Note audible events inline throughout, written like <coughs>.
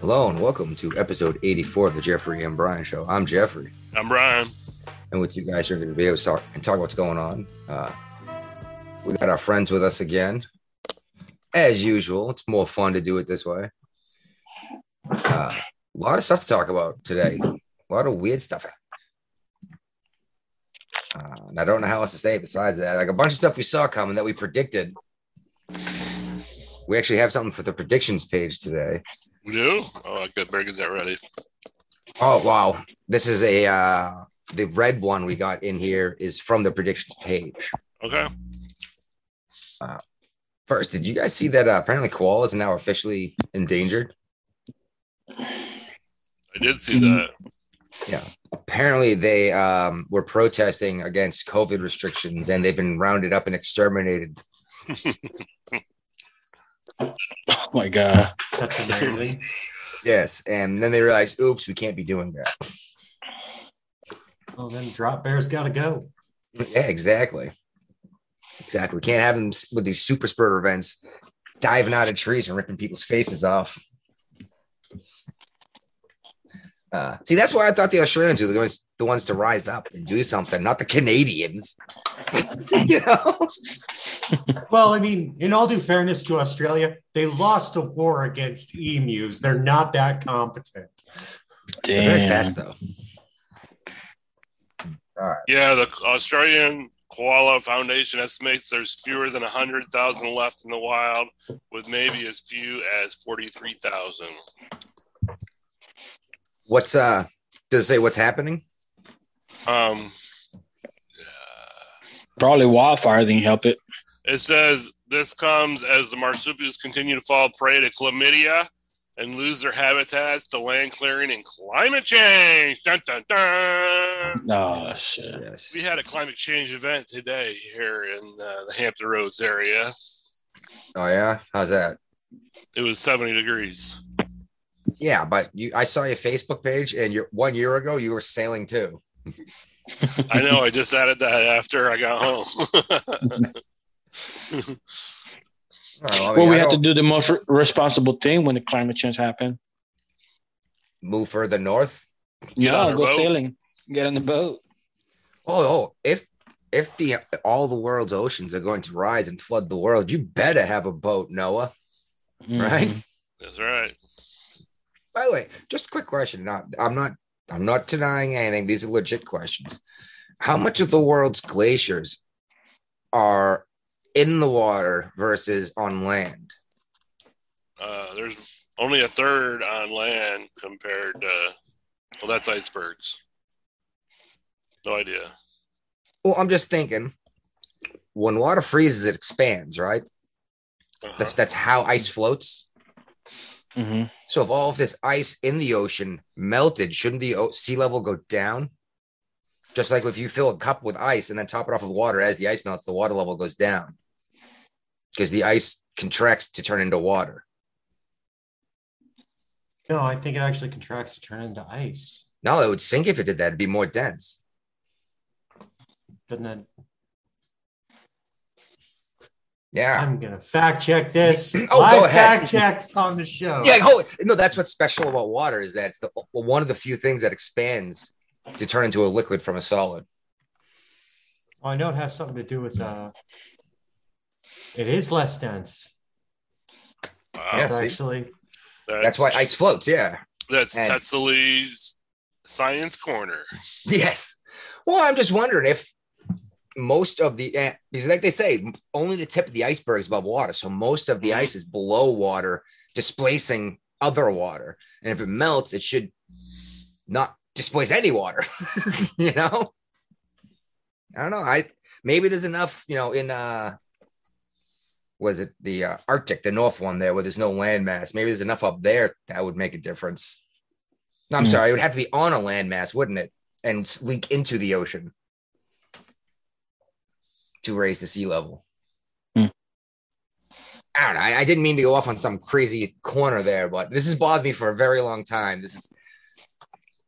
Hello and welcome to episode 84 of the Jeffrey and Brian Show. I'm Jeffrey, I'm Brian. and with you guys, you're going to be able to start and talk what's going on. Uh, we got our friends with us again. As usual, it's more fun to do it this way. Uh, a lot of stuff to talk about today. A lot of weird stuff. Uh, and I don't know how else to say it besides that. Like a bunch of stuff we saw coming that we predicted. We actually have something for the predictions page today. We do? Oh, I could better get that ready. Oh wow! This is a uh the red one we got in here is from the predictions page. Okay. Uh, First, did you guys see that? Uh, apparently, koalas are now officially endangered. I did see that. Apparently, they um were protesting against COVID restrictions, and they've been rounded up and exterminated. <laughs> <laughs> Oh my god. That's amazing. Yes, and then they realized, oops, we can't be doing that. well, then drop bears got to go. Yeah, exactly. Exactly. We can't have them with these super spreader events diving out of trees and ripping people's faces off. Uh, see, that's why I thought the Australians were the ones, the ones to rise up and do something, not the Canadians. <laughs> you know? Well, I mean, in all due fairness to Australia, they lost a war against emus. They're not that competent. They're very Damn. fast, though. All right. Yeah, the Australian Koala Foundation estimates there's fewer than 100,000 left in the wild, with maybe as few as 43,000. What's uh? Does it say what's happening? Um, Probably wildfire didn't help it. it says this comes as the marsupials continue to fall prey to chlamydia and lose their habitats to land clearing and climate change. Dun, dun, dun. Oh shit. Yes. We had a climate change event today here in uh, the Hampton Roads area. Oh yeah. How's that? It was 70 degrees. Yeah, but you, I saw your Facebook page, and you one year ago you were sailing too. I know. I just added that after I got home. Oh, I mean, well, we I have to don't do the most re- responsible thing when the climate change happened. move further north. Yeah, go boat. sailing. Get on the boat. Oh, oh, if if the all the world's oceans are going to rise and flood the world, you better have a boat, Noah. Right? Mhm. That's right. By the way, just a quick question. Not, I'm not I'm not denying anything. These are legit questions. How much of the world's glaciers are in the water versus on land? Uh, there's only a third on land compared to, well, that's icebergs. No idea. Well, I'm just thinking when water freezes, it expands, right? Uh-huh. That's that's how ice floats. Mhm. So if all of this ice in the ocean melted, shouldn't the sea level go down? Just like if you fill a cup with ice and then top it off with water, as the ice melts, the water level goes down because the ice contracts to turn into water. No, I think it actually contracts to turn into ice. No, it would sink if it did that. It'd be more dense. Doesn't it? Yeah. I'm gonna fact check this. <clears throat> Oh, Live go ahead. Fact checks on the show. <laughs> Yeah. Oh, no, that's what's special about water is that it's the, one of the few things that expands to turn into a liquid from a solid. Well, I know it has something to do with. uh It is less dense. Wow. Yeah, actually. That's why ice floats. Yeah. That's and- Tetsley's Science Corner. <laughs> Yes. Well, I'm just wondering if most of the eh, because like they say, only the tip of the iceberg is above water, so most of the Mhm. ice is below water, displacing other water, and if it melts, it should not displace any water. <laughs> you know, I don't know. I maybe there's enough. You know, in uh, was it the uh, Arctic, the North one there, where there's no landmass? Maybe there's enough up there that would make a difference. No, I'm Hmm. sorry. It would have to be on a landmass, wouldn't it? And leak into the ocean to raise the sea level. Hmm. I don't know. I, I didn't mean to go off on some crazy corner there, but this has bothered me for a very long time. This is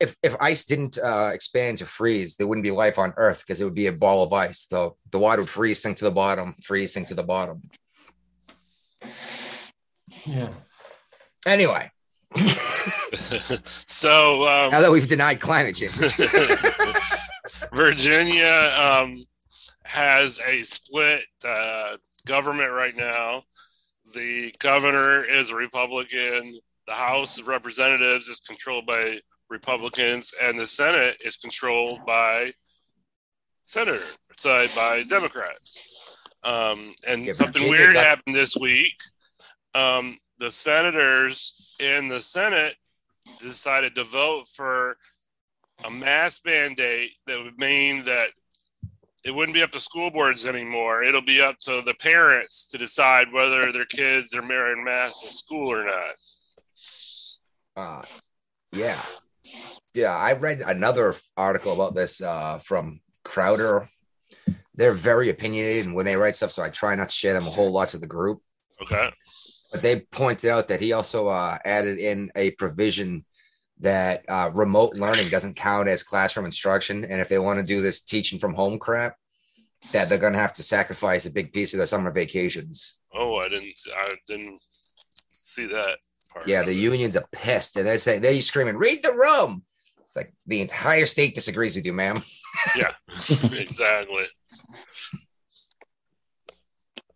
if if ice didn't uh, expand to freeze, there wouldn't be life on Earth because it would be a ball of ice. So the water would freeze, sink to the bottom, freeze, sink to the bottom. Yeah. Anyway, <laughs> so um, now that we've denied climate change. <laughs> Virginia um, has a split uh, government right now. The governor is a Republican. The House of Representatives is controlled by Republicans, and the Senate is controlled by senator side by Democrats. Um, and Yeah, something Virginia weird got- happened this week. Um, the senators in the Senate decided to vote for a mask mandate that would mean that it wouldn't be up to school boards anymore. It'll be up to the parents to decide whether their kids are wearing masks in school or not. Uh, yeah. Yeah, I read another article about this uh, from Crowder. They're very opinionated and when they write stuff, so I try not to share them a whole lot to the group. Okay. But they pointed out that he also uh, added in a provision that uh, remote learning doesn't count as classroom instruction. And if they want to do this teaching from home crap, that they're going to have to sacrifice a big piece of their summer vacations. Oh, I didn't. I didn't see that part. Yeah, the it. unions are pissed and they're saying, they're screaming, read the room. It's like the entire state disagrees with you, ma'am. <laughs> Yeah, exactly.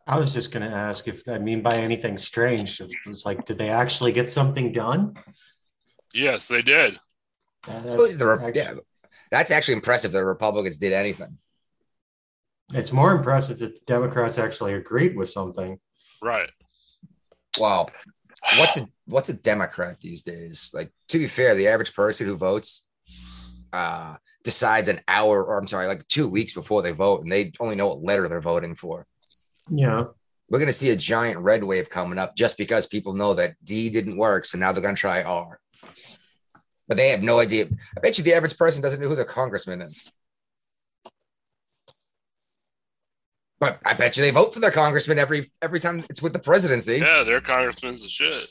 I was just going to ask if I mean by anything strange. It was like, did they actually get something done? Yes, they did. That's, the Re- actually- yeah, that's actually impressive that the Republicans did anything. it's more impressive that the Democrats actually agreed with something. Right. Wow. What's a what's a Democrat these days? Like to be fair, the average person who votes uh decides an hour or I'm sorry, like two weeks before they vote, and they only know what letter they're voting for. Yeah. We're gonna see a giant red wave coming up just because people know that D didn't work, so now they're gonna try R. But they have no idea. I bet you the average person doesn't know who their congressman is. But I bet you they vote for their congressman every every time it's with the presidency. Yeah, their congressman's the shit.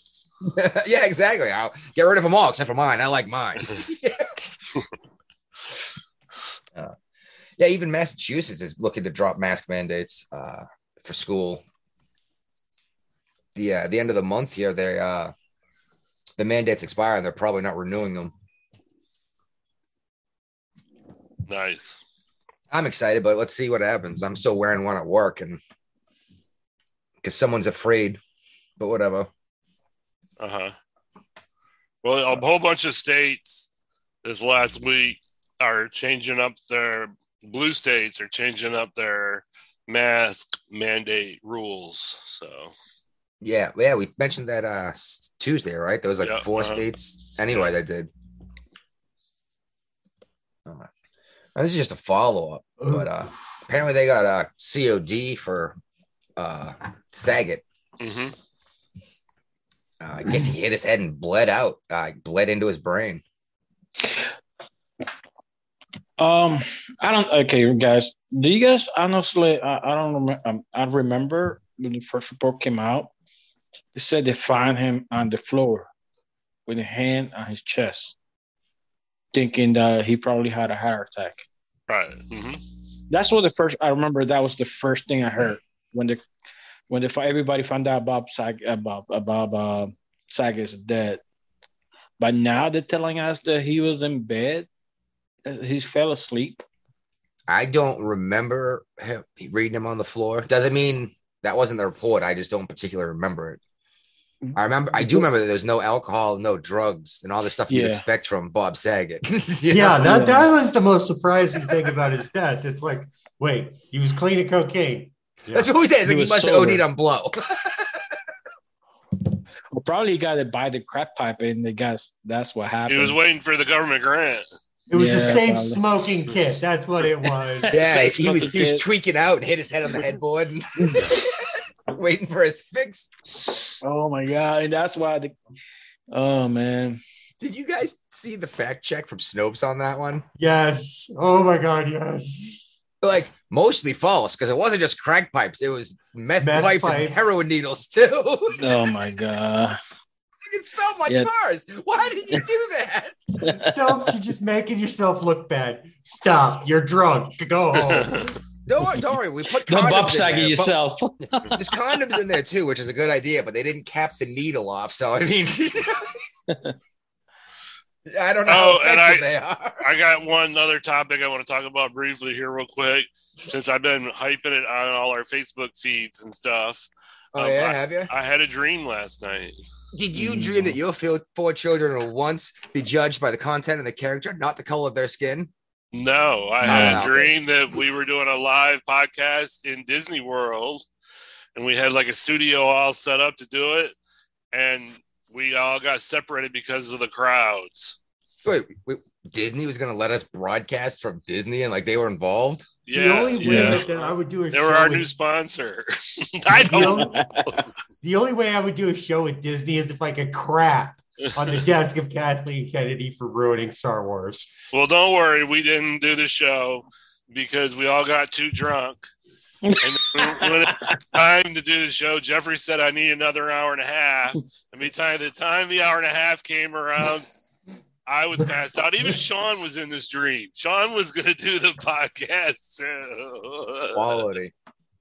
<laughs> yeah, exactly. I'll get rid of them all except for mine. I like mine. <laughs> <laughs> Uh, yeah, even Massachusetts is looking to drop mask mandates uh, for school. The uh, the end of the month here, they uh, the mandates expire and they're probably not renewing them. Nice. I'm excited, but let's see what happens. I'm still wearing one at work, and because someone's afraid, but whatever. Uh huh. Well, a whole bunch of states this last week are changing up their blue states are changing up their mask mandate rules. So Yeah, yeah, we mentioned that uh Tuesday, right? There was like Yeah, 4 uh-huh. states anyway that did. Uh, this is just a follow up, but uh apparently they got a COD for uh Saget. hmm Uh, I guess he hit his head and bled out, uh, bled into his brain. Um, I don't. Okay, guys. Do you guys honestly? I, I don't remember. Um, I remember when the first report came out. It said they found him on the floor with a hand on his chest, thinking that he probably had a heart attack. right. hmm That's what the first. I remember that was the first thing I heard when the when the everybody found out Bob Sag about about uh, Saget is dead. But now they're telling us that he was in bed. uh, He fell asleep. I don't remember him reading him on the floor. Doesn't mean that wasn't the report. I just don't particularly remember it. Mm-hmm. I remember. I do remember that there's no alcohol, no drugs, and all the stuff you'd Yeah. expect from Bob Saget. <laughs> Yeah, know? that, that was the most surprising thing about his death. It's like, wait, he was clean of cocaine. Yeah. <laughs> that's what we said. It's He like he was must have. OD'd on blow. <laughs> Well, probably he got it by the crack pipe, and they guess that's what happened. He was waiting for the government grant. It was a safe probably. smoking kit. That's what it was. yeah, he was he was tweaking out and hit his head on the headboard, and <laughs> waiting for his fix. oh my god! And that's why the. Oh man. Did you guys see the fact check from Snopes on that one? Yes. Oh my God, yes. Like mostly false because it wasn't just crack pipes; it was meth, Meth pipes, and heroin needles too. <laughs> Oh my god. it's so much Yeah. worse. Why did you do that? <laughs> Snopes, you're just making yourself look bad. Stop. You're drunk. Go home. Don't worry, don't worry. We put Don't condoms Bob in Saget there, yourself. <laughs> There's condoms in there too, which is a good idea, but they didn't cap the needle off. So I mean, <laughs> I don't know Oh, how and I- they are. <laughs> I got one other topic I want to talk about briefly here, real quick, since I've been hyping it on all our Facebook feeds and stuff. Oh Um, yeah, I- have you? I had a dream last night. Did you dream that your four children will once be judged by the content of the character, not the color of their skin? No, I No, had a dream that we were doing a live podcast in Disney World, and we had like a studio all set up to do it, and we all got separated because of the crowds. Wait, wait Disney was going to let us broadcast from Disney and like they were involved? Yeah, the only way yeah. that I would do a They show were our with- new sponsor. <laughs> I don't. only, <laughs> the only way I would do a show with Disney is if I could crap on the desk of Kathleen Kennedy for ruining Star Wars. Well, don't worry, we didn't do the show because we all got too drunk. And when it was time to do the show, Jeffrey said, "I need another hour and a half." And by the time the hour and a half came around, I was passed out. Even Sean was in this dream. Sean was going to do the <laughs> podcast too. Quality.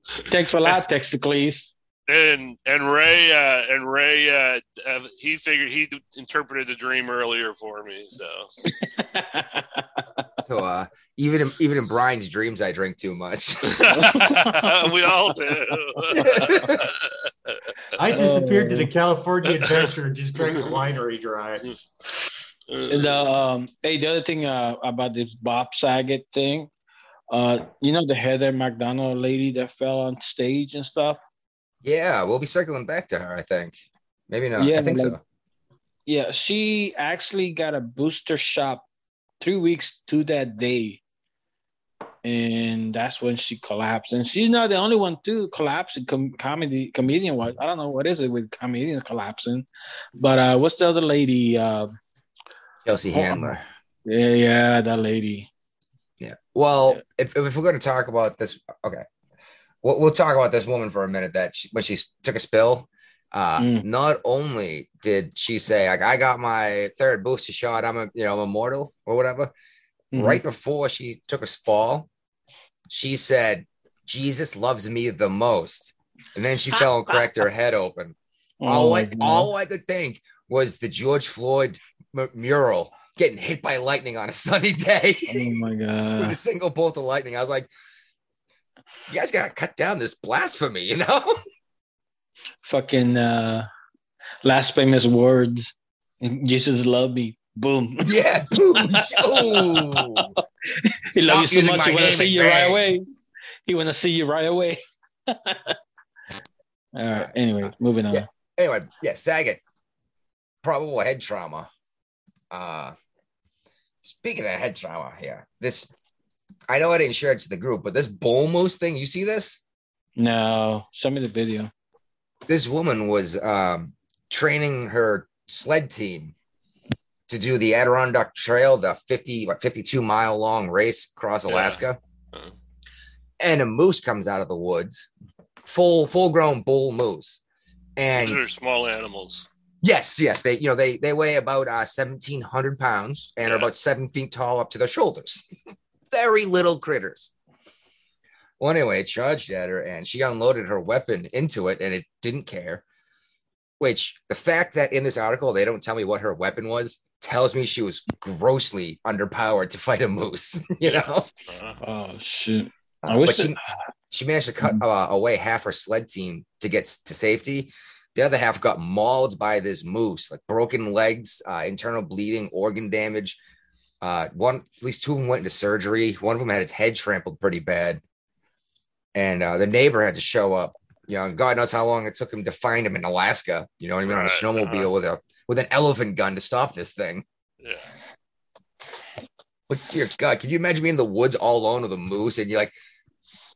Thanks a lot, Texicles. And and Ray uh, and Ray uh, uh, he figured he d- interpreted the dream earlier for me. So <laughs> So uh, even in, even in Brian's dreams, I drink too much. <laughs> <laughs> we all do. I disappeared to the California Adventure and just drank the winery dry. the um, hey, the other thing uh, about this Bob Saget thing, uh, you know the Heather McDonald lady that fell on stage and stuff. Yeah, we'll be circling back to her. I think. Maybe not. Yeah, I think like- so. Yeah, she actually got a booster shot three weeks to that day. And that's when she collapsed. And she's not the only one to collapse com- comedy comedian wise. I don't know what is it with comedians collapsing. But uh what's the other lady? Uh Chelsea Oh. Handler. yeah, yeah, that lady. Yeah. Well, if, if we're going to talk about this, okay, we'll, we'll talk about this woman for a minute. That she, when she took a spill, uh, Mm. not only did she say like I got my third booster shot, I'm a you know I'm immortal or whatever. Mhm. Right before she took a fall, she said, "Jesus loves me the most," and then she fell and cracked her head open. <laughs> all Oh my I God. all I could think was the George Floyd m- mural getting hit by lightning on a sunny <laughs> day Oh my God! with a single bolt of lightning. I was like, you guys gotta cut down this blasphemy, you know? <laughs> Fucking uh last famous words. Jesus love me. Boom. yeah, boom. <laughs> Ooh. He loves you so much he wanna see you right away. He wanna see you right away. <laughs> All right. Anyway, moving on. Yeah. Anyway, yeah, Saget, probable head trauma. Uh speaking of head trauma here, this I know I didn't share it to the group, but this bull moose thing, you see this? No, show me the video. This woman was um training her sled team to do the Adirondack Trail, the 50, what, 52 mile long race across Yeah. Alaska. Uh. And a moose comes out of the woods, full, full grown bull moose. And They're small animals. Yes, yes, they you know they they weigh about uh, seventeen hundred pounds and are about seven feet tall up to their shoulders. <laughs> Very little critters. Well, anyway, it charged at her and she unloaded her weapon into it and it didn't care. Which the fact that in this article they don't tell me what her weapon was tells me she was grossly underpowered to fight a moose. <laughs> You know, Oh shit. I Uh, wish but she, it- she managed to cut uh, away half her sled team to get to safety. The other half got mauled by this moose, like broken legs, uh, internal bleeding, organ damage. Uh, one, at least two of them went into surgery. One of them had its head trampled pretty bad, and uh, the neighbor had to show up. You know, God knows how long it took him to find him in Alaska. You know what I mean? On a snowmobile uh-huh. with a with an elephant gun to stop this thing. yeah. But dear God, can you imagine being in the woods all alone with a moose and you're like,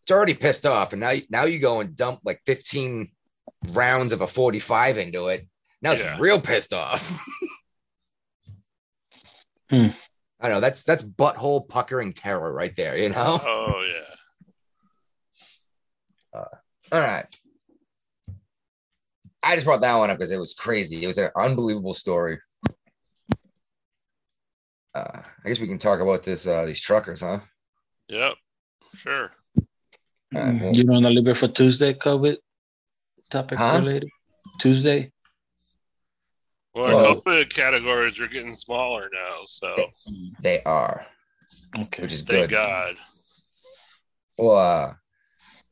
it's already pissed off, and now now you go and dump like 15 rounds of a 45 into it. Now it's Yeah. real pissed off. <laughs> Hmm. I know that's that's butthole puckering terror right there, you know. <laughs> Oh yeah. All right. I just brought that one up because it was crazy. It was an unbelievable story. Uh, I guess we can talk about this uh, these truckers, huh? Yep. Sure. Uh, well- you want to leave it for Tuesday, COVID topic Huh? related? Tuesday. Well, Well- COVID categories are getting smaller now, so They are, Okay. which is thank good. God. Well, uh,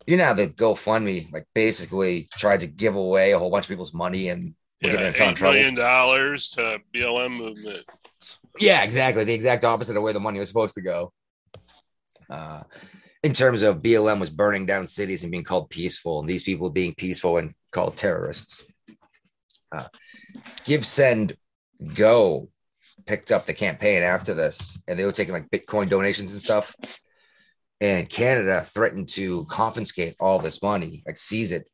you know how the GoFundMe like basically tried to give away a whole bunch of people's money and we're Yeah, getting in a ton of eight trouble. million dollars to BLM movement. Yeah, exactly. The exact opposite of where the money was supposed to go. Uh, in terms of BLM was burning down cities and being called peaceful, and these people being peaceful and called terrorists. Uh, Give, Send, Go picked up the campaign after this, and they were taking like Bitcoin donations and stuff. And Canada threatened to confiscate all this money, like seize it,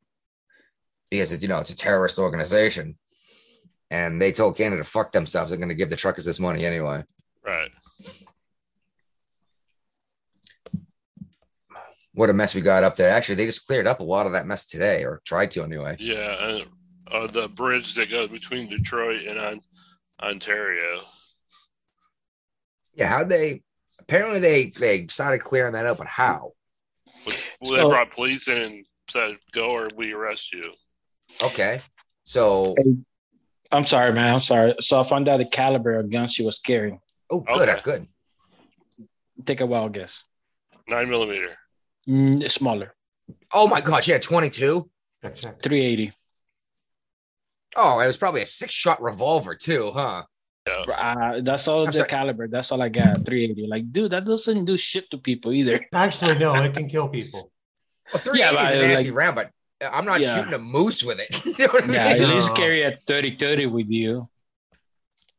because it, you know it's a terrorist organization. And they told Canada to fuck themselves. They're going to give the truckers this money anyway. Right. What a mess we got up there. Actually, they just cleared up a lot of that mess today, or tried to anyway. Yeah. And, uh, the bridge that goes between Detroit and on, Ontario. Yeah, how they apparently they they started clearing that up, but how? Well, they So- brought police in and said, "Go or we arrest you." Okay, so I'm sorry, man. I'm sorry. So I found out the caliber of gun she was carrying. oh, good, Okay. good. Take a wild guess. Nine millimeter. Mm, smaller, Oh my god, she had twenty two. Check, check. 380. Oh, it was probably a six shot revolver too, huh? Uh, that's all I'm the sorry. caliber. That's all I got. 380. Like, dude, that doesn't do shit to people either. <laughs> Actually, no, it can kill people. Well, three Yeah, is a nasty like- round, but I'm not Yeah. shooting a moose with it. <laughs> you know what I Yeah, at least No. carry a 30 30 with you.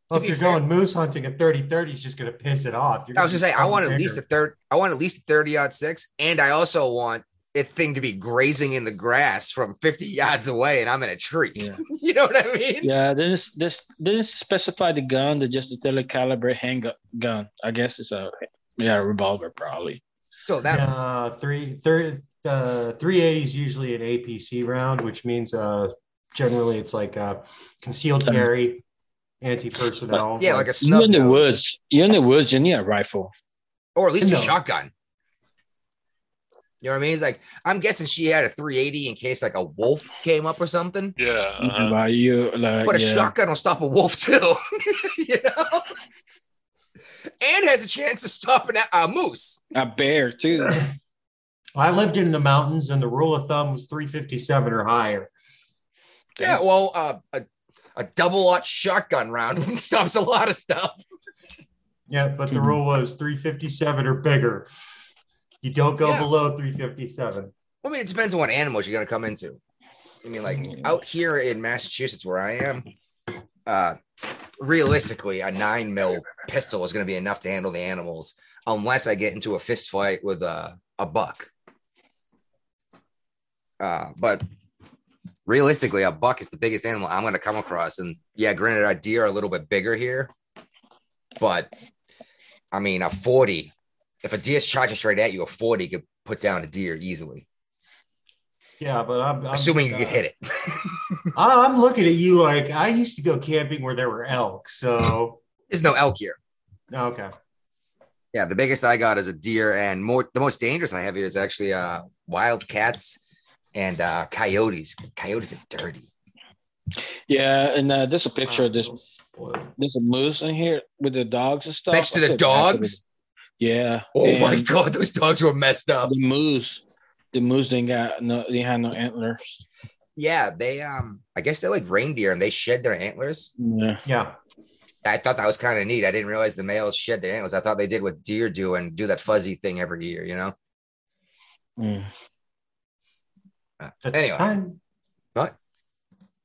Well, if you're fair- going moose hunting, a 30 30 is just going to piss it off. You're I was gonna gonna say I want at least a third. I want at least a thirty aught six, and I also want it thing to be grazing in the grass from fifty yards away, and I'm in a tree. Yeah. <laughs> you know what I mean? Yeah, this this didn't specify the gun, they're just a telecaliber handgun gun. I guess it's a yeah, a revolver probably. So that Uh, three, third, uh, 380 is usually an APC round, which means uh, generally it's like a concealed Um, carry, anti personnel. yeah, like a You snub in the nose. woods. You're in the woods, you need a rifle. or at least No. a shotgun. You know what I mean? It's like I'm guessing she had a 380 in case like a wolf came up or something. Yeah. uh-huh. But you like But a yeah. shotgun will stop a wolf too, <laughs> you know, and has a chance to stop an, a moose. a bear too. I lived in the mountains, and the rule of thumb was 357 or higher. Yeah, well, uh, a a double aught shotgun round <laughs> stops a lot of stuff. Yeah, but the Mhm. rule was 357 or bigger. You don't go Yeah. below 357. I mean, it depends on what animals you're gonna come into. I mean, like out here in Massachusetts, where I am, uh, realistically, a nine mil pistol is gonna be enough to handle the animals, unless I get into a fist fight with a a buck. Uh, but realistically, a buck is the biggest animal I'm gonna come across, and yeah, granted, our deer are a little bit bigger here, but I mean, a forty. If a deer's charging straight at you, a forty could put down a deer easily Yeah, but I'm, I'm assuming you uh, can hit it. <laughs> I- I'm looking at you like I used to go camping where there were elk. So There's no elk here. okay, Yeah, the biggest I got is a deer, and more the most dangerous I have here is actually uh wild cats and uh coyotes. Coyotes are dirty. Yeah, and uh, there's a picture of this. Oh. There's a moose in here with the dogs and stuff. Next to the feel bad dogs. The- yeah. Oh my god, those dogs were messed up. The moose, the moose didn't got no, they had no antlers. Yeah, they um I guess they're like reindeer and they shed their antlers. Yeah. Yeah, I thought that was kind of neat. I didn't realize the males shed their antlers. I thought they did what deer do and do that fuzzy thing every year, you know? Mm. Uh, anyway, fine. What?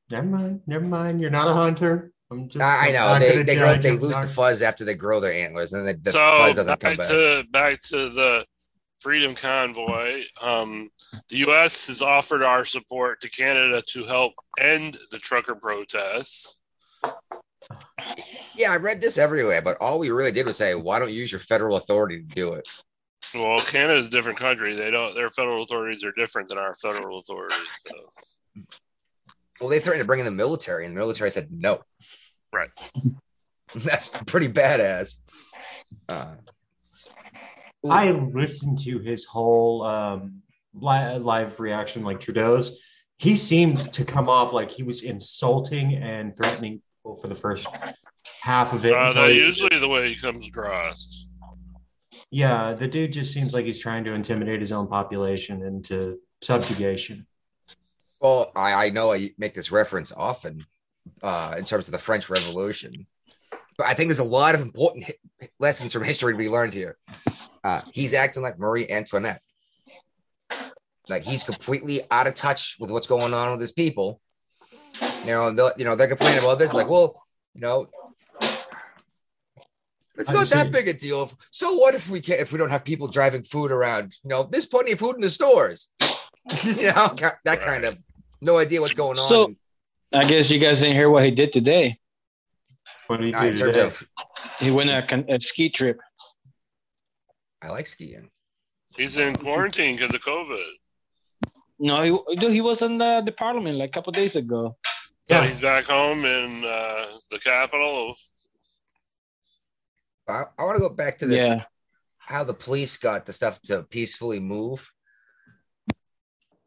Never mind. Never mind. You're not a hunter. I'm just. I I I'm know they they, grow, they lose the fuzz after they grow their antlers, and then the so fuzz doesn't back come back. to back to the Freedom Convoy. Um, the U.S. has offered our support to Canada to help end the trucker protests. Yeah, I read this everywhere, but all we really did was say, why don't you use your federal authority to do it? Well, Canada's a different country. They don't. Their federal authorities are different than our federal authorities. So. Well, they threatened to bring in the military, and the military said no. Right. <laughs> That's pretty badass. Uh, I listened to his whole um, li- live reaction, like Trudeau's. He seemed to come off like he was insulting and threatening people for the first half of it. Uh, that's he- usually the way he comes across. yeah, the dude just seems like he's trying to intimidate his own population into subjugation. Well, I, I know I make this reference often uh, in terms of the French Revolution, but I think there's a lot of important hi- lessons from history to be learned here. Uh, he's acting like Marie Antoinette. Like he's completely out of touch with what's going on with his people. You know, you know, they're complaining about this. Like, well, you know, it's not that big a deal. So what if we can't? If we don't have people driving food around? You know, there's plenty of food in the stores. <laughs> you know, that kind of no idea what's going on. So- I guess you guys didn't hear what he did today. What do you Uh, do today? of, He went on a, a ski trip. I like skiing. He's in quarantine because of COVID. No, he, he was in the, the parliament like a couple days ago. So Yeah. he's back home in uh, the capital. I, I want to go back to this. Yeah. How the police got the stuff to peacefully move.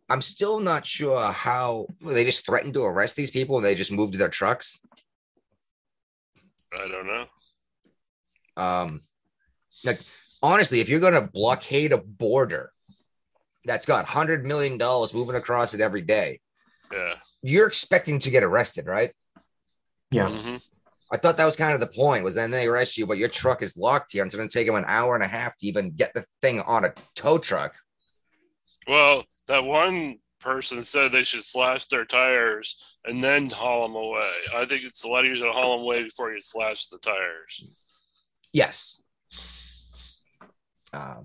I'm still not sure how they just threatened to arrest these people and they just moved their trucks. I don't know. Um, like honestly, if you're going to blockade a border that's got hundred million dollars moving across it every day, Yeah. you're expecting to get arrested, right? Yeah. Mhm. I thought that was kind of the point. Was then they arrest you, but your truck is locked here, and it's going to take them an hour and a half to even get the thing on a tow truck. Well, that one person said they should slash their tires and then haul them away. I think it's a lot easier to haul them away before you slash the tires. Yes. Uh,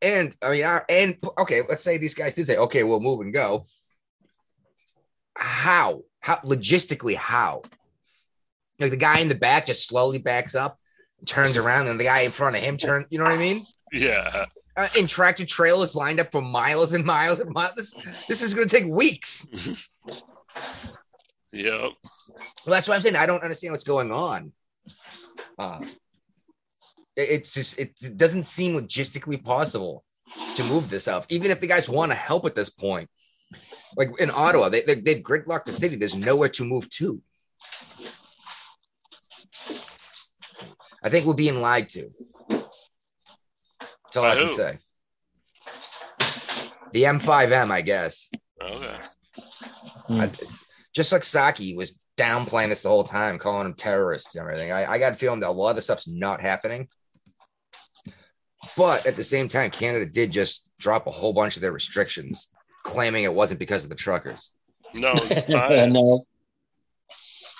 and I mean, and okay, let's say these guys did say, okay, we'll move and go. How? How logistically? How? Like the guy in the back just slowly backs up, turns around, and the guy in front of him turns. You know what I mean? <laughs> Yeah. Uh, in tractor trailers lined up for miles and miles and miles. This this is going to take weeks. <laughs> Yep. Well, that's what I'm saying. I don't understand what's going on. Uh, it- it's just it, it doesn't seem logistically possible to move this up, even if the guys want to help at this point. Like in Ottawa, they, they they've gridlocked the city. There's nowhere to move to. I think we're being lied to. That's all I By can say. The MSM, I guess. Okay. Hmm. I, just like Psaki was downplaying this the whole time, calling them terrorists and everything. I, I got a feeling that a lot of the stuff's not happening. But at the same time, Canada did just drop a whole bunch of their restrictions, claiming it wasn't because of the truckers. No, it's <laughs> science. no.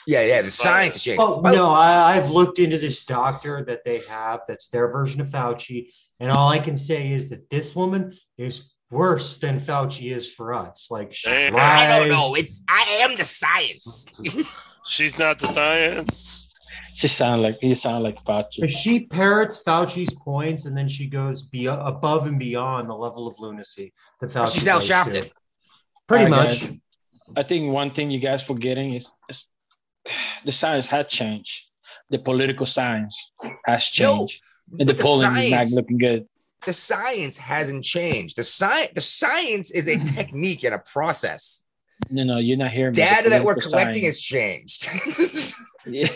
Yeah, yeah, the It's science has changed. Oh no, I, I've looked into this doctor that they have. That's their version of Fauci, and all I can say is that this woman is worse than Fauci is for us. Like she Damn. I don't know. It's I am the science. <laughs> She's not the science. She sound like he sound like Fauci. She parrots Fauci's points, and then she goes be- above and beyond the level of lunacy that Fauci. She's Al goes Pretty I much. guess. I think one thing you guys forgetting is, is <sighs> the science has changed. The political science has No, changed. And the but the polling is science- looking good. The science hasn't changed. The science, the science is a <sighs> technique and a process. No, no, you're not hearing me. Data that we're political collecting has changed. <laughs> Yeah.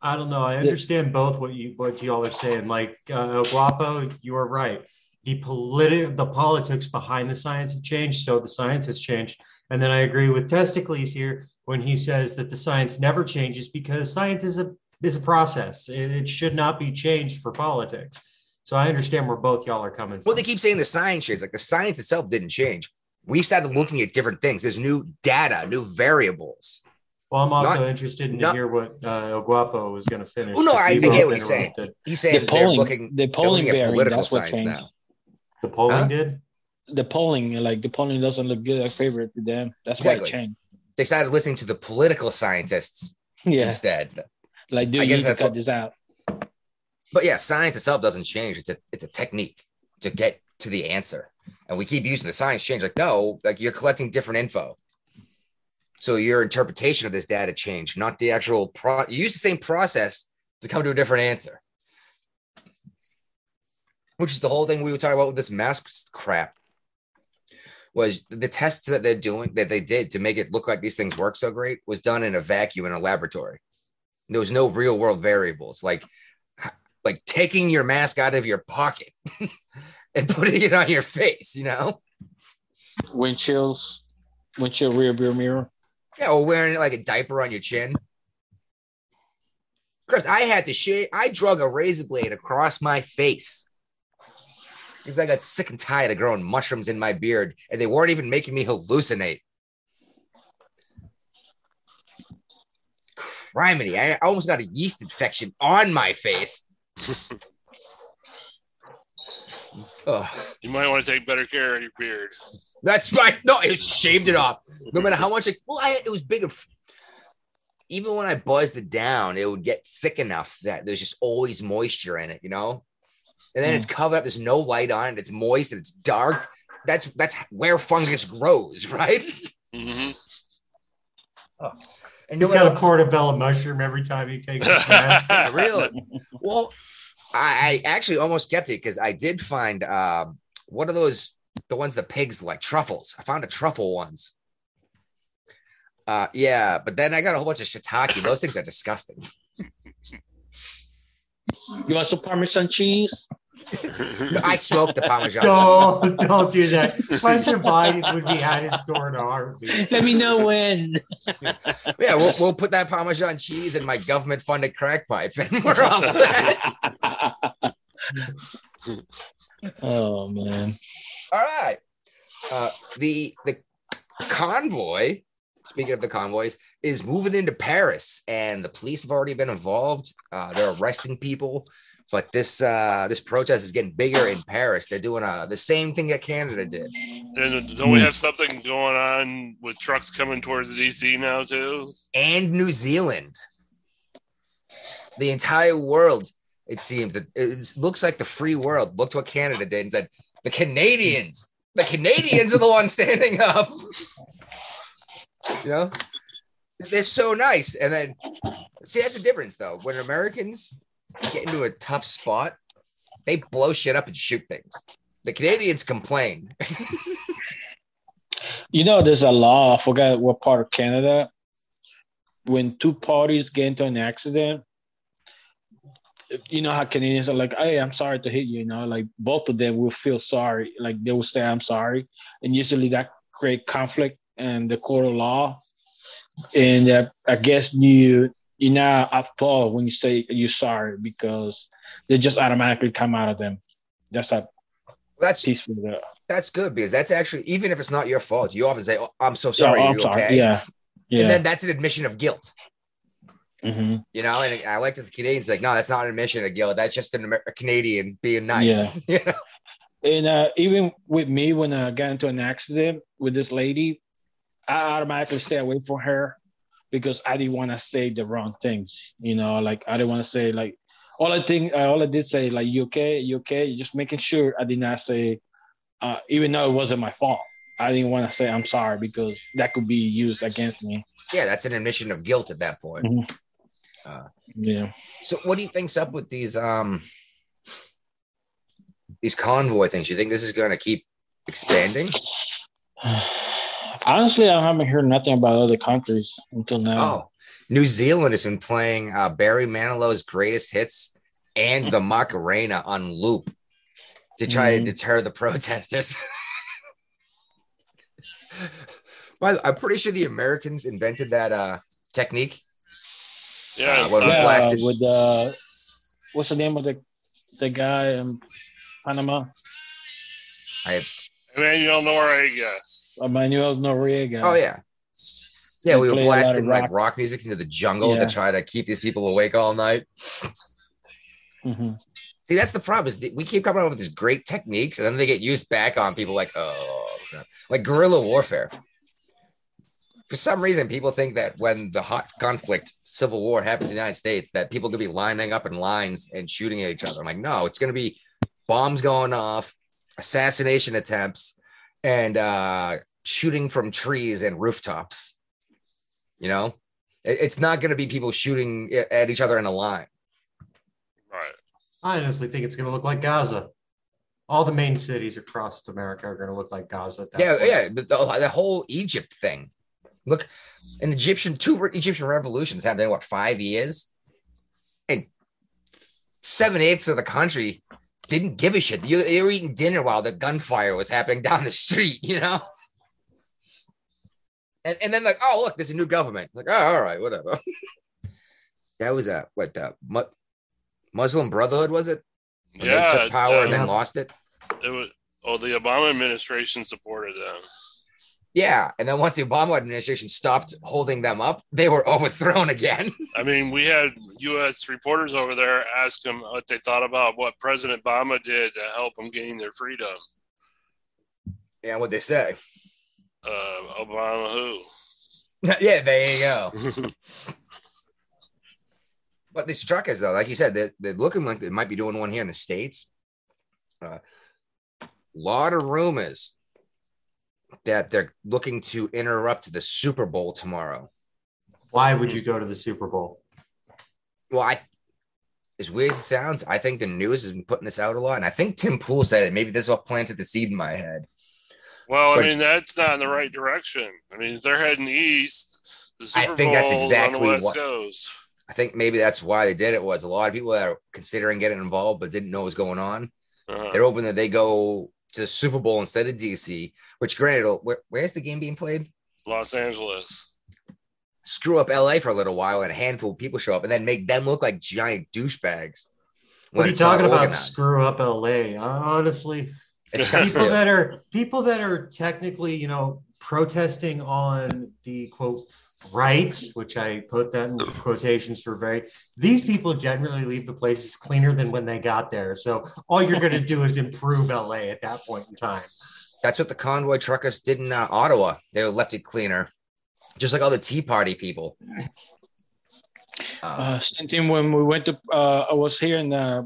I don't know. I understand both what you what y'all are saying. Like uh, Guapo, you are right. The politi- the politics behind the science have changed, so the science has changed. And then I agree with Testicles here when he says that the science never changes because science is a is a process. It, it should not be changed for politics. So I understand where both y'all are coming from. Well, from. they keep saying the science changed. Like the science itself didn't change. We started looking at different things. There's new data, new variables. well, I'm also not- interested in not- to hear what uh, El Guapo was going to finish. Oh, no, but I- I get both what he's saying. interrupted. He's The saying they're polling, looking, the polling looking at political that's what science changed. now. The polling Huh? did. The polling, like the polling doesn't look good, like favorite to them. That's why Exactly. it changed. They started listening to the political scientists <laughs> Yeah, instead. Like I dude, you guess need to cut what- this out. But yeah, science itself doesn't change. It's a it's a technique to get to the answer. And we keep using the science change. Like, no, like you're collecting different info. So your interpretation of this data changed, not the actual pro you use the same process to come to a different answer. Which is the whole thing we were talking about with this mask crap. was the tests that they're doing that they did to make it look like these things work so great was done in a vacuum in a laboratory. There was no real world variables like like taking your mask out of your pocket <laughs> and putting it on your face, you know? Windshields, windshield rear view mirror. Yeah, or wearing like a diaper on your chin. Chris, I had to shave. I drug a razor blade across my face because I got sick and tired of growing mushrooms in my beard, and they weren't even making me hallucinate. Criminy, I almost got a yeast infection on my face. <laughs> oh, You might want to take better care of your beard. that's right. No, it shaved it off. No matter how much it, well, I, it was big. Of, even when I buzzed it down, it would get thick enough that there's just always moisture in it, you know. And then it's covered up. There's no light on it. It's moist and it's dark. That's that's where fungus grows, <laughs> right? hmm And You no got a portobello mushroom every time you take a bath. really, <laughs> well, I, I actually almost kept it because I did find um, what are those the ones the pigs like truffles. I found a truffle once. Uh, yeah, but then I got a whole bunch of shiitake. Those things are disgusting. You want some Parmesan cheese? <laughs> I smoked the Parmesan. No, <laughs> don't do that. <laughs> Hunter Biden would be at his door in a heartbeat. Let me know when. Yeah, we'll, we'll put that Parmesan cheese in my government funded crack pipe and we're all set. oh man. All right. Uh, the the convoy, speaking of the convoys, is moving into Paris, and the police have already been involved. Uh, they're arresting people, but this uh, this protest is getting bigger in Paris. They're doing uh, the same thing that Canada did. And don't we have something going on with trucks coming towards DC now too? and New Zealand. The entire world, it seems, that it looks like the free world looked what Canada did and said, the Canadians, the Canadians are the ones standing up. You know, they're so nice. And then, see, that's the difference though. When Americans get into a tough spot, they blow shit up and shoot things. The Canadians complain. <laughs> You know, there's a law. I forgot what part of Canada. When two parties get into an accident, you know how Canadians are like, "Hey, I'm sorry to hit you." You know, like both of them will feel sorry. Like they will say, "I'm sorry," and usually that create conflict and the court of law. And uh, I guess you you now fault when you say you're sorry because they just automatically come out of them. That's a That's peaceful. That's good because that's actually even if it's not your fault, you often say, oh, "I'm so sorry." oh, I'm you sorry. okay? Yeah. Yeah. And then that's an admission of guilt. hmm You know, and I like that the Canadians like, no, that's not an admission of guilt. That's just an a Canadian being nice. <laughs> you know? And uh, even with me, when I got into an accident with this lady, I automatically stay away from her because I didn't want to say the wrong things. You know, like I didn't want to say like all I think, uh, all I did say like you okay, you okay, just making sure I did not say, uh, even though it wasn't my fault. I didn't want to say I'm sorry because that could be used against me. Yeah, that's an admission of guilt at that point. Mhm. Uh, Yeah. so, what do you think's up with these um these convoy things? You think this is going to keep expanding? <sighs> <sighs> <sighs> Honestly, I haven't heard nothing about other countries until now. Oh, New Zealand has been playing uh, Barry Manilow's greatest hits and the Macarena on loop to try Mhm. to deter the <laughs> protesters. But I'm pretty sure the Americans invented that uh, technique. Yeah, Uh, it's what not- we yeah, blasted- with uh, what's the name of the the guy in Panama? I, Emmanuel Noriega. Emmanuel Noriega. oh yeah, yeah. We were play a lot of blasting like rock. rock music into the jungle Yeah. to try to keep these people awake all night. Mhm. See, that's the problem. Is we keep coming up with these great techniques, and then they get used back on people like, oh, like guerrilla warfare. For some reason, people think that when the hot conflict, civil war happens in the United States, that people could be lining up in lines and shooting at each other. I'm like, no, it's going to be bombs going off, assassination attempts, and uh, shooting from trees and rooftops. You know, it's not going to be people shooting at each other in a line. Right. I honestly think it's going to look like Gaza. all the main cities across America are going to look like Gaza. At that Yeah, point. yeah. The, the, the whole Egypt thing. Look, an Egyptian two Egyptian revolutions happened in what five years, and seven eighths of the country didn't give a shit. You, they were eating dinner while the gunfire was happening down the street. <laughs> You know. And, and then like, oh look, there's a new government. Like, oh, all right, whatever. <laughs> that was a what the Mu- Muslim Brotherhood was it? When yeah, they took power and uh, then lost it. it was. Oh, the Obama administration supported them. Yeah, and then once the Obama administration stopped holding them up, they were <laughs> overthrown again. <laughs> I mean, we had U.S. reporters over there ask them what they thought about what President Obama did to help them gain their freedom. yeah, what they say. Uh, Obama who? <laughs> yeah, there you go. <laughs> But these truckers, though, like you said, they're, they're looking like they might be doing one here in the states. A uh, lot of rumors that they're looking to interrupt the Super Bowl tomorrow. Why would you go to the Super Bowl? Well, I, as weird as it sounds, I think the news has been putting this out a lot, and I think Tim Pool said it. Maybe this is what planted the seed in my head. Well, I But mean, that's not in the right direction. I mean, if they're heading east, the I Super think that's exactly on the West what- goes. I think maybe that's why they did it. Was a lot of people that are considering getting involved but didn't know what was going on. Uh-huh. They're hoping that they go to the Super Bowl instead of DC. Which, granted, where, where's the game being played? Los Angeles. Screw up LA for a little while, and a handful of people show up, and then make them look like giant douchebags. What are you talking about? organized. Screw up LA. Honestly, It's people that are people that are technically, you know, protesting on the quote rights, which I put that in quotations for very. These people generally leave the places cleaner than when they got there. So all you're going to do is improve LA at that point in time. That's what the convoy truckers did in uh, Ottawa. They left it cleaner, just like all the Tea Party people. Uh, Uh, same thing when we went to, uh, I was here in uh,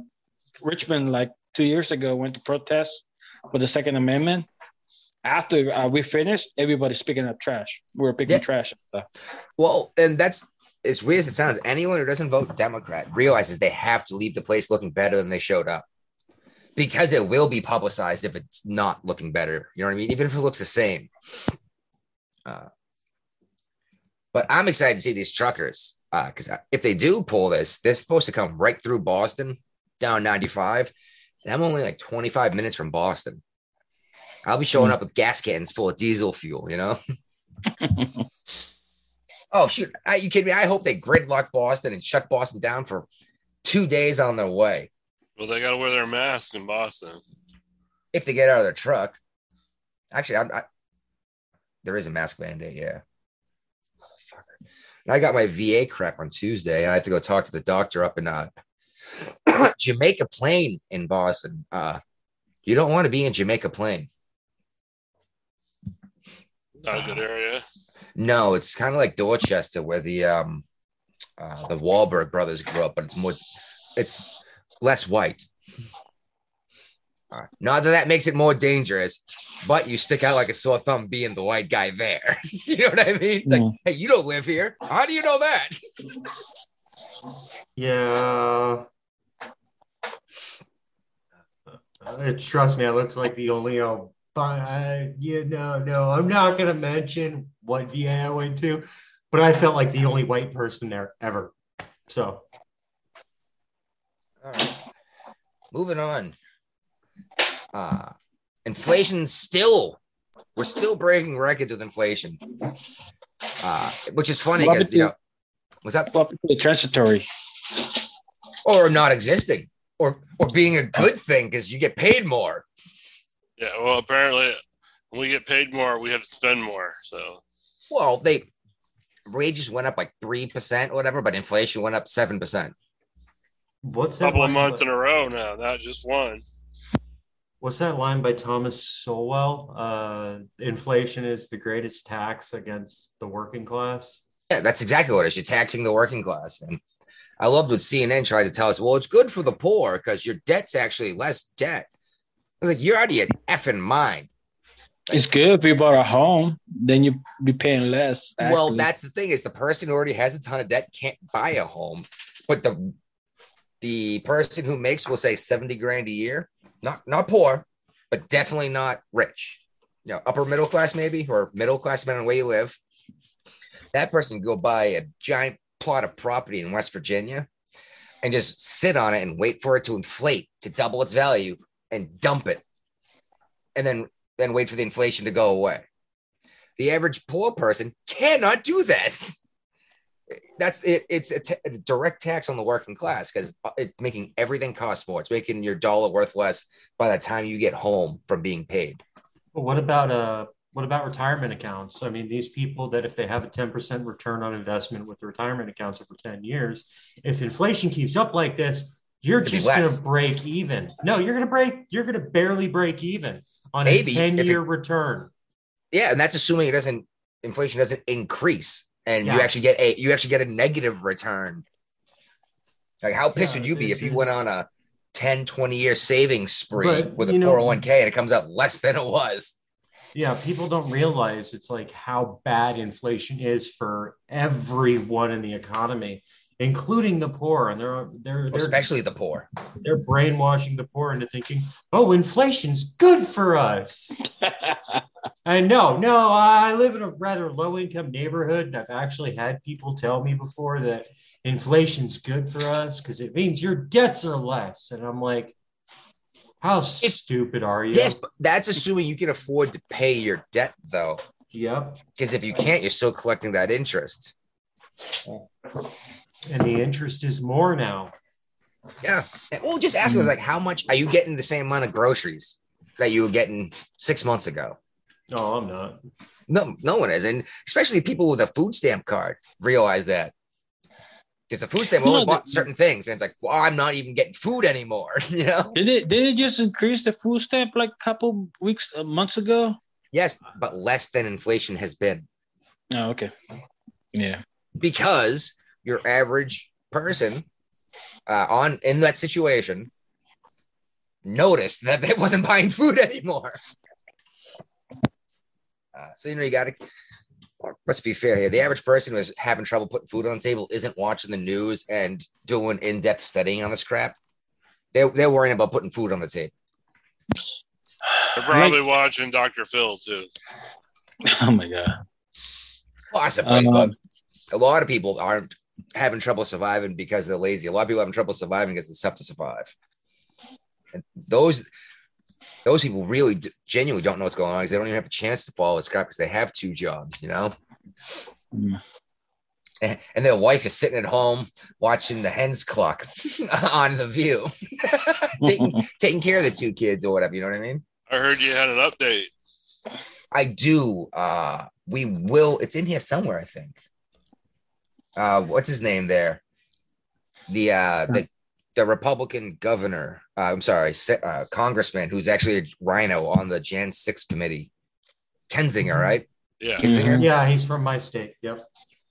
Richmond like two years ago, went to protest for the Second Amendment. After uh, we finished, everybody's picking up trash. We are picking Yeah. trash stuff. well, and that's as weird as it sounds. Anyone who doesn't vote Democrat realizes they have to leave the place looking better than they showed up, because it will be publicized if it's not looking better. You know what I mean? Even if it looks the same. Uh, but I'm excited to see these truckers because if they do pull this, they're supposed to come right through Boston down 95, and I'm only like 25 minutes from Boston. I'll be showing Hmm. up with gas cans full of diesel fuel, you know. <laughs> Oh shoot! Are you kidding me? I hope they gridlock Boston and shut Boston down for two days on their way Well, they got to wear their mask in Boston. if they get out of their truck. Actually, I'm, I, there is a mask mandate. Yeah. Fucker. And I got my VA crap on Tuesday, and I have to go talk to the doctor up in uh, <coughs> Jamaica Plain in Boston. Uh, you don't want to be in Jamaica Plain. Not a good area. No, it's kind of like Dorchester, where the um, uh, the Wahlberg brothers grew up, but it's more, it's less white. Uh, not that that makes it more dangerous, but you stick out like a sore thumb being the white guy there. <laughs> you know what I mean? It's like, Mm. hey, you don't live here. How do you know that? Yeah. Uh, trust me, it looks like the only uh, but uh, yeah, no, no, I'm not gonna mention what VA I went to, but I felt like the only white person there ever. So All right. Moving on. Uh, inflation still, we're still breaking records with inflation. Uh, which is funny because you know, what's that? Well, transitory. Or not existing, or or being a good thing because you get paid more. Yeah. Well, apparently, when we get paid more, we have to spend more. So Well, they wages went up like three percent, or whatever, but inflation went up seven percent. what's a couple of months by- in a row now, not just one. What's that line by Thomas Sowell? Uh, inflation is the greatest tax against the working class. Yeah, that's exactly what it is. You're taxing the working class. And I loved what CNN tried to tell us. Well, it's good for the poor because your debt's actually less debt. I was like, you're out of your effing mind. It's good if you bought a home, then you'd be paying less. Well, that's the thing is the person who already has a ton of debt can't buy a home, but the the person who makes we'll say 70 grand a year, not not poor, but definitely not rich. You know, upper middle class maybe, or middle class depending on where you live. That person can go buy a giant plot of property in West Virginia and just sit on it and wait for it to inflate to double its value and dump it, and then then wait for the inflation to go away. The average poor person cannot do that. <laughs> That's it. It's a, t- a direct tax on the working class because it's making everything cost more. It's making your dollar worth less by the time you get home from being paid. But what about uh what about retirement accounts? I mean, these people that if they have a 10% return on investment with the retirement accounts over 10 years, if inflation keeps up like this, you're It'd just going to break even. No, you're going to break, you're going to barely break even on Maybe, a 10 year return. Yeah, and that's assuming it doesn't inflation doesn't increase and you actually get a you actually get a negative return. Like how pissed Yeah, would you be if you went on a 10 20 year savings spree with a know- 401k and it comes out less than it was? Yeah, people don't realize it's like how bad inflation is for everyone in the economy, including the poor. And they're they're they're, Especially the poor. they're brainwashing the poor into thinking, oh, inflation's good for us. <laughs> And no, no, I live in a rather low income neighborhood. And I've actually had people tell me before that inflation's good for us because it means your debts are less. And I'm like, how stupid are you? Yes, but that's assuming you can afford to pay your debt though. Yep. Because if you can't, you're still collecting that interest. And the interest is more now. Yeah. Well, just ask them like how much are you getting the same amount of groceries that you were getting six months ago? No, I'm not. No, no one is, and especially people with a food stamp card realize that because the food stamp No, only the- bought certain things, and it's like, well, I'm not even getting food anymore. <laughs> You know? Did it did it just increase the food stamp like a couple weeks uh, months ago? Yes, but less than inflation has been Oh, okay. Yeah. because your average person uh, on in that situation noticed that they wasn't buying food <laughs> anymore. Uh, so you know you got to. Let's be fair here. The average person who's having trouble putting food on the table isn't watching the news and doing in-depth studying on this crap. They're, they're worrying about putting food on the table. They're probably watching Dr. Phil too. <laughs> Oh my god. Possibly, Um, but a lot of people aren't having trouble surviving because they're lazy. A lot of people having trouble surviving because it's tough to survive. And those those people really d- genuinely don't know what's going on because they don't even have a chance to follow this crap because they have two jobs, you know. Mm. And, and their wife is sitting at home watching the hens cluck <laughs> on the view, <laughs> taking <laughs> taking care of the two kids or whatever. You know what I mean? I heard you had an update. I do. Uh, we will. It's in here somewhere, I think. Uh, what's his name there? The uh, the the Republican governor. Uh, I'm sorry, se- uh, congressman who's actually a rhino on the Jan Six committee. Kensinger, right? Yeah. Kinzinger? Yeah, he's from my state. Yep.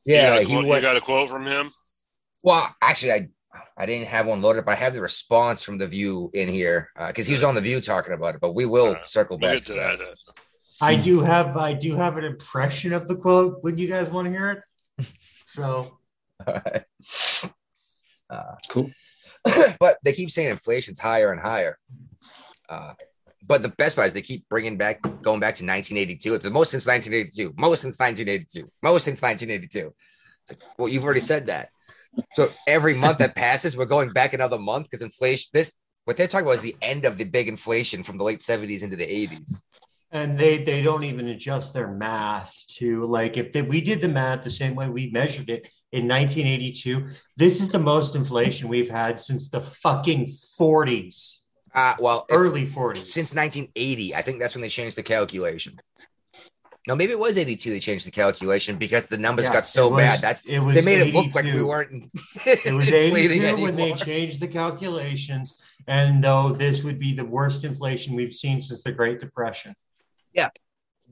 Yeah, you got, a he quote, you got a quote from him? Well, actually, I I didn't have one loaded, but I have the response from the View in here because he was on the View talking about it. But we will Uh, circle We'll back to to that. that. I do have I do have an impression of the quote when you guys want to hear it. <laughs> So uh, Cool. <coughs> but they keep saying inflation's higher and higher. Uh, but the best part is they keep bringing back, going back to 1982. It's the most since 1982, most since 1982, most since 1982. It's like, well, you've already said that. So every month that passes, we're going back another month because inflation. This what they're talking about is the end of the big inflation from the late 70s into the 80s. and they they don't even adjust their math to like if they, we did the math the same way we measured it in 1982 this is the most inflation we've had since the fucking 40s Uh, well, early 40s since 1980, I think that's when they changed the calculation. No, maybe it was 82 they changed the calculation because the numbers Yeah, got so was- bad. That's it was they made it look like we weren't <laughs> It was inflating 82 when they changed the calculations, and though this would be the worst inflation we've seen since the Great Depression.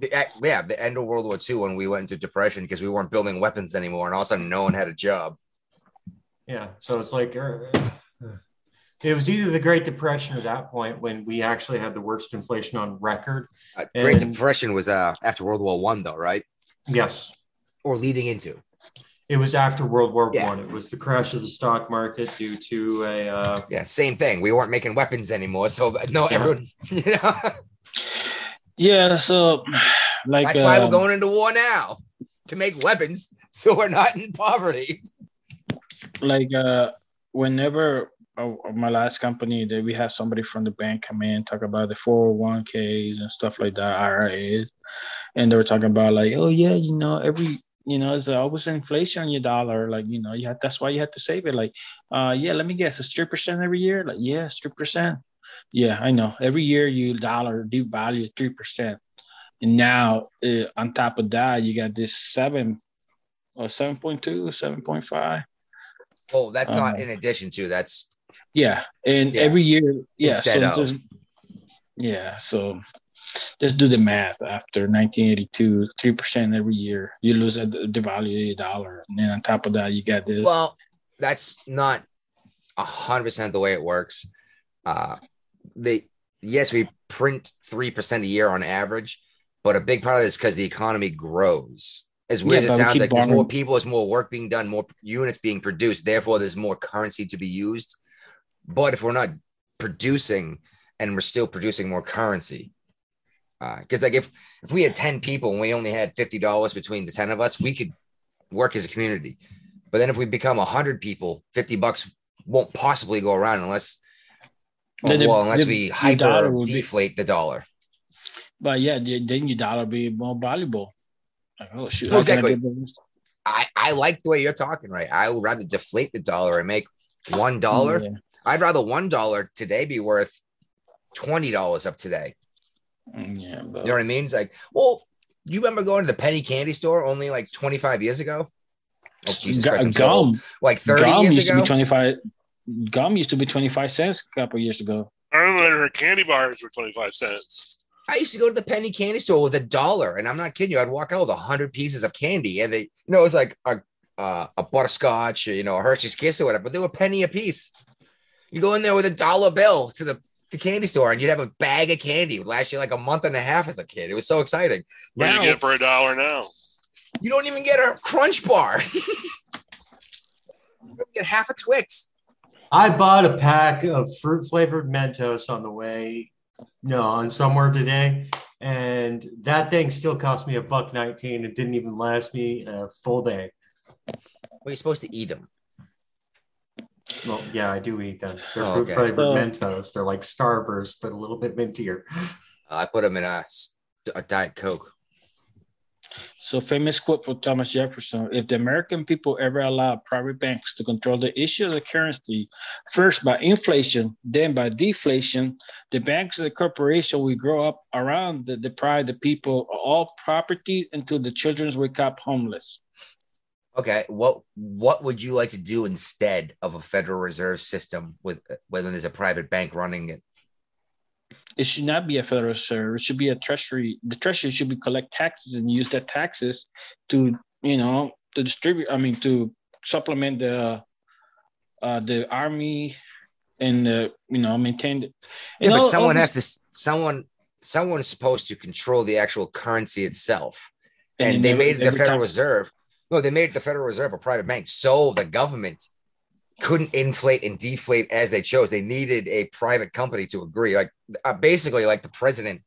The- yeah, the end of World War II when we went into depression because we weren't building weapons anymore, and all of a sudden no one had a job. Yeah, so it's like uh, it was either the Great Depression or that point when we actually had the worst inflation on record. Uh, Great And- Depression was uh, after World War One, though, right? Yes, Or leading into. it was after World War Yeah. One. It was the crash of the stock market due to a uh, Yeah, same thing. We weren't making weapons anymore, so no, Yeah. everyone, <laughs> you know, Yeah, so <sighs> like That's why we're um, going into war now to make weapons <laughs> so we're not in poverty. like uh whenever uh, my last company that we had somebody from the bank come in talk about the 401ks and stuff like that IRAs and they were talking about like oh yeah you know every you know there's always inflation on your dollar like you know you have that's why you have to save it like uh yeah let me guess it's three percent every year like yeah it's three percent yeah I know every year you dollar devalue three percent and now uh, on top of that you got this seven or 7.2 7.5 Oh, that's not Uh, in addition to that's Yeah, and Yeah. every year, yeah. Instead so of. yeah, so just do the math. After 1982, three percent every year, you lose a the value dollar, and then on top of that, you got this. well, that's not a hundred percent the way it works. Uh they yes, we print three percent a year on average, but a big part of it is because the economy grows. As weird Yeah, as it sounds like, there's more people, there's more work being done, more units being produced. Therefore, there's more currency to be used. But if we're not producing and we're still producing more currency, uh, because like if if we had 10 people and we only had $50 between the 10 of us, we could work as a community. But then if we become 100 people, 50 bucks won't possibly go around unless, Then the- well, unless the- we hyper will be- deflate the dollar. but yeah, then your dollar be more valuable. Like, oh shoot, how can I exactly. I, I like the way you're talking, right? I would rather deflate the dollar and make one dollar. Yeah. I'd rather one dollar today be worth twenty dollars up today. Mm, yeah, but You know what I mean? It's like, well, you remember going to the penny candy store only like 25 years ago? Oh, Jesus Christ, I'm so gum, Like 30 gum years used to ago? be twenty five. Gum used to be twenty five cents a couple years ago. I remember candy bars were 25 cents. I used to go to the penny candy store with a dollar, and I'm not kidding you. I'd walk out with a hundred pieces of candy, and they, you know, it was like a uh, a butterscotch, or, you know, a Hershey's Kiss or whatever, but they were penny a piece. You go in there with a dollar bill to the, the candy store, and you'd have a bag of candy. It would last you like a month and a half as a kid. It was so exciting. What do Now you get for a dollar now? you don't even get a Crunch Bar. <laughs> you get half a Twix. I bought a pack of fruit flavored Mentos on the way, no, on somewhere today, and that thing still cost me a buck nineteen. It didn't even last me a full day. Well, you're supposed to eat them. Well, yeah, I do eat them. They're Oh, fruit okay. flavored So- Mentos. They're like Starburst, but a little bit mintier. I put them in a, a Diet Coke. So famous quote from Thomas Jefferson: "If the American people ever allow private banks to control the issue of the currency, first by inflation, then by deflation, the banks and the corporation will grow up around the deprive the people of all property until the children wake up homeless." Okay, what what would you like to do instead of a Federal Reserve system with when there's a private bank running it? It should not be a Federal Reserve. It should be a Treasury. The Treasury should be collect taxes and use that taxes to, you know, to distribute. I mean, to supplement the uh, the army and the, you know maintain. The, Yeah, and but all- someone all has to someone someone's supposed to control the actual currency itself. this- And, they made the Federal time- Reserve. No, they made the Federal Reserve a private bank, so the government couldn't inflate and deflate as they chose. They needed a private company to agree. Like uh, basically, like the president,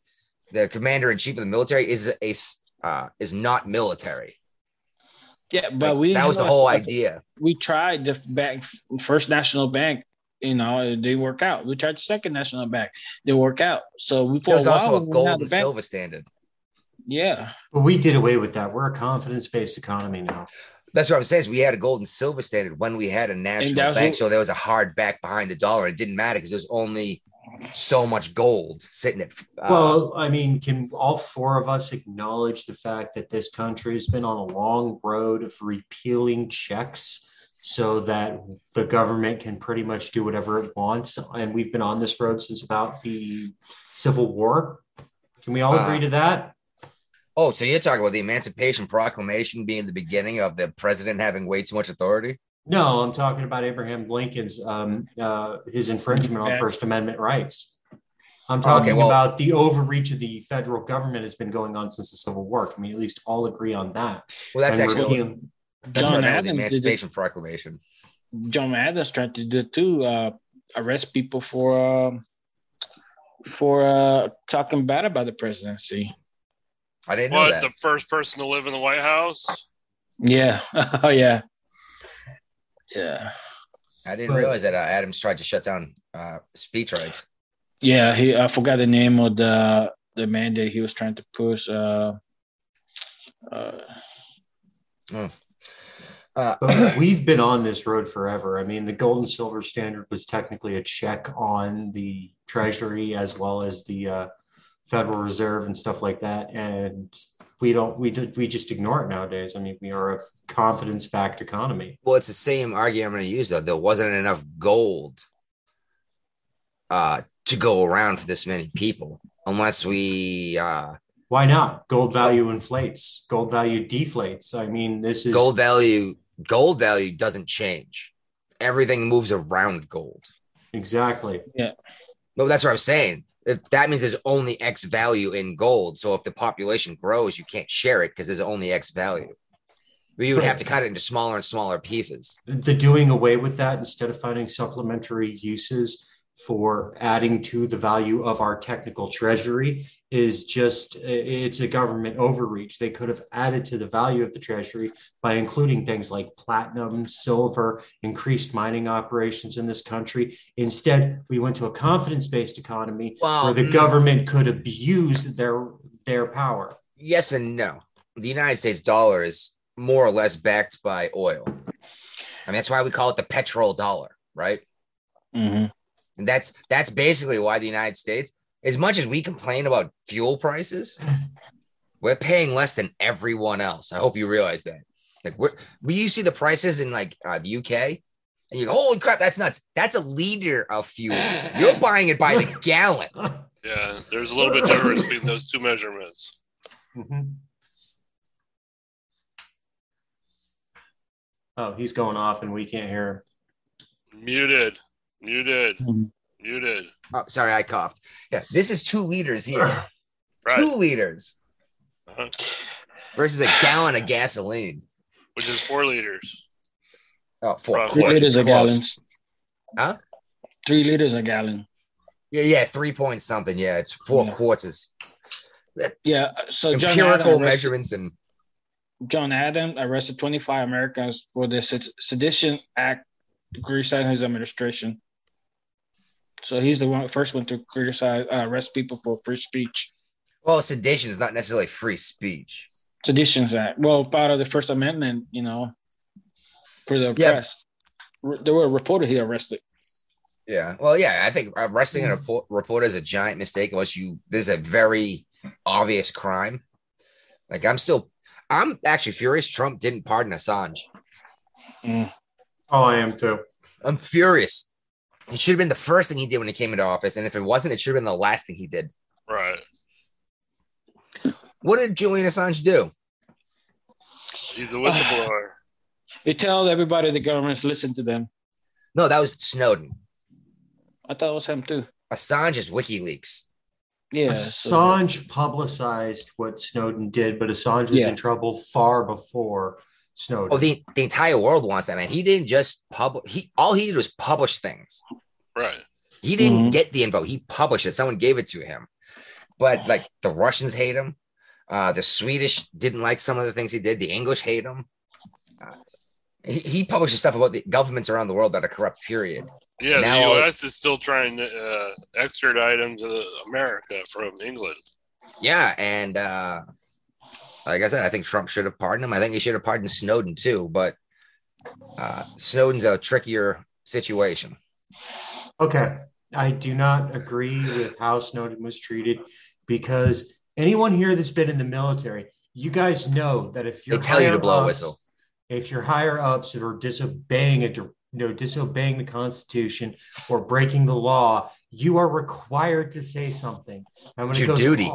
the commander in chief of the military is a s- uh, is not military. Yeah, but Like, we that was the whole a- idea. We tried the bank, First National Bank. You know, they work out. We tried the Second National Bank. They work out. So we for There was a while also a gold had the and bank. silver standard. Yeah, But we did away with that. We're a confidence based economy now. That's what I'm saying. Is we had a gold and silver standard when we had a national that bank, what- so there was a hard back behind the dollar. It didn't matter because there was only so much gold sitting at. Uh, Well, I mean, can all four of us acknowledge the fact that this country has been on a long road of repealing checks so that the government can pretty much do whatever it wants? And we've been on this road since about the Civil War. Can we all Uh, agree to that? Oh, so you're talking about the Emancipation Proclamation being the beginning of the president having way too much authority? No, I'm talking about Abraham Lincoln's um, uh, his infringement on First Amendment rights. I'm Okay, talking well- about the overreach of the federal government has been going on since the Civil War. Can we at least all agree on that? Well, that's And actually repeal- that's I John meant with the Adams did it. Emancipation Proclamation. John Adams tried to do it too. Uh, arrest people for um, for uh, talking bad about the presidency. I didn't know that. the first person to live in the White House? Yeah. <laughs> oh yeah. Yeah. I didn't But- realize that uh, Adams tried to shut down uh, speech rights. Yeah. He I forgot the name of the the mandate he was trying to push. Uh, uh, Uh, we've been on this road forever. I mean, the gold and silver standard was technically a check on the Treasury as well as the uh, Federal Reserve and stuff like that, and we don't we did we just ignore it nowadays. I mean, we are a confidence-backed economy. well, it's the same argument I'm going to use though. There wasn't enough gold uh, to go around for this many people, unless we uh, Why not? Gold value inflates, gold value deflates. I mean, this is gold value. Gold value doesn't change. Everything moves around gold. exactly. Yeah. No, that's what I'm saying. That means there's only X value in gold. So if the population grows, you can't share it because there's only X value. But you would have to cut it into smaller and smaller pieces. the doing away with that instead of finding supplementary uses for adding to the value of our technical treasury is just it's a government overreach they could have added to the value of the treasury by including things like platinum silver increased mining operations in this country instead we went to a confidence based economy Well, where the mm. government could abuse their their power Yes and no. The United States dollar is more or less backed by oil. I mean, that's why we call it the petrol dollar, right? mhm. And that's that's basically why the United States, as much as we complain about fuel prices, <laughs> we're paying less than everyone else. I hope you realize that. Like we're we you see the prices in like uh, the UK, and you go, holy crap, that's nuts. That's a liter of fuel. <laughs> You're buying it by the <laughs> gallon. Yeah, there's a little bit difference between those two measurements. Mm-hmm. oh he's going off and we can't hear him Muted, muted, Mhm. muted. Oh, sorry, I coughed. Yeah, this is two liters here. Right, Two liters Uh-huh. versus a gallon of gasoline. which is four liters. Oh, four Three quarts. liters a gallon. Huh? Three liters a gallon. Yeah, yeah, three point something. Yeah, it's four Yeah. quarts. Is Yeah. So John empirical Adam arrested, measurements and John Adam arrested 25 Americans for the Sedition Act to criticize his administration. So he's the one first one to criticize uh, arrest people for free speech. well, sedition is not necessarily free speech. Sedition is that Well, part of the First Amendment, you know, for the Yeah. press. R- There were a reporter he arrested. Yeah. Well, yeah, I think arresting a report, reporter is a giant mistake unless you there's a very obvious crime. Like I'm still I'm actually furious Trump didn't pardon Assange. Mm. oh i am too I'm furious. It should have been the first thing he did when he came into office. And if it wasn't, it should have been the last thing he did. Right. What did Julian Assange do? He's a whistleblower. <sighs> They tell everybody the government's listen to them. No, that was Snowden. I thought it was him too. Assange is WikiLeaks. Yeah. so- Assange publicized what Snowden did, but Assange was Yeah. in trouble far before Snowden. Oh, the, the entire world wants that man. He didn't just publish. He all he did was publish things. right. He didn't Mhm. get the info. He published it. Someone gave it to him. But like the Russians hate him. Uh, the Swedish didn't like some of the things he did. The English hate him. Uh, he, he publishes stuff about the governments around the world that are corrupt. Period. Yeah, Now- the U.S. is still trying to uh, extradite him to America from England. Yeah, and uh, like I said, I think Trump should have pardoned him. I think he should have pardoned Snowden too. But uh, Snowden's a trickier situation. okay. I do not agree with how Snowden was treated because anyone here that's been in the military, you guys know that if you're They tell you to blow a ups- whistle. if you're higher ups that are disobeying it, you know, disobeying the Constitution or breaking the law, you are required to say something. And when It's it your goes duty.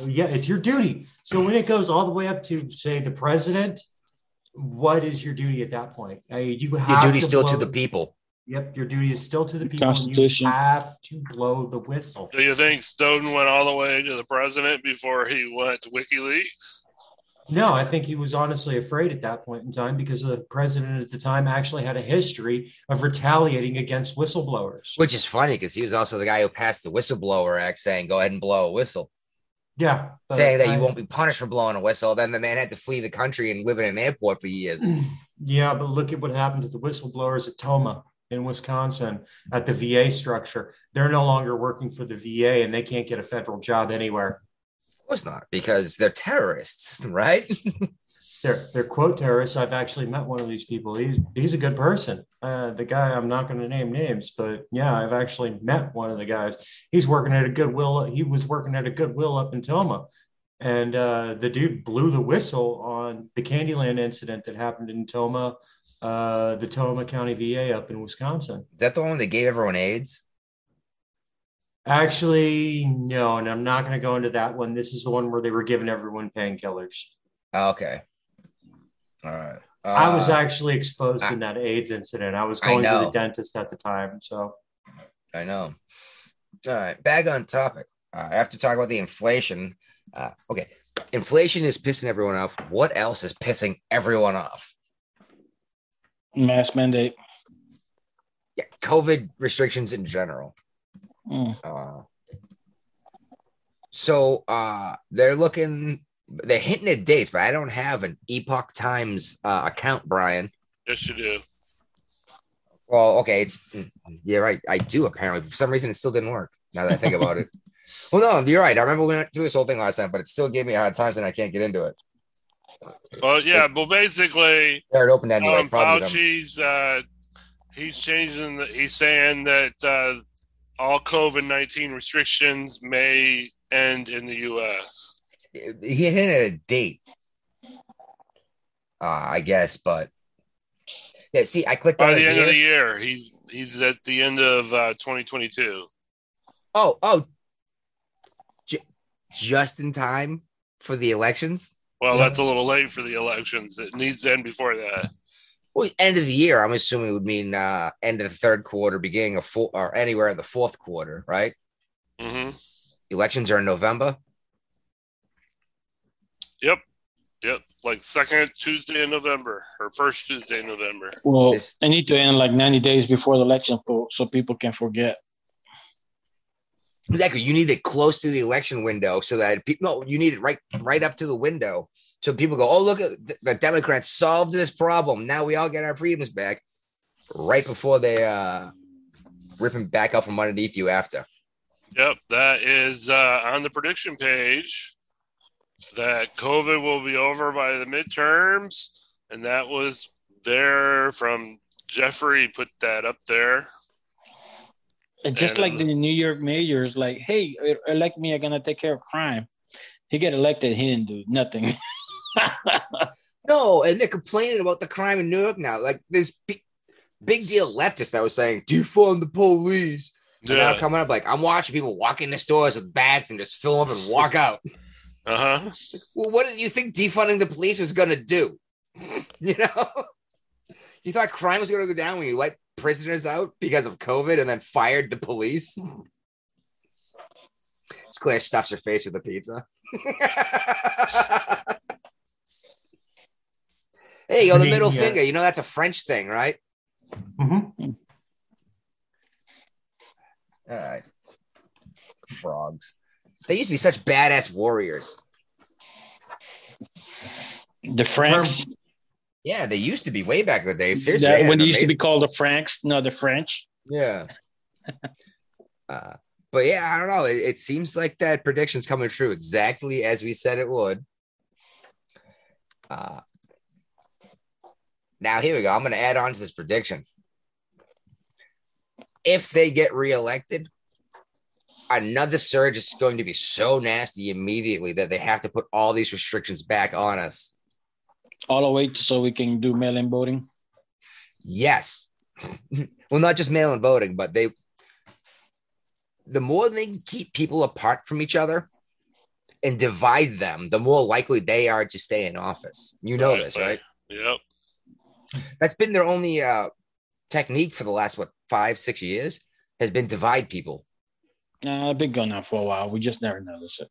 Yeah, it's your duty. So when it goes all the way up to say the president, what is your duty at that point? Uh, you have Your duty to still to the people. Yep, your duty is still to the people. And you have to blow the whistle. Do you think Snowden went all the way to the president before he went to WikiLeaks? No, I think he was honestly afraid at that point in time because the president at the time actually had a history of retaliating against whistleblowers. Which is funny because he was also the guy who passed the whistleblower act saying, go ahead and blow a whistle, Yeah. saying that I- you won't be punished for blowing a whistle. Then the man had to flee the country and live in an airport for years. <clears throat> Yeah, but look at what happened to the whistleblowers at Tomah in Wisconsin at the VA structure. They're no longer working for the VA and they can't get a federal job anywhere. Of course not, because they're terrorists, <laughs> right? <laughs> They're they're quote terrorists. I've actually met one of these people. He's he's a good person. Uh, the guy I'm not going to name names, but yeah, I've actually met one of the guys. He's working at a Goodwill. He was working at a Goodwill up in Tomah, and uh, the dude blew the whistle on the Candyland incident that happened in Tomah, uh, the Tomah County VA up in Wisconsin. Is that the one that gave everyone AIDS? Actually, no, and I'm not going to go into that one. This is the one where they were giving everyone painkillers. Oh, okay. All right. I was Uh, actually exposed I- in that AIDS incident. I was I going to the dentist at the time. So, I know. All right, back on topic. Uh, to talk about the inflation, uh, okay, inflation is pissing everyone off. What else is pissing everyone off? Mask mandate. Yeah, COVID restrictions in general. Mm. Uh, so uh, they're looking, they're hitting at dates, but I don't have an Epoch Times uh, account, Brian. Yes, you do. Well, okay, it's yeah, right. I do apparently. For some reason, it still didn't work. Now that I think about it. <laughs> Well, no, you're right. I remember we went through this whole thing last time, but it still gave me a hard time, and I can't get into it. Well, yeah, but basically, There, it opened anyway. um, Fauci's uh, he's changing. The, he's saying that uh, all COVID nineteen restrictions may end in the U.S. He hit a date, uh, I guess, but yeah. See, I clicked by it the end here. of the year. He's he's at the end of uh, 2022. oh, oh, J- just in time for the elections. Well, that's a little late for the elections. It needs to end before that. Well, end of the year. I'm assuming would mean uh, end of the third quarter, beginning of four, or anywhere in the fourth quarter, right? hmm Elections are in November. Yep, yep. Like second Tuesday in November or first Tuesday in November. Well, This- they need to end like 90 days before the election so, so people can forget. Exactly. You need it close to the election window so that people. No, you need it right, right up to the window, so people go, "Oh, look at the, the Democrats solved this problem. Now we all get our freedoms back." Right before they uh rip them back up from underneath you after. Yep, that is uh, on the prediction page that COVID will be over by the midterms, and that was there from Jeffrey put that up there. It's just And- like the New York mayor is like, hey, elect me, I'm going to take care of crime. He get elected, he didn't do nothing. <laughs> No, and they're complaining about the crime in New York now. Like this big, big deal leftist that was saying defund the police. And now coming up like I'm watching people walk into stores with bats and just fill them up and walk out. <laughs> uh huh. Well, what did you think defunding the police was going to do? <laughs> you know, you thought crime was going to go down when you let prisoners out because of COVID and then fired the police. It's Claire stuffs her face with a pizza. <laughs> hey, yo, the middle Yeah. finger. You know that's a French thing, right? Mhm. All right. Frogs. They used to be such badass warriors. the Franks, Yeah, they used to be way back in the day. Seriously, that, they when it used to be called the Franks, no, the French. Yeah. <laughs> uh, but yeah, I don't know. It, it seems like that prediction's coming true exactly as we said it would. Uh, now, here we go. I'm going to add on to this prediction. If they get reelected, another surge is going to be so nasty immediately that they have to put all these restrictions back on us. all the way to, so we can do mail-in voting. Yes. <laughs> well, not just mail in voting, but they the more they can keep people apart from each other and divide them, the more likely they are to stay in office. You know this, right? Yep. That's been their only uh technique for the last what five, six years has been divide people. Nah, I've been going on for a while. We just never noticed it.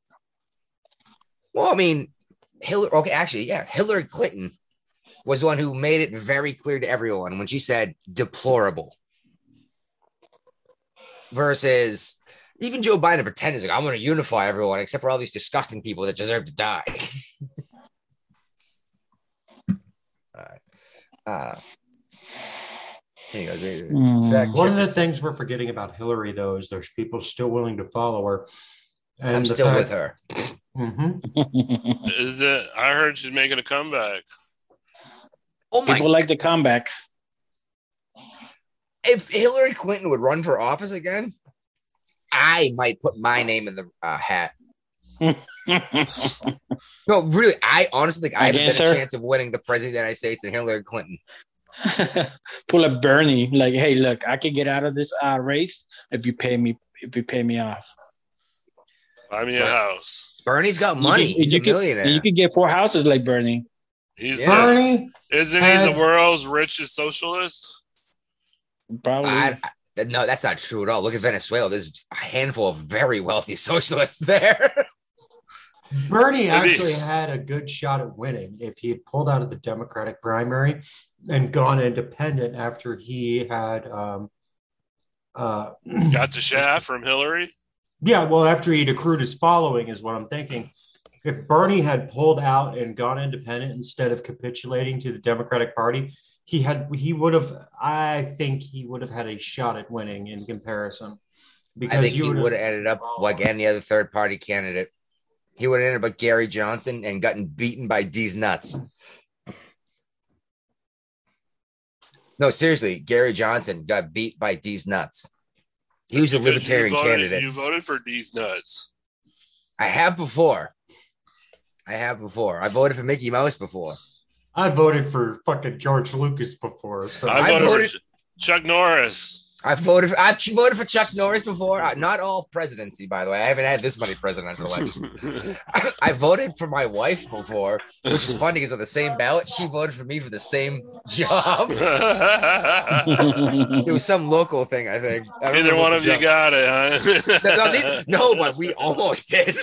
Well, I mean, Hillary. Okay, actually, yeah, Hillary Clinton was the one who made it very clear to everyone when she said deplorable. Versus even Joe Biden pretended like I'm going to unify everyone except for all these disgusting people that deserve to die. <laughs> Uh, here you go. Mm. Fact One of the things we're forgetting about Hillary, though, is there's people still willing to follow her. And I'm still fact- with her. Mhm. <laughs> Is it? I heard she's making a comeback. Oh my! People like the comeback. if Hillary Clinton would run for office again, I might put my name in the uh, hat. <laughs> No, really, I honestly think I have a better her? chance of winning the president of the United States than Hillary Clinton. <laughs> Pull a Bernie, like, hey, look, I can get out of this uh, race if you pay me if you pay me off. Buy me a Right. house. Bernie's got You money. can- He's you a can- millionaire. You could get four houses like Bernie. He's Yeah. Bernie, isn't he the world's richest socialist? Probably. I- I- no, that's not true at all. Look at Venezuela. There's a handful of very wealthy <laughs> socialists there. Bernie actually had a good shot at winning if he had pulled out of the Democratic primary and gone independent after he had, um, uh, Got the shaft from Hillary. yeah, well, after he'd accrued his following, is what I'm thinking. If Bernie had pulled out and gone independent instead of capitulating to the Democratic Party, he had he would have. I think he would have had a shot at winning in comparison. I think he would've- would have ended up like any other third party candidate. He would have ended up like Gary Johnson and gotten beaten by Deez Nuts. No, seriously, Gary Johnson got beat by Deez Nuts. He was a Because you libertarian voted- candidate. You voted for these nuts. I have before. I have before. I voted for Mickey Mouse before. I voted for fucking George Lucas before, so I, I voted, voted- for Chuck Norris. I voted. For, I've voted for Chuck Norris before. Uh, not all presidency, by the way. I haven't had this many presidential elections. <laughs> <laughs> I voted for my wife before, which is funny because on the same ballot, she voted for me for the same <laughs> job. It was some local thing, I think. I don't Either one of the you got it, No, no, they- no, but we almost did.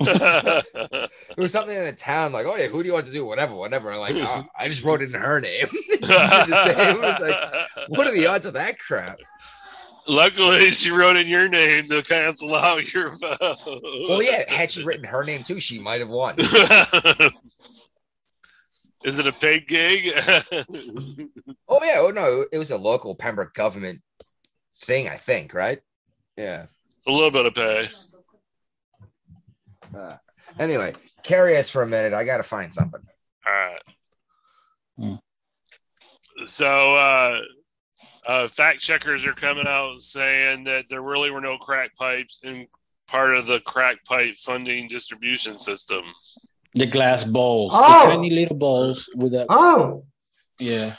It was something in the town, like, oh yeah, who do you want to do? Whatever, whatever. I'm like, oh, I just wrote it in her name. <laughs> she did the same. It was like, what are the odds of that crap? Luckily, she wrote in your name to cancel out your vote. Well, yeah, had she written her name too, she might have won. <laughs> Is it a paid gig? <laughs> Oh yeah, oh no, it was a local Pembroke government thing, I think, right? Yeah. a little bit of pay. Uh, anyway, carry us for a minute. I gotta find something. All right. Hmm. So, uh, uh, fact checkers are coming out saying that there really were no crack pipes in part of the crack pipe funding distribution system. the glass bowls. Oh! The tiny little bowls with a oh, yeah.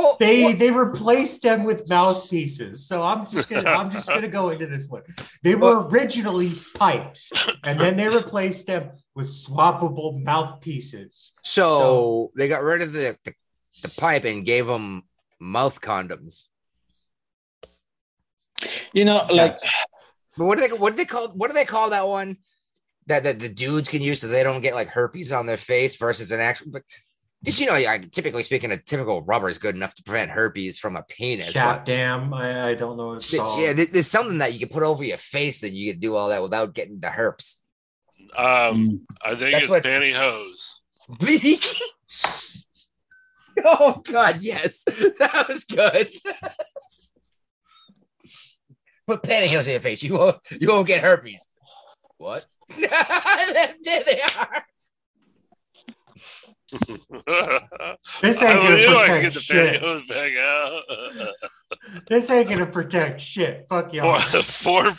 Oh, they what- they replaced them with mouthpieces. So I'm just gonna <laughs> I'm just gonna go into this one. They were originally pipes, and then they replaced them with swappable mouthpieces. so they got rid of the, the the pipe and gave them mouth condoms. You know, like Yes. But what do they what do they call what do they call that one that, that the dudes can use so they don't get like herpes on their face versus an actual but just you know, like, typically speaking, a typical rubber is good enough to prevent herpes from a penis. Chap dam. I, I don't know what it's Th- called. Yeah, there- there's something that you can put over your face that you can do all that without getting the herpes. Um, mm, I think That's it's what's- pantyhose. <laughs> oh God, yes, <laughs> that was good. Put pantyhose in your face. You won't. You won't get herpes. What? <laughs> there they are. This ain't gonna knew I protect get the shit. back out. <laughs> This ain't gonna protect shit. Fuck y'all. For, form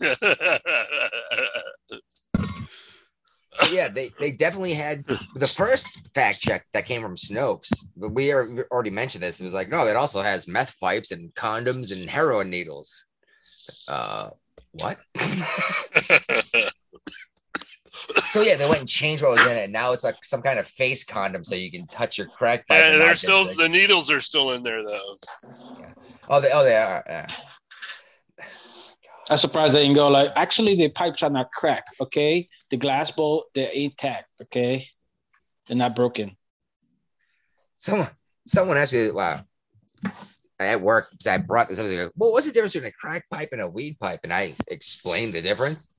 <laughs> yeah, they, they definitely had the first fact check that came from Snopes. But we are- we already mentioned this. It was like, no, it also has meth pipes and condoms and heroin needles. Uh, what? <laughs> so yeah, they went and changed what was in it. Now it's like some kind of face condom, so you can touch your crack pipe. and and they're still sick. the needles are still in there though. Yeah. oh, they, oh, they are. yeah. I'm surprised they didn't go like actually the pipes are not cracked, okay? the glass bowl, they're intact. Okay, they're not broken. Someone, someone asked me, wow, at work, I brought this up. They go, well, what's the difference between a crack pipe and a weed pipe? And I explained the difference.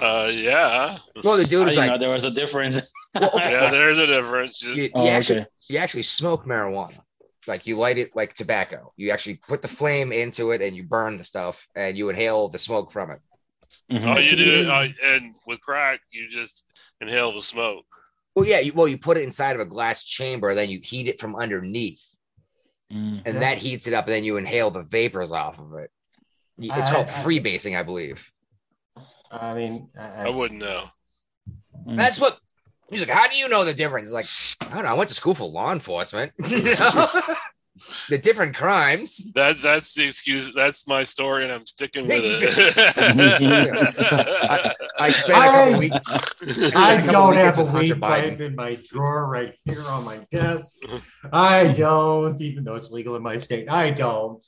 Uh, yeah. Well, the dude was didn't know like, there was a difference. <laughs> well, okay, Yeah, there's a difference. Just- you, you Oh, actually okay. you actually smoke marijuana. Like you light it like tobacco. You actually put the flame into it and you burn the stuff and you inhale the smoke from it. Mhm. All you do, uh, and with crack, you just inhale the smoke. Well, yeah, you, well, you put it inside of a glass chamber, then you heat it from underneath, Mm. and that heats it up, and then you inhale the vapors off of it. It's I- called I- freebasing, I believe. I mean, I, I wouldn't know. Mm. That's what he's like. How do you know the difference? Like, I don't know. I went to school for law enforcement. <laughs> You know? <laughs> the different crimes. That that's the excuse. That's my story, and I'm sticking with it. <laughs> I spent a couple I- weeks. I a couple don't weekends have a with weed pipe in my drawer right here on my desk. I don't, even though it's legal in my state. I don't.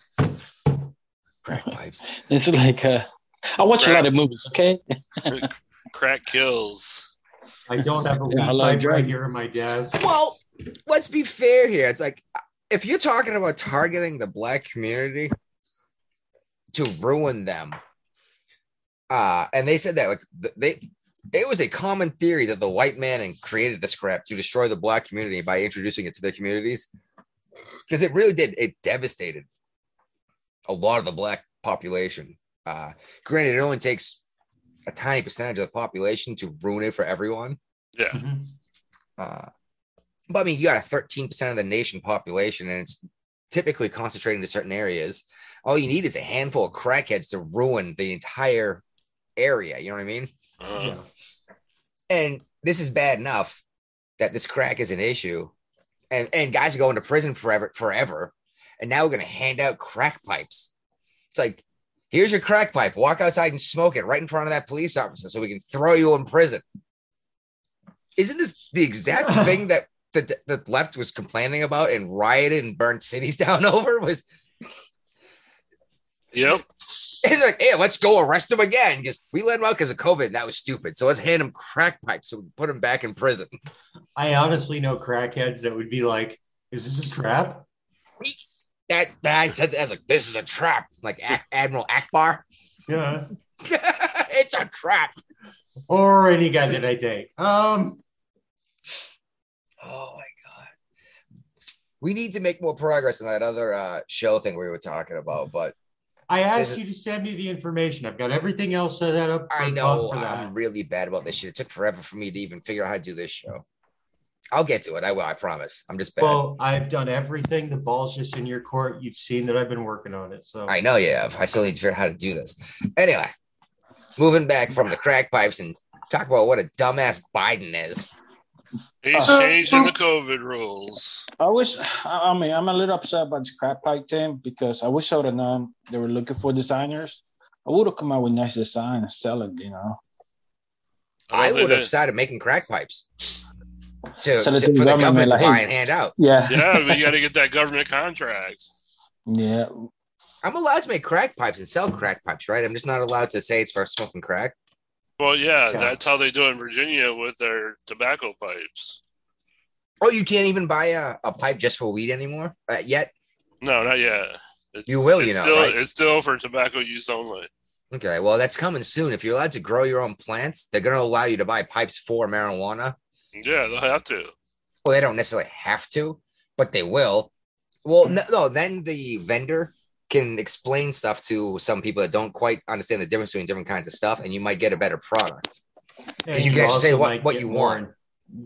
Crack pipes. It's like uh, I watch a lot of movies. Okay, <laughs> Crack kills. I don't have a weed Yeah, I like pipe right here in my desk. Well, let's be fair here. It's like if you're talking about targeting the black community to ruin them, uh, and they said that like they it was a common theory that the white man and created this crap to destroy the black community by introducing it to their communities. Because it really did, it devastated a lot of the black population. Uh, granted, it only takes a tiny percentage of the population to ruin it for everyone. Yeah. Mhm. Uh, but I mean, you got a 13% of the nation population, and it's typically concentrated into certain areas. All you need is a handful of crackheads to ruin the entire area. You know what I mean? Uh, Yeah. And this is bad enough that this crack is an issue, and and guys are going to prison forever, forever. And now we're going to hand out crack pipes. It's like, here's your crack pipe. Walk outside and smoke it right in front of that police officer, so we can throw you in prison. Isn't this the exact <sighs> thing that the the left was complaining about and rioted and burned cities <laughs> down over? Was Yep. it's like, hey, let's go arrest him again because we let him out because of COVID. And that was stupid. So let's hand him crack pipes so we can put him back in prison. I honestly know crackheads that would be like, "Is this a trap?" That, that I said, I was like, this is a trap. Like A- <laughs> Admiral Ackbar, Yeah. <laughs> it's a trap. Or any guy that I date. Um. Oh my god. We need to make more progress in that other uh, show thing we were talking about, but I asked Is you to send me the information. I've got everything else set up. I know for that. I'm really bad about this shit. It took forever for me to even figure out how to do this show. I'll get to it. I will. I promise. I'm just bad. Well, I've done everything. The ball's just in your court. You've seen that I've been working on it. So I know you have. I still need to figure out how to do this. Anyway, moving back from the crack pipes and talk about what a dumbass Biden is. He's Uh, changing the COVID rules. I wish. I I mean, I'm a little upset about the crack pipe thing because I wish I would have known they were looking for designers. I would have come out with nice design and sell it. You know, I don't would have started making crack pipes to, Sell it to- to the for the government, government to like, buy hey. and hand out. yeah, Yeah, we got to get that government contract. yeah. I'm allowed to make crack pipes and sell crack pipes, right? I'm just not allowed to say it's for smoking crack. Well, yeah, Yeah. that's how they do it in Virginia with their tobacco pipes. Oh, you can't even buy a, a pipe just for weed anymore uh, yet? No, not yet. It's, You will, it's you know, Still, right? It's still for tobacco use only. Okay, well, that's coming soon. If you're allowed to grow your own plants, they're going to allow you to buy pipes for marijuana. Yeah, they'll have to. Well, they don't necessarily have to, but they will. Well, no, no then the vendor can explain stuff to some people that don't quite understand the difference between different kinds of stuff, and you might get a better product. And you can actually say what- what you more- want.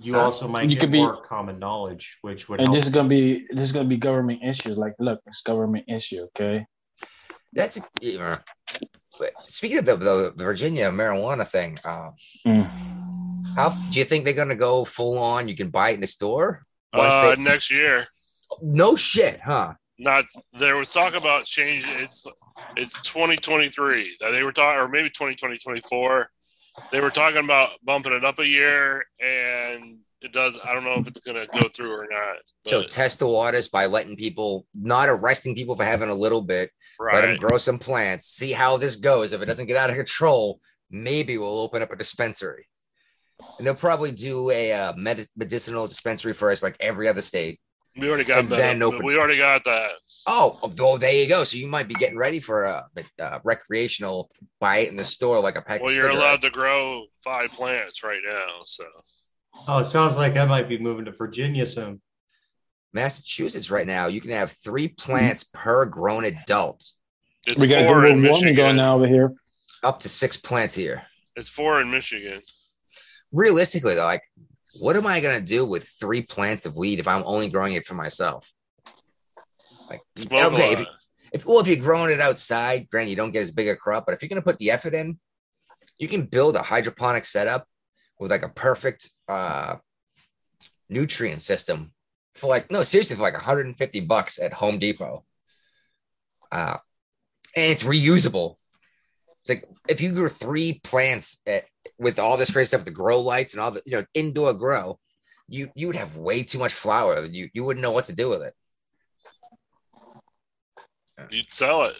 You Huh? also might You get could be- more common knowledge, which would And help. this is gonna be this is gonna be government issues. Like, look, it's government issue. Okay. That's yeah. But speaking of the, the Virginia marijuana thing, uh, Mm. How do you think they're going to go full on? You can buy it in the store. Uh, they- next year. no shit, huh? Not there was talk about change. It's it's 2023 that they were talking, or maybe 2020, 24. They were talking about bumping it up a year, and it does. I don't know if it's going to go through or not. So test the waters by letting people, not arresting people for having a little bit, let them grow some plants, see how this goes. If it doesn't get out of control, maybe we'll open up a dispensary. And they'll probably do a uh, med- medicinal dispensary for us, like every other state. We already got And that. then open- We already got that. Oh, oh, oh, there you go. So you might be getting ready for a, a recreational buy it in the store, like a pack. Well, of you're allowed to grow five plants right now. So Oh, it sounds like I might be moving to Virginia soon. Massachusetts right now. You can have three plants per grown adult, it's We got four in global warming going Michigan. now over here. up to six plants here. It's four in Michigan. Realistically, though, like, what am I gonna do with three plants of weed if I'm only growing it for myself? Like, okay, if, if well, if you're growing it outside, granted, you don't get as big a crop, but if you're gonna put the effort in, you can build a hydroponic setup with like a perfect uh nutrient system for like no seriously for like 150 bucks at Home Depot. Uh and it's reusable. It's like if you grew three plants at, with all this great stuff, the grow lights and all the you know indoor grow, you you would have way too much flower. You you wouldn't know what to do with it. You'd sell it.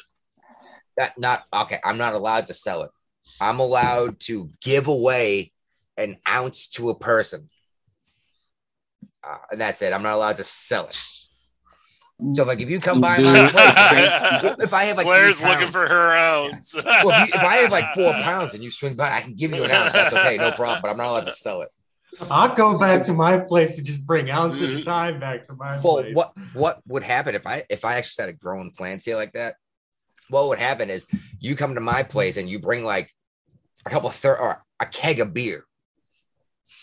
that not okay i'm not allowed to sell it i'm allowed to give away an ounce to a person uh, and that's it i'm not allowed to sell it so like if you come by my Dude. place okay, <laughs> if i have like Claire's three looking for her ounce. well, if, you, if i have like four <laughs> pounds and you swing by i can give you an ounce that's okay no problem but i'm not allowed to sell it I'll go back to my place and just bring ounce at a time back to my well place. what what would happen if i if i actually started growing plants here like that what would happen is you come to my place and you bring like a couple of thir- or a keg of beer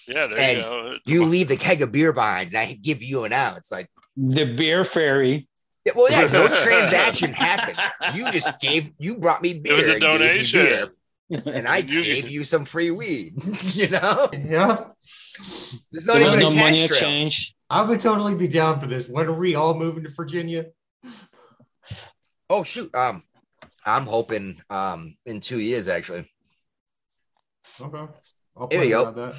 yeah, there And you go. you leave the keg of beer behind and I give you an ounce. Like, The beer fairy. yeah, well, yeah, no <laughs> transaction happened. You just gave, you brought me beer. It was a and donation. beer, and I <laughs> you- gave you some free weed. <laughs> you know, Yeah, there's not There was even no a money cash trail. exchange. I would totally be down for this. When are we all moving to Virginia? Oh shoot, um, I'm hoping um in two years actually. Okay. I'll Here we plan go.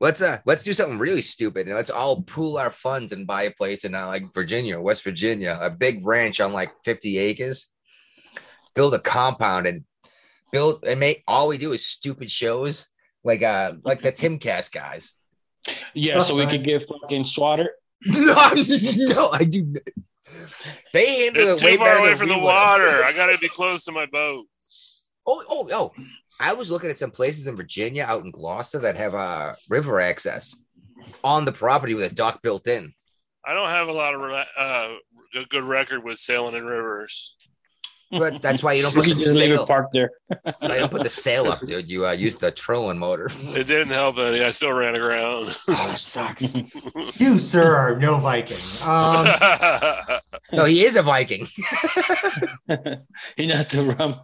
Around that. Let's uh let's do something really stupid and let's all pool our funds and buy a place in uh, like Virginia, West Virginia, a big ranch on like 50 acres. Build a compound and build and make all we do is stupid shows like uh like the Timcast guys. Yeah, so we could get fucking swatter. no, <laughs> no, I do. They handle It's it way too far better away than from the water. I gotta be close to my boat. Oh, oh, oh! I was looking at some places in Virginia, out in Gloucester, that have uh, river access on the property with a dock built in. I don't have a lot of re- uh, a good record with sailing in rivers. But that's why you don't <laughs> put the just leave it sail. parked there. <laughs> You don't put the sail up, dude. You uh, use the trolling motor. It didn't help any. I still ran aground. <laughs> Oh, that sucks. You, sir, are no Viking. Um, No, he is a Viking. he not the run.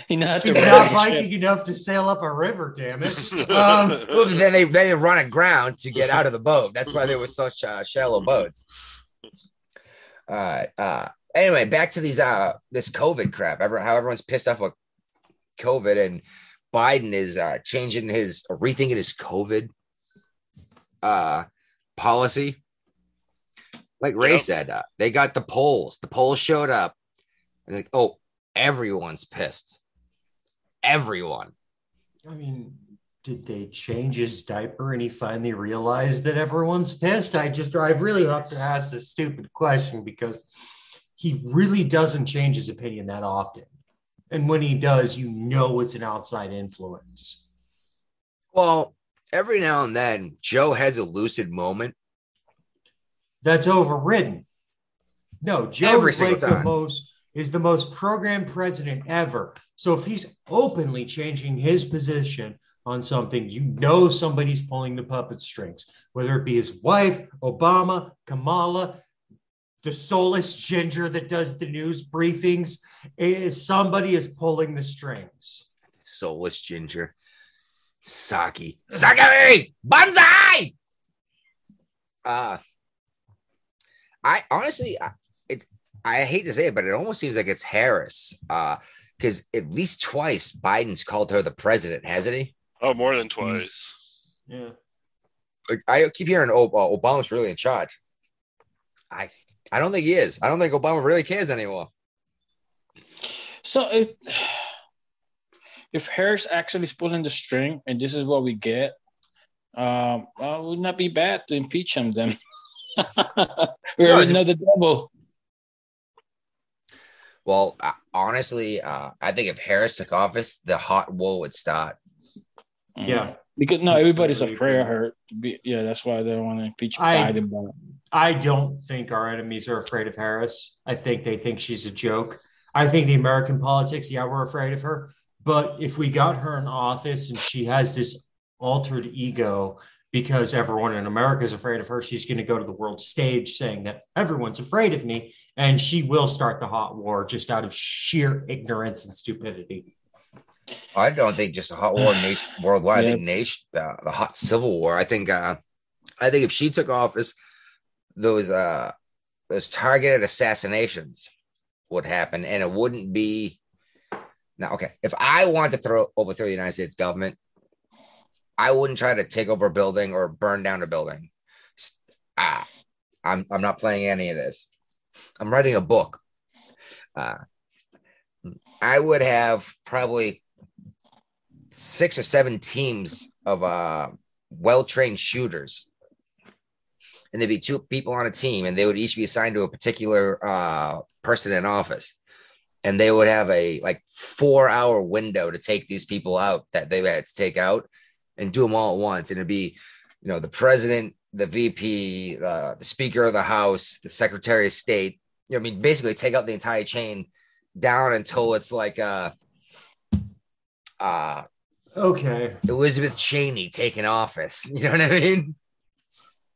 <laughs> He not he's not the ship. Viking enough to sail up a river, damn it. <laughs> Um, Well, then they they run aground to get out of the boat. That's why there were such uh, shallow boats. All right. Uh, anyway, back to these uh this COVID crap. Ever how everyone's pissed off about COVID and Biden is uh changing his or rethinking his COVID uh policy. Like Ray Yep. said, uh, they got the polls. The polls showed up, and like, oh, everyone's pissed. Everyone. I mean, did they change his diaper and he finally realized that everyone's pissed? I just, I really have to ask this stupid question because he really doesn't change his opinion that often. And when he does, you know it's an outside influence. Well, every now and then, Joe has a lucid moment. That's overridden. No, Joe Every is like the most is the most programmed president ever. So if he's openly changing his position on something, you know somebody's pulling the puppet strings, whether it be his wife, Obama, Kamala, the soulless ginger that does the news briefings. Is somebody is pulling the strings. Soulless ginger. Psaki. Psaki! Banzai! Uh, I honestly, I hate to say it, but it almost seems like it's Harris. Uh, because at least twice Biden's called her the president, hasn't he? oh, more than twice. Yeah. Like, I keep hearing oh, uh, Obama's really in charge. I I don't think he is. I don't think Obama really cares anymore. So if if Harris actually is pulling the string and this is what we get, um, well, it would not be bad to impeach him then. <laughs> we No, already it's- know the double. Well, honestly, uh, I think if Harris took office, the hot war would start. Yeah. Because no, everybody's Completely afraid of her. Yeah, that's why they don't want to impeach I- Biden. But I don't think our enemies are afraid of Harris. I think they think she's a joke. I think the American politics, yeah, we're afraid of her. But if we got her in office and she has this altered ego because everyone in America is afraid of her, she's going to go to the world stage saying that everyone's afraid of me. And she will start the hot war just out of sheer ignorance and stupidity. I don't think just a hot war nation worldwide. I think nation uh, the hot civil war. I think uh, I think if she took office, those uh those targeted assassinations would happen, and it wouldn't be now. Okay, if I want to throw overthrow the United States government, I wouldn't try to take over a building or burn down a building. Ah, I'm I'm not playing any of this. I'm writing a book. Uh, I would have probably six or seven teams of uh, well-trained shooters and there'd be two people on a team and they would each be assigned to a particular uh, person in office and they would have a like four hour window to take these people out that they had to take out and do them all at once and it'd be you know the president the vp uh, the speaker of the house the secretary of state you know, i mean basically take out the entire chain down until it's like uh uh Okay. Elizabeth Cheney taking office. <laughs> You know what I mean?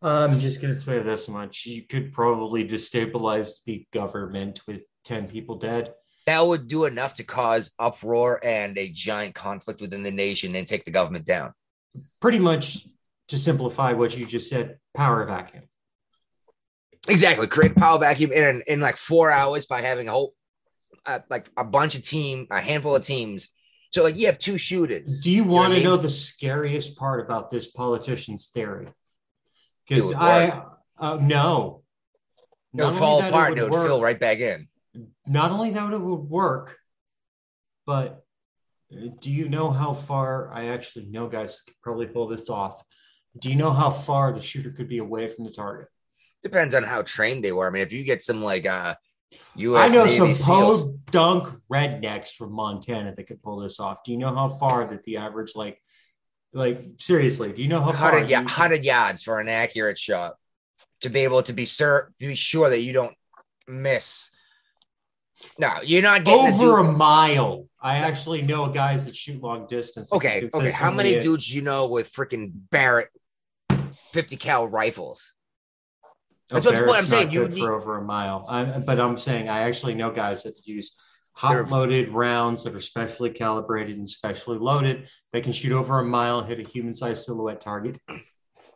I'm just going to say this much. You could probably destabilize the government with 10 people dead. That would do enough to cause uproar and a giant conflict within the nation and take the government down. Pretty much to simplify what you just said, power vacuum. Exactly. Create a power vacuum in in like four hours by having a whole uh, like a bunch of team, a handful of teams. So like you have two shooters. Do you what want I to mean? know the scariest part about this politician's theory? Because I, uh, no. it would fall apart would and it would fill right back in. Not only that it would work, but do you know how far? I actually know guys could probably pull this off. Do you know how far the shooter could be away from the target? Depends on how trained they were. I mean, if you get some like uh I US know Navy some SEALs, dunk rednecks from Montana that could pull this off. Do you know how far that the average, like, like seriously, do you know how far? 100, ya- you- 100 yards for an accurate shot to be able to be sure be sure that you don't miss. No, you're not getting over a mile? I actually know guys that shoot long distance. Okay, okay. How many dudes you know with freaking Barrett 50 cal rifles? Oh, That's Oh, what- what I'm saying, you need- for over a mile. I, but I'm saying I actually know guys that use hot loaded rounds that are specially calibrated and specially loaded. They can shoot over a mile and hit a human sized silhouette target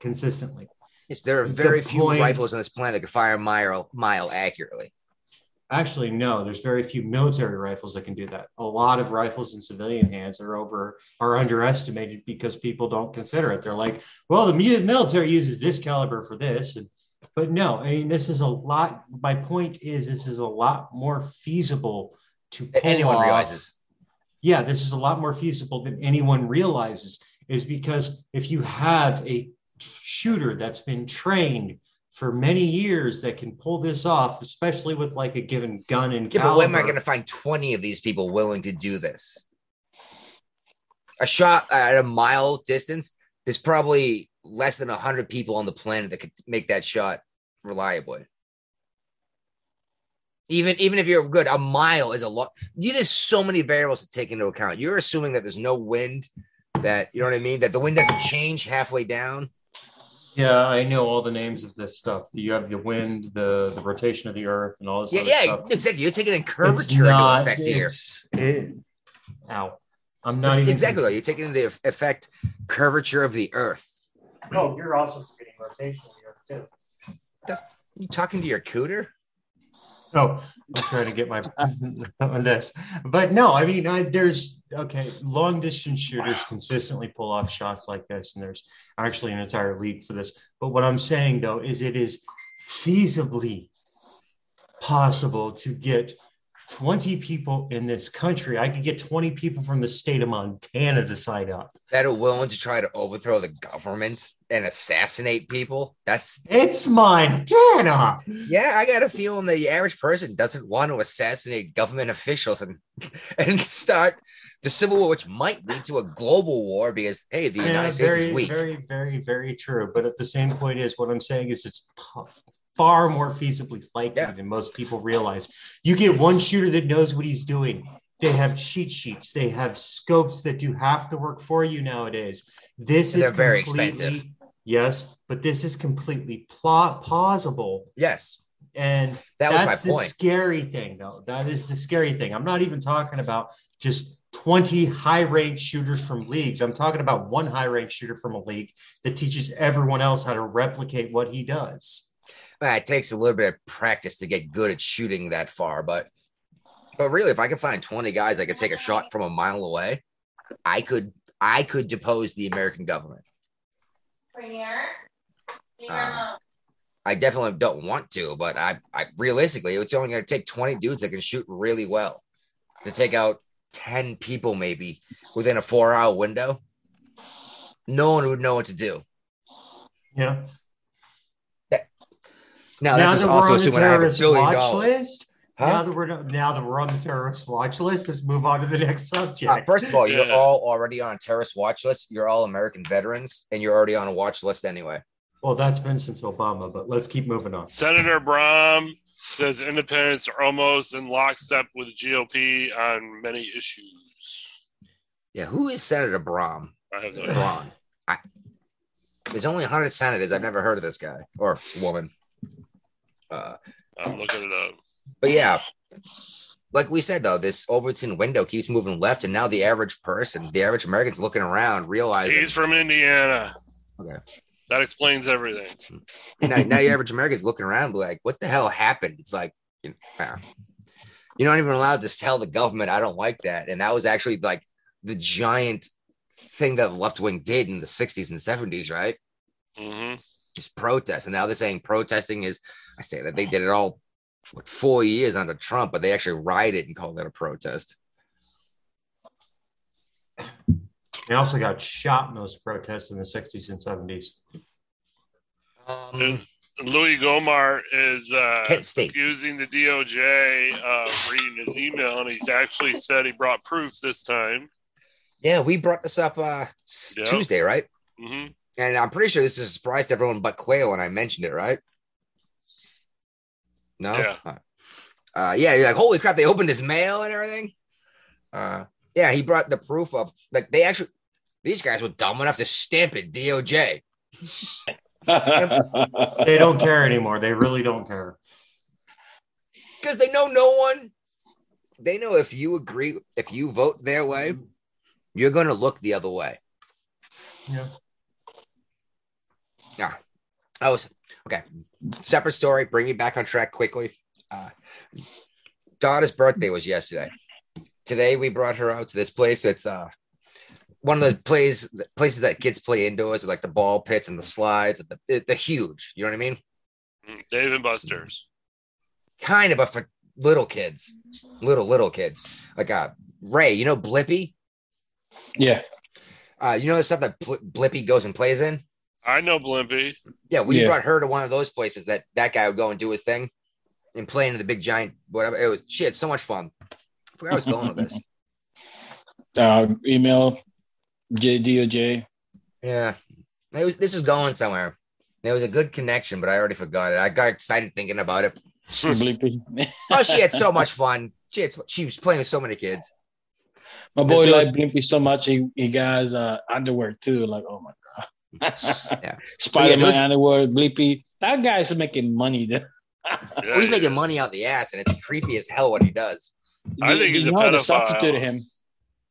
consistently. Yes, there are The very few point- rifles on this planet that can fire a mile mile accurately. Actually, no, there's very few military rifles that can do that. A lot of rifles in civilian hands are over are underestimated because people don't consider it. They're like, well, the military uses this caliber for this, and but no, I mean this is a lot. My point is, this is a lot more feasible to Anyone off. realizes. Yeah, this is a lot more feasible than anyone realizes. Is because if you have a shooter that's been trained for many years that can pull this off, especially with like a given gun and Yeah, but where am I going to find 20 of these people willing to do this? A shot at a mile distance, there's probably less than 100 people on the planet that could make that shot reliably. Even even if you're good, a mile is a lot. You there's so many variables to take into account. You're assuming that there's no wind, that you know what I mean, that the wind doesn't change halfway down. Yeah, I know all the names of this stuff. You have the wind, the the rotation of the earth, and all this. Yeah, yeah, stuff. exactly. You're taking in It's curvature not- into effect here. it's- it- ow. I'm not even exactly. Though. You're taking the effect curvature of the earth. Oh, you're also forgetting rotation of the earth too. Are you talking to your cooter? Oh, I'm trying to get my <laughs> on this, but no, I mean, I, there's okay. Long distance shooters consistently pull off shots like this, and there's actually an entire league for this. But what I'm saying though is, it is feasibly possible to get 20 people in this country. I could get 20 people from the state of Montana to sign up. that are willing to try to overthrow the government and assassinate people. That's It's Montana. yeah, I got a feeling the average person doesn't want to assassinate government officials and <laughs> and start the civil war, which might lead to a global war because hey, the Yeah, United States very, is weak. very, very, very true. But at the same point is what I'm saying is it's far more feasibly likely Yeah. than most people realize. You get one shooter that knows what he's doing. They have cheat sheets. They have scopes that do half the work for you nowadays. This And is they're very expensive. Yes, but this is completely plot plausible yes, and that was that's the point. scary thing, though. That is the scary thing. I'm not even talking about just 20 high ranked shooters from leagues. I'm talking about one high ranked shooter from a league that teaches everyone else how to replicate what he does. Man, it takes a little bit of practice to get good at shooting that far, but but really, if I could find 20 guys that could take a shot from a mile away, I could I could depose the American government. Premier. Uh, I definitely don't want to, but I, I realistically, it's only going to take 20 dudes that can shoot really well to take out 10 people, maybe within a four hour window. No one would know what to do. Yeah. Now, that's just also assuming I have a terrorist billion watch dollars. list. Now that we're now that we're on the terrorist watch list, let's move on to the next <laughs> subject. Uh, first of all, you're Yeah. all already on a terrorist watch list. You're all American veterans, and you're already on a watch list anyway. well, that's been since Obama, but let's keep moving on. Senator Brom says independents are almost in lockstep with the GOP on many issues. Yeah, who is Senator Brom? I have no idea. Braun. I, there's only 100 senators. I've never heard of this guy or woman. Uh, I'm looking it up. But yeah, like we said though, this Overton window keeps moving left, and now the average person, the average American's looking around, realizing He's from Indiana. Okay. That explains everything. now, now the average American's looking around, like, what the hell happened? It's like, you know, you're not even allowed to tell the government, I don't like that. And that was actually like the giant thing that the left wing did in the 60s and 70s, right? hmm Just protest. And now they're saying protesting is, I say that they did it all what, four years under Trump, but they actually rioted and called it a protest. They also got shot in those protests in the 60s and 70s. Um, Louie Gohmert is uh, Kent State. accusing the DOJ of reading his email, and he's actually said he brought proof this time. Yeah, we brought this up uh s- Yeah. Tuesday, right? hmm And I'm pretty sure this is a surprise to everyone but Clay when I mentioned it, right? No. Yeah. Uh, yeah. You're like, holy crap! They opened his mail and everything. Uh, yeah, he brought the proof of like they actually these guys were dumb enough to stamp it DOJ. <laughs> They don't care anymore. They really don't care. because they know no one. They know if you agree, if you vote their way, you're going to look the other way. Yeah. I was okay. Separate story. Bring you back on track quickly. Uh, daughter's birthday was yesterday. Today we brought her out to this place. It's uh one of the plays places that kids play indoors, like the ball pits and the slides. The, they're huge. You know what I mean? Mm-hmm. Dave and Buster's. Kind of, but for little kids, little little kids. Like uh Ray, you know Blippi. yeah. Uh, you know the stuff that Bl- Blippi goes and plays in. I know Blimpy. Yeah, we Yeah. brought her to one of those places that that guy would go and do his thing and play into the big giant whatever. It was she had so much fun. I forgot where I was going with this. <laughs> Uh, email JDOJ. Yeah, it was, this is going somewhere. There was a good connection, but I already forgot it. I got excited thinking about it. Bleepy. <laughs> Oh, she had so much fun. She had, she was playing with so many kids. My boy There liked Blimpy so much he, he got his uh, underwear too. Like, oh my god. <laughs> Yeah. <laughs> Spider Man those- underwear, Bleepy. That guy's making money. There. Well, he's making money out the ass, and it's creepy as hell what he does. I think he's a know, they pedophile. substituted him,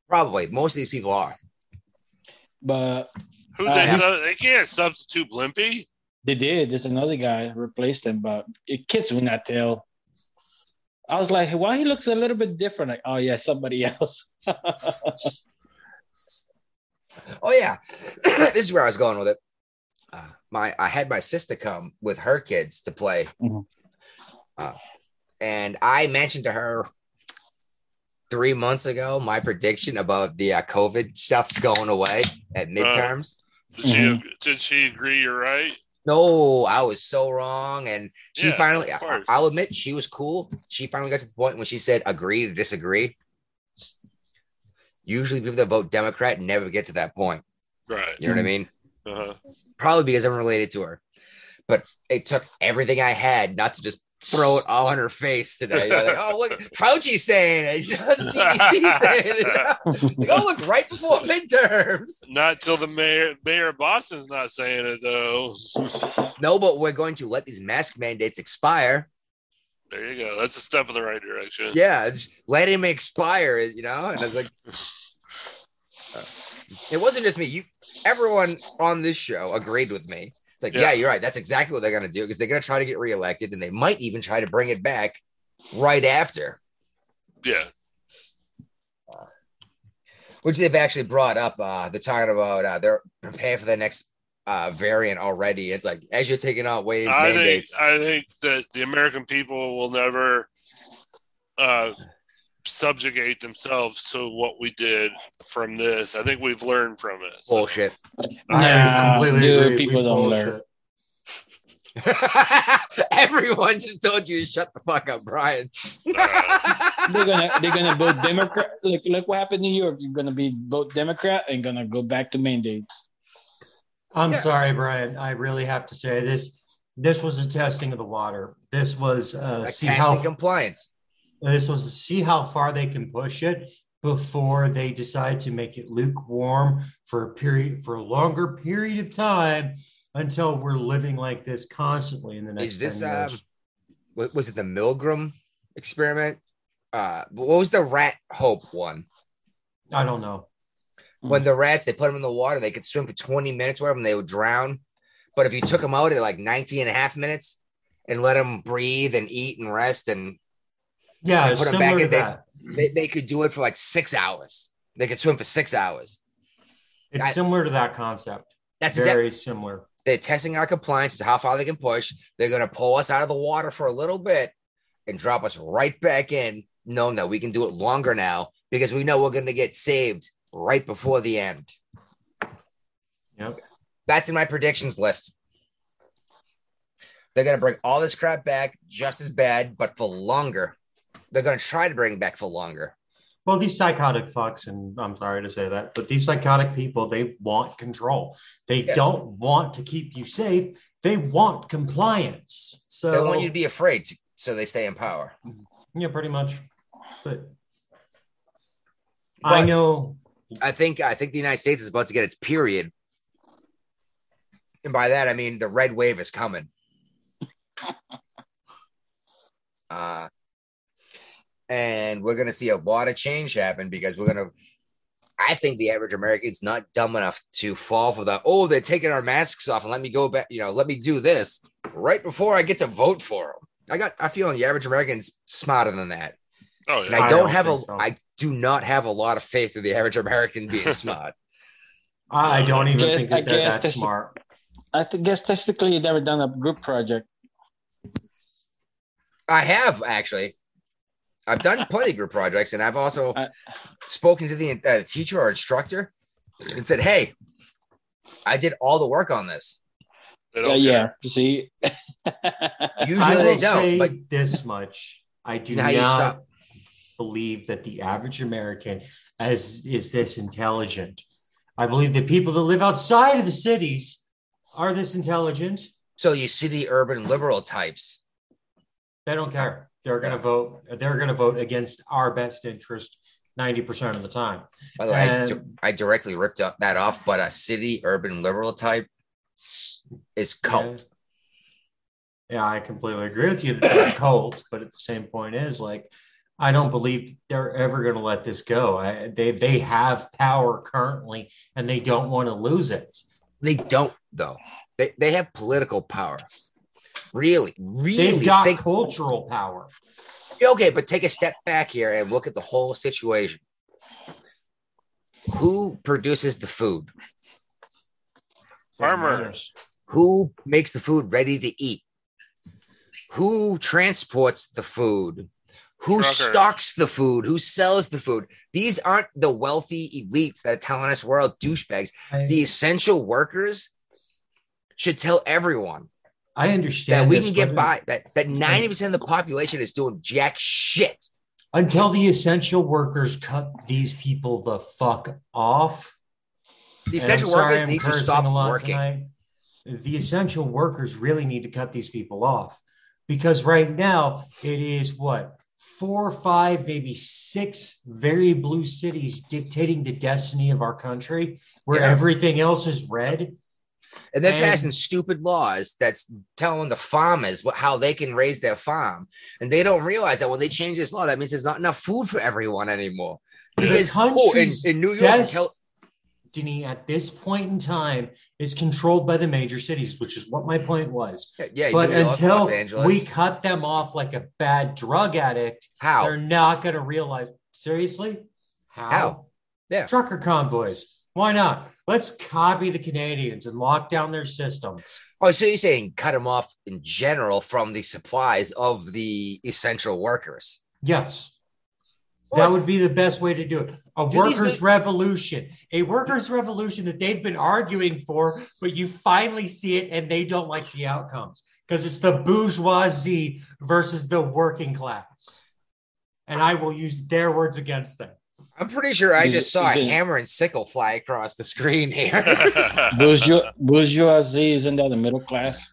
Probably most of these people are. but Who Uh, they su- they can't substitute Blimpy. they did. There's another guy replaced him, but it kids will not tell. I was like, why he looks a little bit different? Like, oh yeah, somebody <laughs> else. Oh yeah, <coughs> this is where I was going with it. Uh, my I had my sister come with her kids to play, Mhm. uh, and I mentioned to her three months ago my prediction about the uh, COVID stuff going away at midterms. Did she did she agree? You're right. No, I was so wrong. And she Yeah, finally, I, I'll admit, she was cool. She finally got to the point when she said agree to disagree. Usually, people that vote Democrat never get to that point. Right. You know what I mean? Uh-huh. Probably because I'm related to her. But it took everything I had not to just throw it all on her face today. You're like, oh, look, <laughs> Fauci's saying it. <laughs> You the CDC saying it. <laughs> Like, oh, look, right before midterms. Not till the mayor mayor of Boston's not saying it though. No, but we're going to let these mask mandates expire. There you go. That's a step in the right direction. Yeah, let him expire, you know? And I was like, uh, <laughs> it wasn't just me. You, everyone on this show agreed with me. It's like, yeah, Yeah. you're right. That's exactly what they're going to do because they're going to try to get reelected and they might even try to bring it back right after, Yeah. which they've actually brought up. Uh, they're talking about uh, they're preparing for the next uh, variant already. It's like, as you're taking out wave I think mandates, I think that the American people will never uh, subjugate themselves to what we did from this. I think we've learned from it. So, bullshit. Nah, dude, agree. people We don't bullshit. learn. <laughs> Everyone just told you to shut the fuck up, Brian. They're gonna they're gonna vote Democrat. Look look what happened in New York. You're gonna be vote Democrat and gonna go back to mandates. I'm sorry, Brian. I really have to say this. This was a testing of the water. This was uh, A see how compliance. this was to see how far they can push it before they decide to make it lukewarm for a period for a longer period of time until we're living like this constantly in the next. Is this 10 years. um was it the Milgram experiment? Uh what was the rat hope one? I don't know. When mm. the rats they put them in the water, they could swim for 20 minutes wherever and they would drown. But if you took them out at like 19 and a half minutes and let them breathe and eat and rest and Yeah, They it's put 'em similar back in that. they, they could do it for like six hours. They could swim for six hours. It's I- similar to that concept. That's Very similar. they're testing our compliance to how far they can push. They're going to pull us out of the water for a little bit and drop us right back in, knowing that we can do it longer now because we know we're going to get saved right before the end. Yep. That's in my predictions list. They're going to bring all this crap back just as bad, but for longer. They're going to try to bring back for longer. Well, these psychotic fucks, and I'm sorry to say that, but these psychotic people, they want control. They Yes. don't want to keep you safe. They want compliance. So They want you to be afraid to, so they stay in power. Mm-hmm. yeah, pretty much. But I know I think I think the United States is about to get its period. And by that I mean the red wave is coming. <laughs> Uh and we're gonna see a lot of change happen because we're gonna I think the average American's not dumb enough to fall for the oh they're taking our masks off and let me go back, you know, let me do this right before I get to vote for them. I got I feel the average American's smarter than that. Oh yeah. I I don't, don't have a so. I do not have a lot of faith in the average American being <laughs> smart. I don't even guess- think I that they're that smart. I th- guess technically you've never done a group project. I have actually. I've done plenty of group projects, and I've also I- spoken to the uh, teacher or instructor and said, "Hey, I did all the work on this." Yeah, yeah. see, Usually I will they don't. say But this much: I do You know you not stop- believe that the average American as is this intelligent. I believe the people that live outside of the cities are this intelligent. so you city urban liberal types. They don't care. They're going to vote. They're going to vote against our best interest ninety percent of the time. By the way, I, di- I directly ripped up that off, but a city urban liberal type is cult. Yeah, I completely agree with you that cult, but at the same point is like, I don't believe they're ever going to let this go. I, they they have power currently, and they don't want to lose it. They don't though. They they have political power. Really, really They've got think cultural power. okay, but take a step back here and look at the whole situation. Who produces the food? Farmers. Who makes the food ready to eat? Who transports the food? Who Trucker. stocks the food? Who sells the food? These aren't the wealthy elites that are telling us we're all douchebags. I, The essential workers should tell everyone I understand that we this, can get by that that 90% of the population is doing jack shit. until the essential workers cut these people the fuck off. The essential sorry workers I'm need to stop working. tonight. The essential workers really need to cut these people off because right now it is what four, five, maybe six very blue cities dictating the destiny of our country, where Yeah. everything else is red. And they're And- passing stupid laws that's telling the farmers what how they can raise their farm. And they don't realize that when they change this law, that means there's not enough food for everyone anymore. Because oh, in, in New York, des- Cal- Destiny at this point in time is controlled by the major cities, which is what my point was. yeah, but until we cut them off like a bad drug addict, how? they're not going to realize. Seriously? How? How? Yeah. Trucker convoys. Why not? Let's copy the Canadians and lock down their systems. Oh, so you're saying cut them off in general from the supplies of the essential workers? Yes. What? That would be the best way to do it. A Do workers' new- revolution. A workers' revolution that they've been arguing for, but you finally see it and they don't like the outcomes because it's the bourgeoisie versus the working class. And I will use their words against them. I'm pretty sure I just saw a hammer and sickle fly across the screen here. <laughs> Bourgeois, bourgeoisie isn't that the middle class?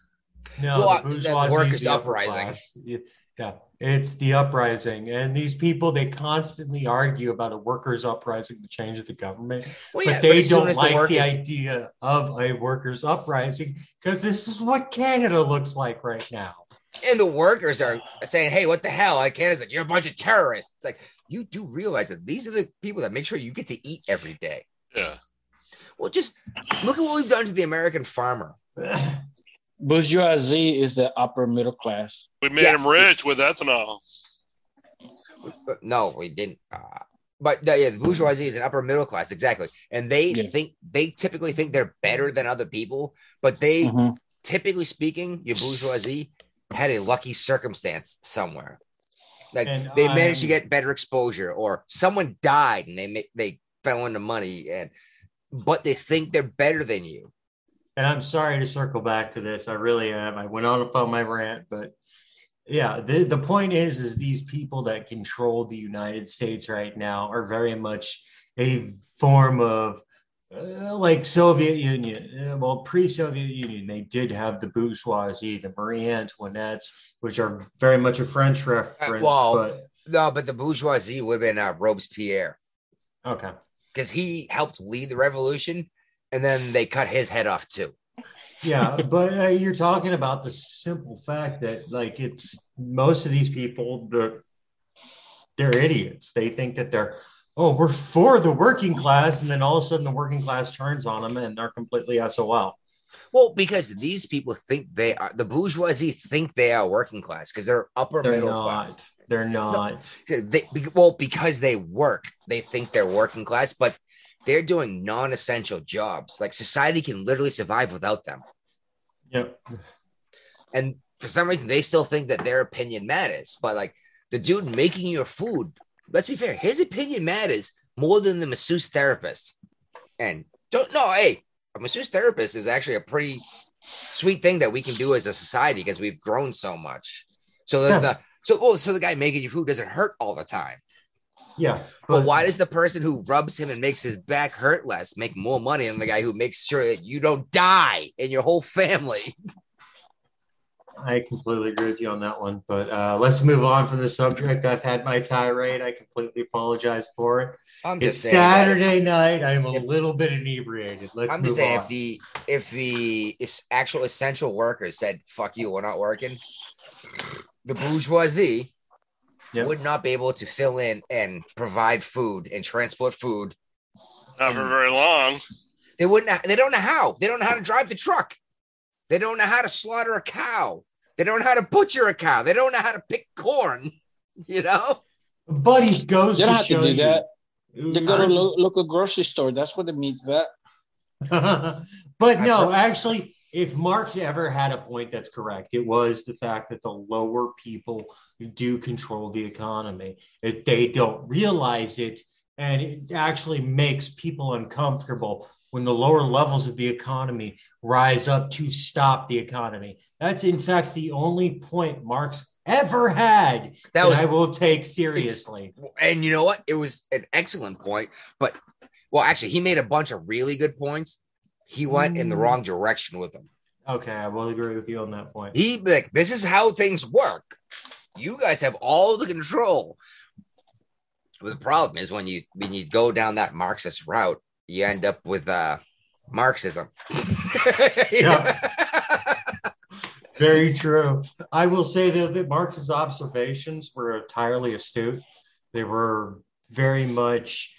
No, Well, the uh, the bourgeoisie is workers' the upper uprising. class. Yeah, Yeah, it's the uprising. And these people, they constantly argue about a workers' uprising to change the government. well, but yeah, they as soon don't as like the, workers- idea of a workers' uprising because this is what Canada looks like right now. and the workers are saying, "Hey, what the hell?" Like Canada's like, "You're a bunch of terrorists." It's like you do realize that these are the people that make sure you get to eat every day. yeah. Well, just look at what we've done to the American farmer. <sighs> <laughs> Bourgeoisie is the upper middle class. We made Yes. him rich with ethanol. But no, we didn't. Uh, but the, yeah, the bourgeoisie is an upper middle class, exactly, and they Yeah. think they typically think they're better than other people, but they Mhm. typically speaking, your bourgeoisie had a lucky circumstance somewhere. Like And they managed to I'm- get better exposure, or someone died and they ma- they fell into money, and but they think they're better than you. And I'm sorry to circle back to this. I really am. I went on on my rant, but yeah, the, the point is, is these people that control the United States right now are very much a form of uh, like Soviet Union. Uh, well, pre-Soviet Union, they did have the bourgeoisie, the Marie Antoinettes, which are very much a French reference. well, but No, but the bourgeoisie would have been uh, Robespierre okay. because he helped lead the revolution, and then they cut his head off too. yeah but uh, you're talking about the simple fact that like it's most of these people they're they're idiots. They think that they're oh we're for the working class and then all of a sudden the working class turns on them and they're completely sol Well, because these people think they are the bourgeoisie think they are working class because they're upper they're middle not. class. they're not. They, well, because they work, they think they're working class, but they're doing non-essential jobs. Like society can literally survive without them, yep and for some reason, they still think that their opinion matters. But like the dude making your food, let's be fair, his opinion matters more than the masseuse therapist. And don't know, hey, a masseuse therapist is actually a pretty sweet thing that we can do as a society because we've grown so much. So that Yeah. the so oh, so the guy making your food doesn't hurt all the time. Yeah But why does the person who rubs him and makes his back hurt less make more money than the guy who makes sure that you don't die and your whole family? I completely agree with you on that one. But uh, let's move on from the subject. I've had my tirade. I completely apologize for it. I'm It's just Saturday night. I'm a if- little bit inebriated. Let's I'm move just saying on. if the if the actual essential workers said "fuck you," we're not working, the bourgeoisie Yep. would not be able to fill in and provide food and transport food. Not for very long. They wouldn't. ha- They don't know how. They don't know how to drive the truck. They don't know how to slaughter a cow. They don't know how to butcher a cow. They don't know how to pick corn. <laughs> You know. Buddy goes They don't have to show do you. that. They go to I'm- lo- local grocery store. That's what it means. That <laughs> but no, actually, if Marx ever had a point that's correct, it was the fact that the lower people do control the economy. If they don't realize it, and it actually makes people uncomfortable when the lower levels of the economy rise up to stop the economy. That's in fact the only point Marx ever had that, That was I will take seriously. and you know what? It was an excellent point, but well, actually, he made a bunch of really good points. He went in the Mm. wrong direction with them. Okay, I will agree with you on that point. He like, this is how things work. You guys have all the control. But the problem is when you when you go down that Marxist route, you end up with uh Marxism. <laughs> Very true. I will say though that Marx's observations were entirely astute. They were very much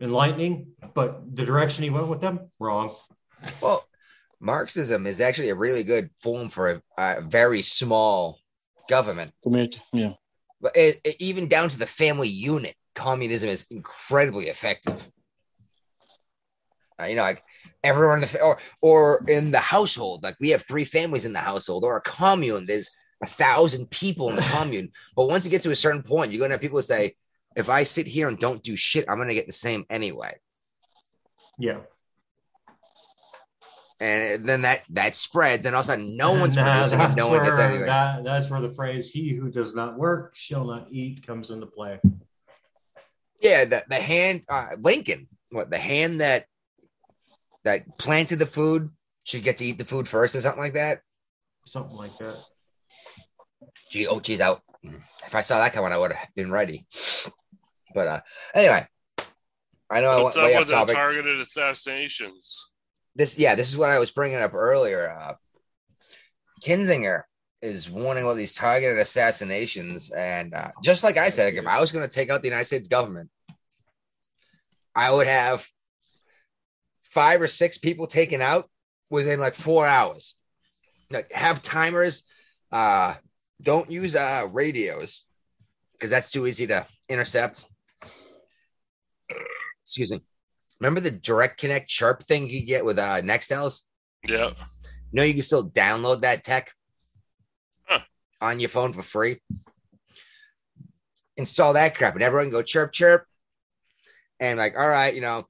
enlightening, but the direction he went with them, wrong. Well, Marxism is actually a really good form for a, a very small government. Community. Yeah. But it, it- even down to the family unit, communism is incredibly effective. Uh, you know, like everyone in the or or in the household, like we have three families in the household, or a commune. There's a thousand people in the <laughs> commune. But once you get to a certain point, you're gonna have people say, "If I sit here and don't do shit, I'm gonna get the same anyway." Yeah. And then that that spread. Then all of a sudden, no one's <laughs> Nah, producing it. that's No one gets anything. That, that's where the phrase "He who does not work shall not eat" comes into play. Yeah, the, the hand uh, Lincoln, what the hand that that planted the food should get to eat the food first or something like that. Something like that. Gee, oh geez, out. If I saw that coming, I would have been ready. But uh anyway, I know I What's went way up off with the topic. targeted assassinations? This, yeah, this is what I was bringing up earlier. Uh, Kinzinger is warning about these targeted assassinations, and uh, just like I said, like, if I was going to take out the United States government, I would have five or six people taken out within like four hours. Like have timers. Uh, don't use uh radios because that's too easy to intercept. Excuse me. Remember the direct connect chirp thing you get with uh Nextels? Yep. No, you can still download that tech Huh. on your phone for free. Install that crap, and everyone go chirp chirp, and like, all right, you know,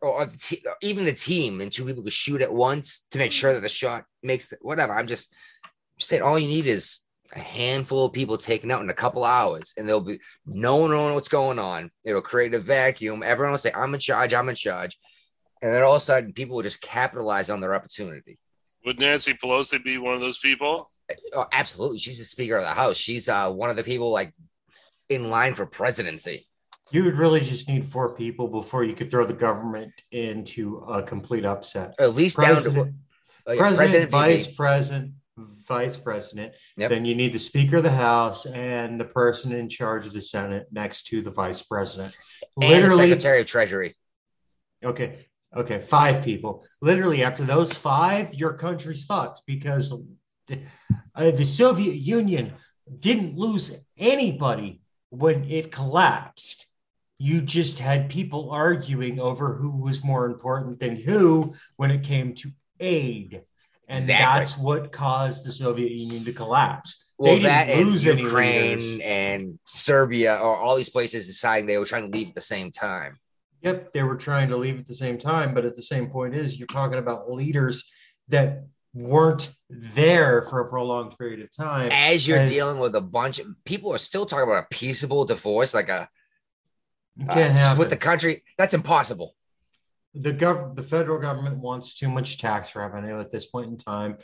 or, or the te- or even the team and two people can shoot at once to make sure that the shot makes the, whatever. I'm just saying, all you need is a handful of people taken out in a couple hours, and there'll be no one knowing what's going on. It'll create a vacuum. Everyone will say, "I'm in charge. I'm in charge," and then all of a sudden, people will just capitalize on their opportunity. Would Nancy Pelosi be one of those people? Oh, absolutely. She's the Speaker of the House. She's uh, one of the people like in line for presidency. You would really just need four people before you could throw the government into a complete upset. Or at least down to President, uh, yeah, president, VP. vice president, vice president. Yep. Then you need the Speaker of the House and the person in charge of the Senate next to the vice president. and the Literally, Secretary of Treasury. okay, okay, five people. Literally, after those five, your country's fucked because the, uh, the Soviet Union didn't lose anybody when it collapsed. You just had people arguing over who was more important than who when it came to aid. And Exactly. that's what caused the Soviet Union to collapse. Well, They that and Ukraine and Serbia or all these places deciding they were trying to leave at the same time. Yep, they were trying to leave at the same time, but at the same point is you're talking about leaders that weren't there for a prolonged period of time. As you're And- dealing with a bunch of people are still talking about a peaceable divorce, like a uh, split the country. That's impossible. The gov the federal government wants too much tax revenue at this point in time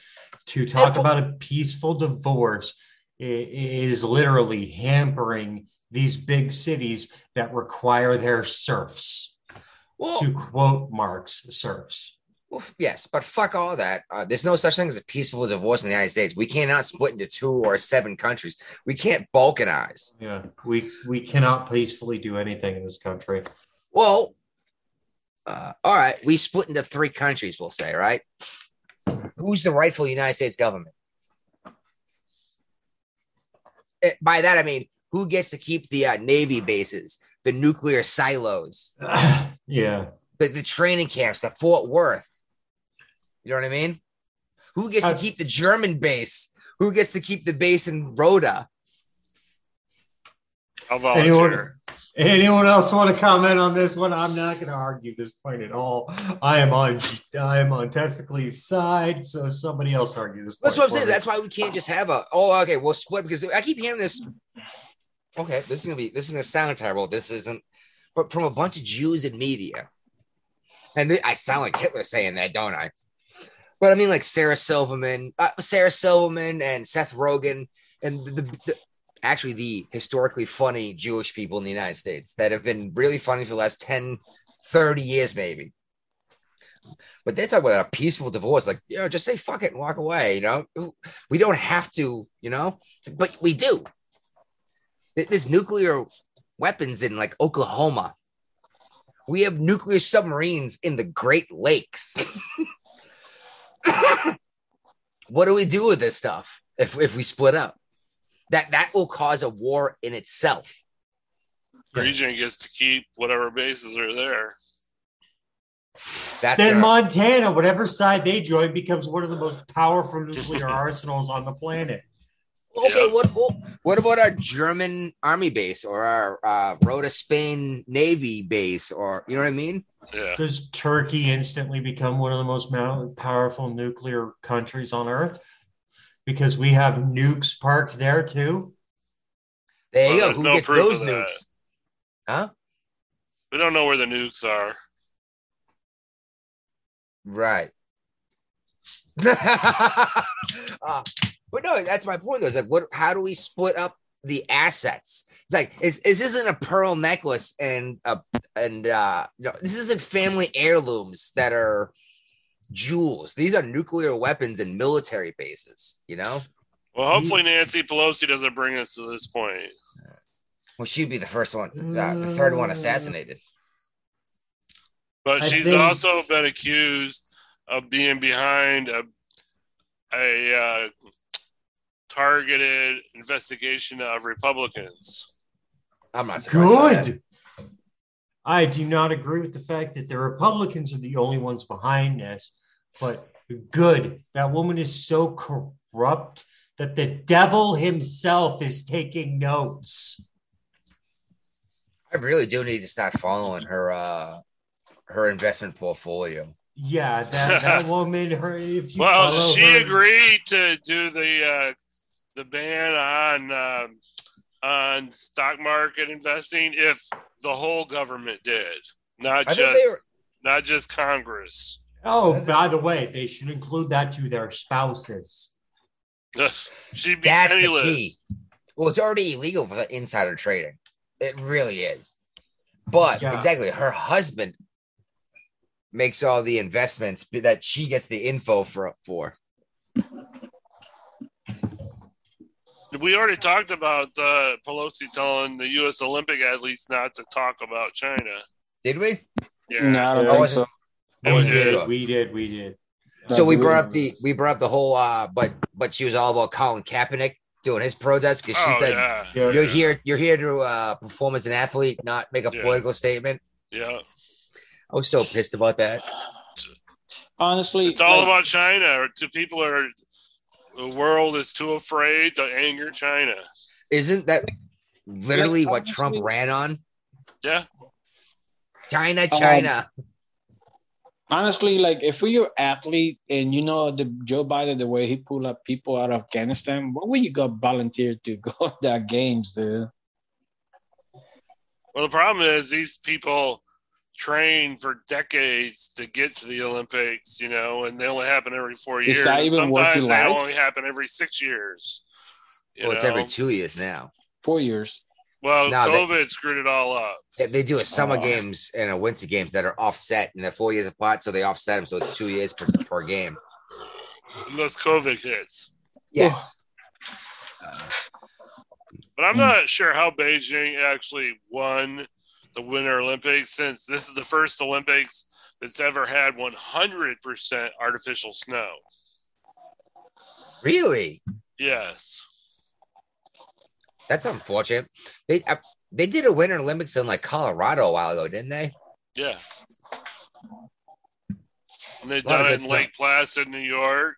to talk for- about a peaceful divorce is literally hampering these big cities that require their serfs Well, to quote Marx serfs well, yes, but fuck all that. Uh, there's no such thing as a peaceful divorce in the United States. We cannot split into two or seven countries. We can't balkanize. yeah we we cannot peacefully do anything in this country Well, uh, all right, we split into three countries, we'll say, right? Who's the rightful United States government? Eh, By that, I mean, who gets to keep the uh, Navy bases, the nuclear silos, <sighs> yeah the, the training camps, the Fort Worth? You know what I mean? Who gets to Uh, keep the German base? Who gets to keep the base in Rota? I'll volunteer. Anyone, anyone else want to comment on this one? I'm not going to argue this point at all. I am on I am on Testicles' side, so somebody else argue this. That's what I'm saying. me. That's why we can't just have a oh okay, we'll split because I keep hearing this. Okay, this is gonna be this is gonna sound terrible. This isn't, but from a bunch of Jews in media, and th- I sound like Hitler saying that, don't I? But I mean, like Sarah Silverman, uh, Sarah Silverman, and Seth Rogen, and the, the actually the historically funny Jewish people in the United States that have been really funny for the last 10, 30 years, maybe. But they talk about a peaceful divorce, like, you know, just say fuck it and walk away, you know? We don't have to, you know, but we do. There- There's nuclear weapons in like Oklahoma. We have nuclear submarines in the Great Lakes. <laughs> what do we do with this stuff if, if we split up? That that will cause a war in itself. Region gets to keep whatever bases are there. That's then gonna- Montana, whatever side they join, becomes one of the most powerful nuclear <laughs> arsenals on the planet. Okay, Yeah. what, what what about our German army base or our uh, Rota Spain Navy base or you know what I mean? Yeah. Does Turkey instantly become one of the most powerful nuclear countries on Earth? Because we have nukes parked there too. There you Well, go. Who no gets those of that. nukes? Huh? We don't know where the nukes are. Right. <laughs> uh, but no, that's my point. Though. It's like, what? How do we split up the assets? It's like, it's, this isn't a pearl necklace and uh and uh, no, this isn't family heirlooms that are jewels. These are nuclear weapons and military bases. You know. Well, hopefully Nancy Pelosi doesn't bring us to this point. Well, she'd be the first one, uh, the third one assassinated. But I she's think- also been accused of being behind a, a uh, targeted investigation of Republicans. I'm not surprised. by that. Good. I do not agree with the fact that the Republicans are the only ones behind this, but good. That woman is so corrupt that the devil himself is taking notes. I really do need to start following her uh her investment portfolio. Yeah, that, that <laughs> woman, her if you Well, she her- agreed to do the uh, the ban on um, on stock market investing if the whole government did, not I just were not just Congress. Oh, by the way, they should include that to their spouses. She'd be that's the key. Well, it's already illegal for insider trading. It really is. But Yeah. exactly, her husband makes all the investments that she gets the info for for. We already talked about the Pelosi telling the U.S. Olympic athletes not to talk about China. Did we? Yeah, No, I don't I wasn't- so. I We did. did, sure. we did, we did. So we brought up the we brought up the whole uh but but she was all about Colin Kaepernick doing his protest because she oh said yeah, Yeah. you're here you're here to uh perform as an athlete, not make a Yeah. political statement. yeah. I was so pissed about that. Honestly, It's all like, about China. Or to people who are the world is too afraid to anger China. Isn't that literally Like, what Trump ran on? Yeah, China, China. Honestly, like if you're an athlete and you know the Joe Biden, the way he pulled up people out of Afghanistan, what would you go volunteer to <laughs> go to that games, dude? Well, the problem is these people train for decades to get to the Olympics, you know, and they only happen every four Is years. that even what Sometimes you they like? only happen every six years. You well, it's every two years now. Four years. Well, No, they- COVID screwed it all up. They do a summer Oh. games and a winter games that are offset and they're four years apart, so they offset them, so it's two years per, per game. Unless COVID hits. Yes. Uh, But I'm not sure how Beijing actually won the Winter Olympics since this is the first Olympics that's ever had 100% artificial snow. really? Yes. That's unfortunate. They uh, they did a Winter Olympics in like Colorado a while ago, didn't they? Yeah. And they've done it in stuff. Lake Placid, New York.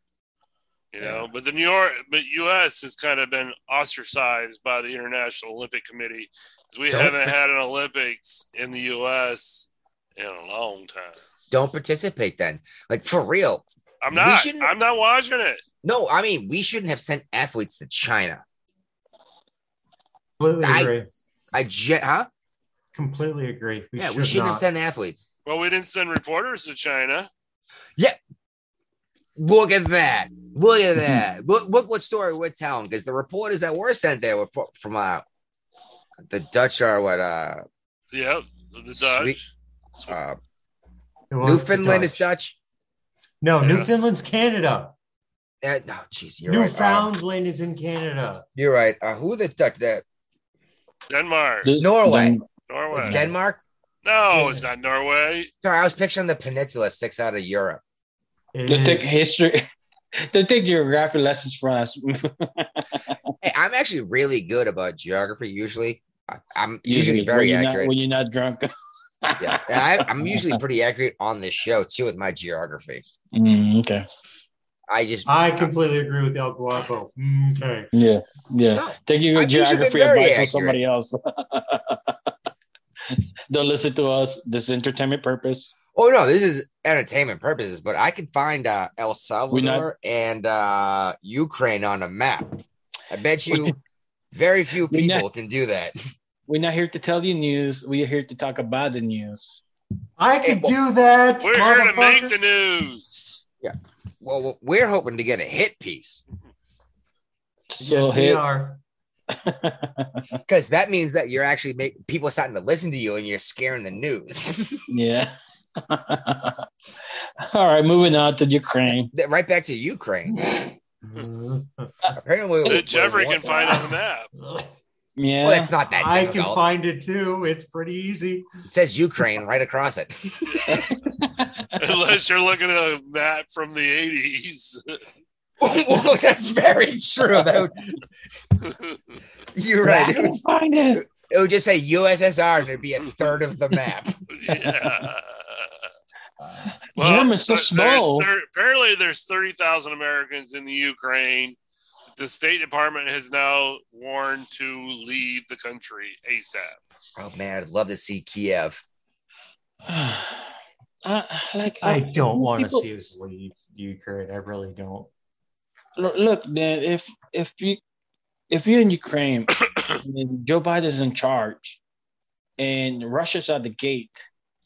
You know, but the New York, but U.S. has kind of been ostracized by the International Olympic Committee because we Don't- haven't had an Olympics in the U.S. in a long time. Don't participate then. Like for real. I'm not. I'm not watching it. No, I mean we shouldn't have sent athletes to China. Completely I- agree. I jet, huh? Completely agree. We yeah, should we shouldn't not. have sent athletes. Well, we didn't send reporters to China. Yeah. Look at that. Look at that. <laughs> Look, look what story we're telling because the reporters that were sent there were from uh, the Dutch are what uh, Yep, the Sweet. Dutch. uh It Newfoundland the is Dutch. No, Yeah. Newfoundland's Canada. Uh, no, jeez, you're right. Um, Newfoundland is in Canada. you're right. Uh, who are the Dutch? That Denmark, The- Norway. Norway. it's Denmark. no, it's not Norway. Sorry, I was picturing the peninsula sticks out of Europe. It <laughs> They take history. They take geography lessons from us. <laughs> Hey, I'm actually really good about geography. Usually, I- I'm usually, when very you're not- accurate. when you're not drunk. yes, and I, I'm <laughs> usually pretty accurate on this show too with my geography. Mm, okay. I just I completely agree with El Guapo. Okay. Yeah. Yeah. No, Take your I've usually been geography advice from somebody else. <laughs> Don't listen to us. This is entertainment purpose. Oh no, this is entertainment purposes, but I can find uh, El Salvador not- and uh, Ukraine on a map. I bet you very few <laughs> We not- people can do that. We're not here to tell you news. We're here to talk about the news. I could do that. We're here to make the news. Well, we're hoping to get a hit piece yes, we hit. are. <laughs> because that means that you're actually making people starting to listen to you and you're scaring the news. <laughs> yeah. <laughs> All right, moving on to Ukraine. right back to Ukraine. Apparently, That Jeffrey can find on the map. Yeah. Well, it's not that I difficult. can find it too. It's pretty easy. it says Ukraine right across it. <laughs> <laughs> Unless you're looking at a map from the 80s. <laughs> well, that's very true. That would- you're right. I It would, can find it. it would just say USSR and it'd be a third of the map. yeah. Well, uh, German's so small. There's thir- apparently, there's 30,000 Americans in the Ukraine. The State Department has now warned to leave the country ASAP. Oh man, I'd love to see Kiev. <sighs> Uh, like I uh, don't want to people- see us leave Ukraine. I really don't. Look, look, man. If if you if you're in Ukraine, <coughs> and Joe Biden's in charge, and Russia's at the gate,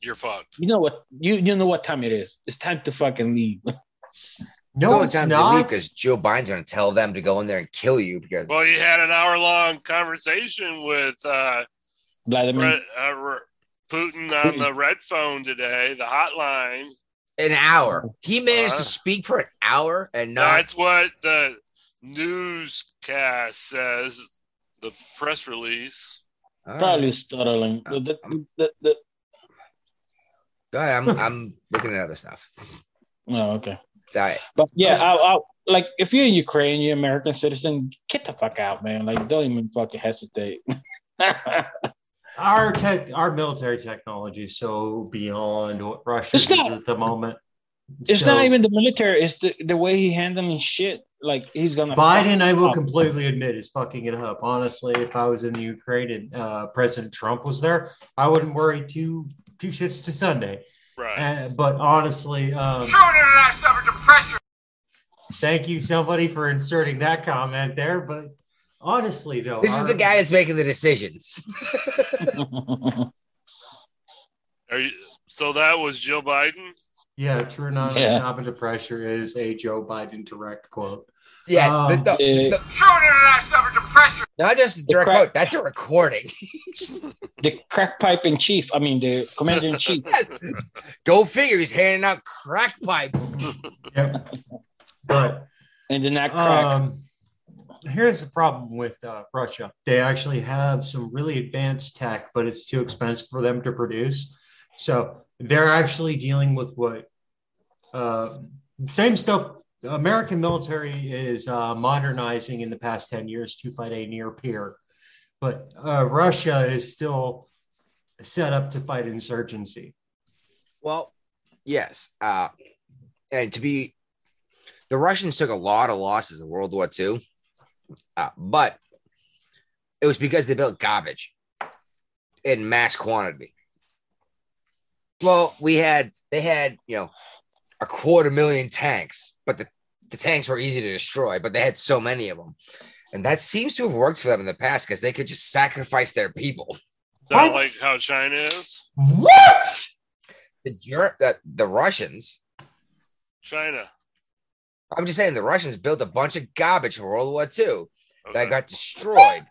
You're fucked. you know what? You you know what time it is. It's time to fucking leave. <laughs> No, It's it's time to leave not. because Joe Biden's going to tell them to go in there and kill you because Well, you had an hour long conversation with uh, Vladimir. Red, uh, R- Putin on the red phone today, the hotline. an hour. He managed Uh, to speak for an hour and not. That's what the newscast says, the press release. All right. Probably startling. Uh, The- I'm- the- the- Go ahead. I'm I'm looking at other stuff. <laughs> oh, okay. Sorry. But yeah, I, I, like if you're in Ukraine, you're an American citizen, get the fuck out, man. Like, don't even fucking hesitate. <laughs> our tech, our military technology is so beyond what Russia is at the moment. it's So, not even the military; it's the, the way he handling shit. Like he's gonna Biden. I will up. completely admit is fucking it up. Honestly, if I was in the Ukraine and uh, President Trump was there, I wouldn't worry two two shits to Sunday. Right. Uh, but honestly, um, internet suffered depression. thank you somebody for inserting that comment there. But honestly, though, This is the guy that's making the decisions. <laughs> Are you, so that was Joe Biden? Yeah, true anonymous Yeah. yeah. to pressure is a Joe Biden direct quote. Yes, Um, the, the, the, True internet suffered depression. not just a direct crack- quote. That's a recording. <laughs> the crack pipe in chief. I mean, the commander in chief. yes. Go figure. He's handing out crack pipes. <laughs> Yep. but And the not crack. um, here's the problem with uh, Russia. They actually have some really advanced tech, but it's too expensive for them to produce. So they're actually dealing with what uh, same stuff. The American military is uh, modernizing in the past 10 years to fight a near peer, but uh, Russia is still set up to fight insurgency. Well, yes. Uh, and to be the Russians took a lot of losses in World War II, uh, but it was because they built garbage in mass quantity. Well, we had they had you know a quarter million tanks, but the, the tanks were easy to destroy, but they had so many of them. And that seems to have worked for them in the past because they could just sacrifice their people. Not like how China is. What? The Ger- the, the Russians, China. I'm just saying, the Russians built a bunch of garbage for World War II Okay. that got destroyed.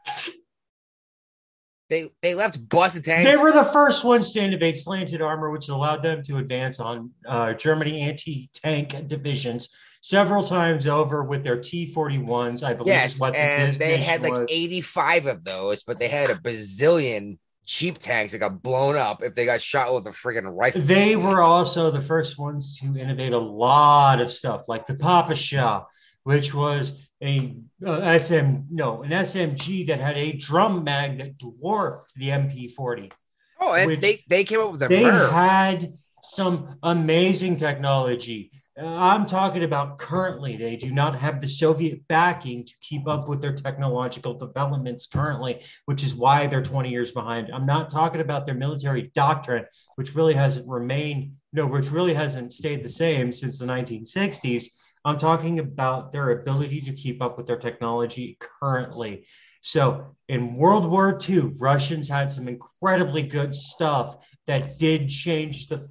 They they left busted tanks. They were the first ones to innovate slanted armor, which allowed them to advance on uh, Germany anti-tank divisions several times over with their T-41s. I believe yes, is what the and they had like 85 of those, but they had a bazillion cheap tanks that got blown up if they got shot with a friggin' rifle. They were also the first ones to innovate a lot of stuff, like the Papasha, which was a uh, SM no an SMG that had a drum mag that dwarfed the MP40. Oh, and they they came up with the They had some amazing technology. Uh, I'm talking about currently. They do not have the Soviet backing to keep up with their technological developments currently, which is why they're 20 years behind. I'm not talking about their military doctrine, which really hasn't remained, no, which really hasn't stayed the same since the 1960s. I'm talking about their ability to keep up with their technology currently. So in World War II, Russians had some incredibly good stuff that did change the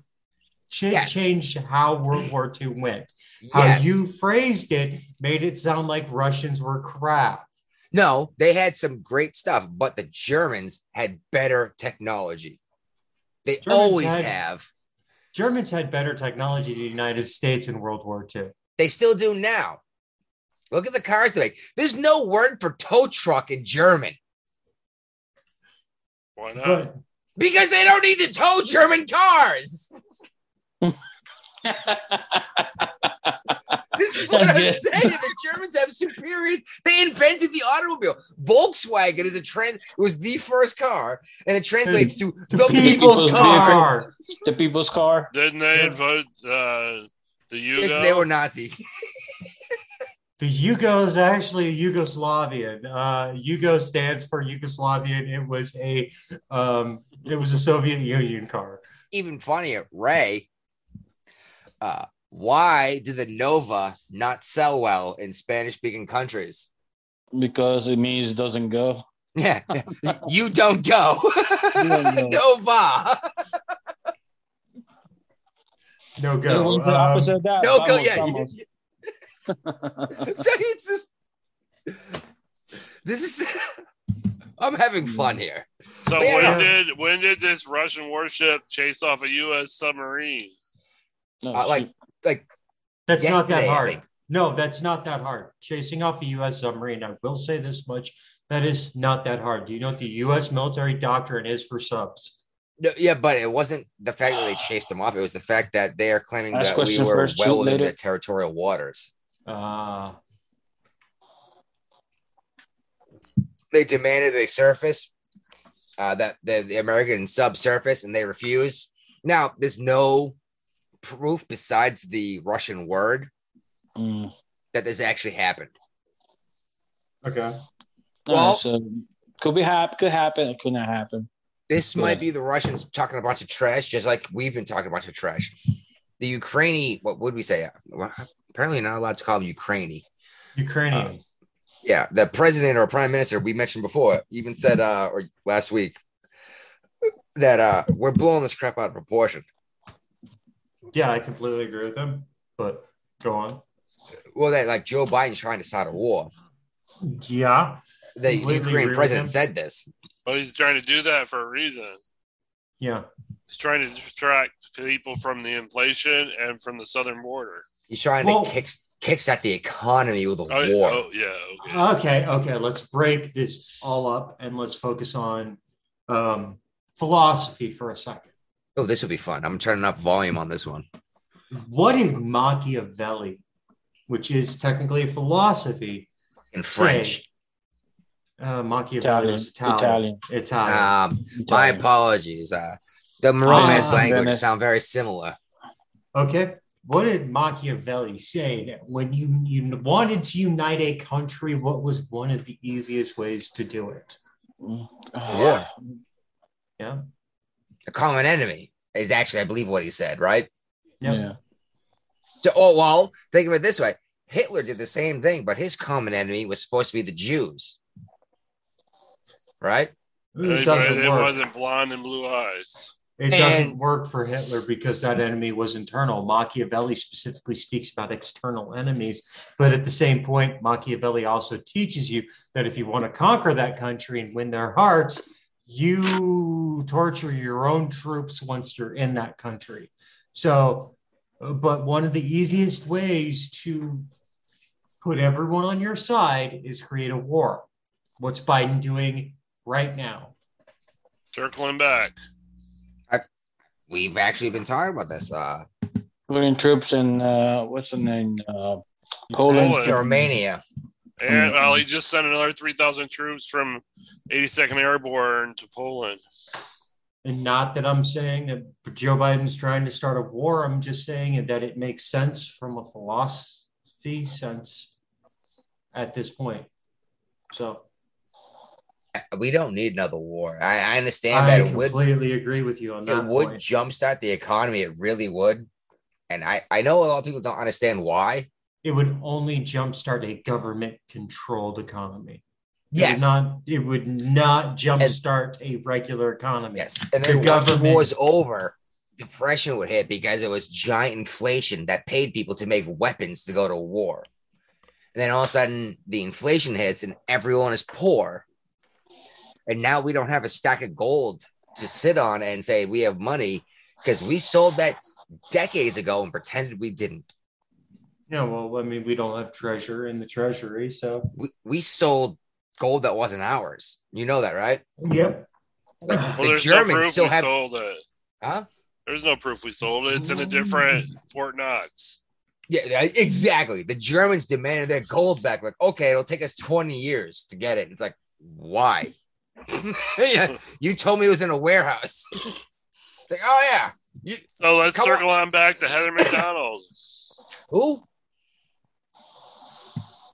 cha- Yes. change how World War II went. How Yes. you phrased it made it sound like Russians were crap. No, they had some great stuff, but the Germans had better technology. They Germans always had- have. Germans had better technology than the United States in World War II. They still do now. Look at the cars they make. There's no word for tow truck in German Why not? But because they don't need to tow German cars. <laughs> This is what I'm saying. The Germans have superior. They invented the automobile. Volkswagen is a trend. It was the first car, and it translates to the, the, people's, people's, car. car. the people's car. Didn't they invent uh, the Yugo? Yes, they were Nazi. <laughs> The Yugo is actually Yugoslavian. Uh, Yugo stands for Yugoslavian. It was a um, it was a Soviet Union car. Even funnier, Ray. Uh, why did the Nova not sell well in Spanish-speaking countries? because it means it doesn't go. <laughs> Yeah, you don't go. don't <laughs> go. Nova. No go. Um, opposite that. No go. Vamos, Yeah. vamos. you- <laughs> so it's just this is <laughs> I'm having fun here. So But yeah, when no. did when did this Russian warship chase off a U.S. submarine? No, Uh, like like that's not that hard. No, that's not that hard. Chasing off a U.S. submarine. I will say this much: that is not that hard. Do you know what the U.S. military doctrine is for subs? No, yeah, but it wasn't the fact that they <sighs> chased them off. It was the fact that they are claiming Last that we were first, well shoot within later. their territorial waters. Uh, They demanded a surface, uh, that the, the American subsurface, and they refused. Now, there's no proof besides the Russian word Mm. that this actually happened. okay. Well- right, so could be hap- could happen. It could not happen. This Yeah. might be the Russians talking a bunch of trash, just like we've been talking a bunch of trash. The Ukrainian, what would we say? Well, apparently, not allowed to call them Ukrainian. Ukrainian. Yeah, the president or prime minister we mentioned before even said, uh, or last week, that uh, we're blowing this crap out of proportion. yeah, I completely agree with him. But go on. Well, that like Joe Biden's trying to start a war. Yeah. The Ukrainian president said this. Well, he's trying to do that for a reason. Yeah. He's trying to distract people from the inflation and from the southern border. He's trying Well- to kick kicks at the economy with a Oh, war. oh yeah, okay. Okay. Okay. Let's break this all up and let's focus on um, philosophy for a second. Oh, this will be fun. I'm turning up volume on this one. What did Machiavelli, which is technically a philosophy, In French. Say? Uh, Machiavelli Italian. was Italian. Italian. Italian. Um, my apologies. Uh, the Romance Ah, languages goodness. sound very similar. okay. what did Machiavelli say that when you, you wanted to unite a country, what was one of the easiest ways to do it? War. Yeah. A common enemy is actually, I believe, what he said, right? Yep. Yeah. So, oh well, think of it this way: Hitler did the same thing, but his common enemy was supposed to be the Jews, It right? It doesn't that work. wasn't blonde and blue eyes. It And- doesn't work for Hitler because that enemy was internal. Machiavelli specifically speaks about external enemies. But at the same point, Machiavelli also teaches you that if you want to conquer that country and win their hearts, you torture your own troops once you're in that country. So, but one of the easiest ways to put everyone on your side is create a war. What's Biden doing right now? Circling back. We've actually been talking about this. Uh, Putting troops in uh, what's the name? Uh, Poland. Poland. Romania. And well, he just sent another 3,000 troops from 82nd Airborne to Poland. And not that I'm saying that Joe Biden's trying to start a war. I'm just saying that it makes sense from a philosophy sense at this point. So We don't need another war. I, I understand I that it would completely agree with you on that. it would point. jumpstart the economy. It really would. And I, I know a lot of people don't understand why. It would only jumpstart a government controlled economy. It Yes. would not, it would not jumpstart a regular economy. Yes. And The then the government- war was over, depression would hit because it was giant inflation that paid people to make weapons to go to war. And then all of a sudden the inflation hits and everyone is poor. And now we don't have a stack of gold to sit on and say we have money because we sold that decades ago and pretended we didn't. Yeah, well, I mean, we don't have treasure in the treasury. So, We, we sold gold that wasn't ours. You know that, right? yep. Like, Well, the there's Germans no proof still we have sold it. Huh? There's no proof we sold it. It's in a different Fort Knox. Yeah, yeah, exactly. The Germans demanded their gold back. Like, okay, it'll take us 20 years to get it. It's like, why? <laughs> yeah, you told me it was in a warehouse. <laughs> Like, oh yeah. You So let's circle on. back to Heather McDonald. who?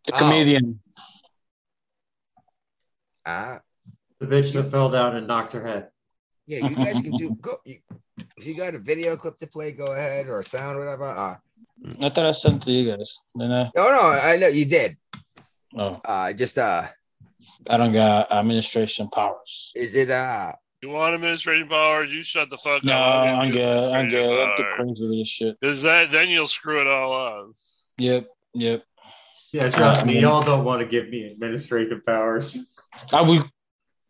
The Oh. comedian. Uh The bitch that fell down and knocked her head. yeah, you guys can do <laughs> go you, if you got a video clip to play, go ahead, or a sound, whatever. Uh I thought I sent to you guys. Then I, oh no, I know you did. oh, Uh just uh I don't got administration powers. is it uh You want administration powers? You shut the fuck No, up. I'm good. I'm good. I'm too crazy with this shit. Is that then you'll screw it all up. Yep, yep. Yeah, trust Uh, me, I mean- y'all don't want to give me administrative powers. I will.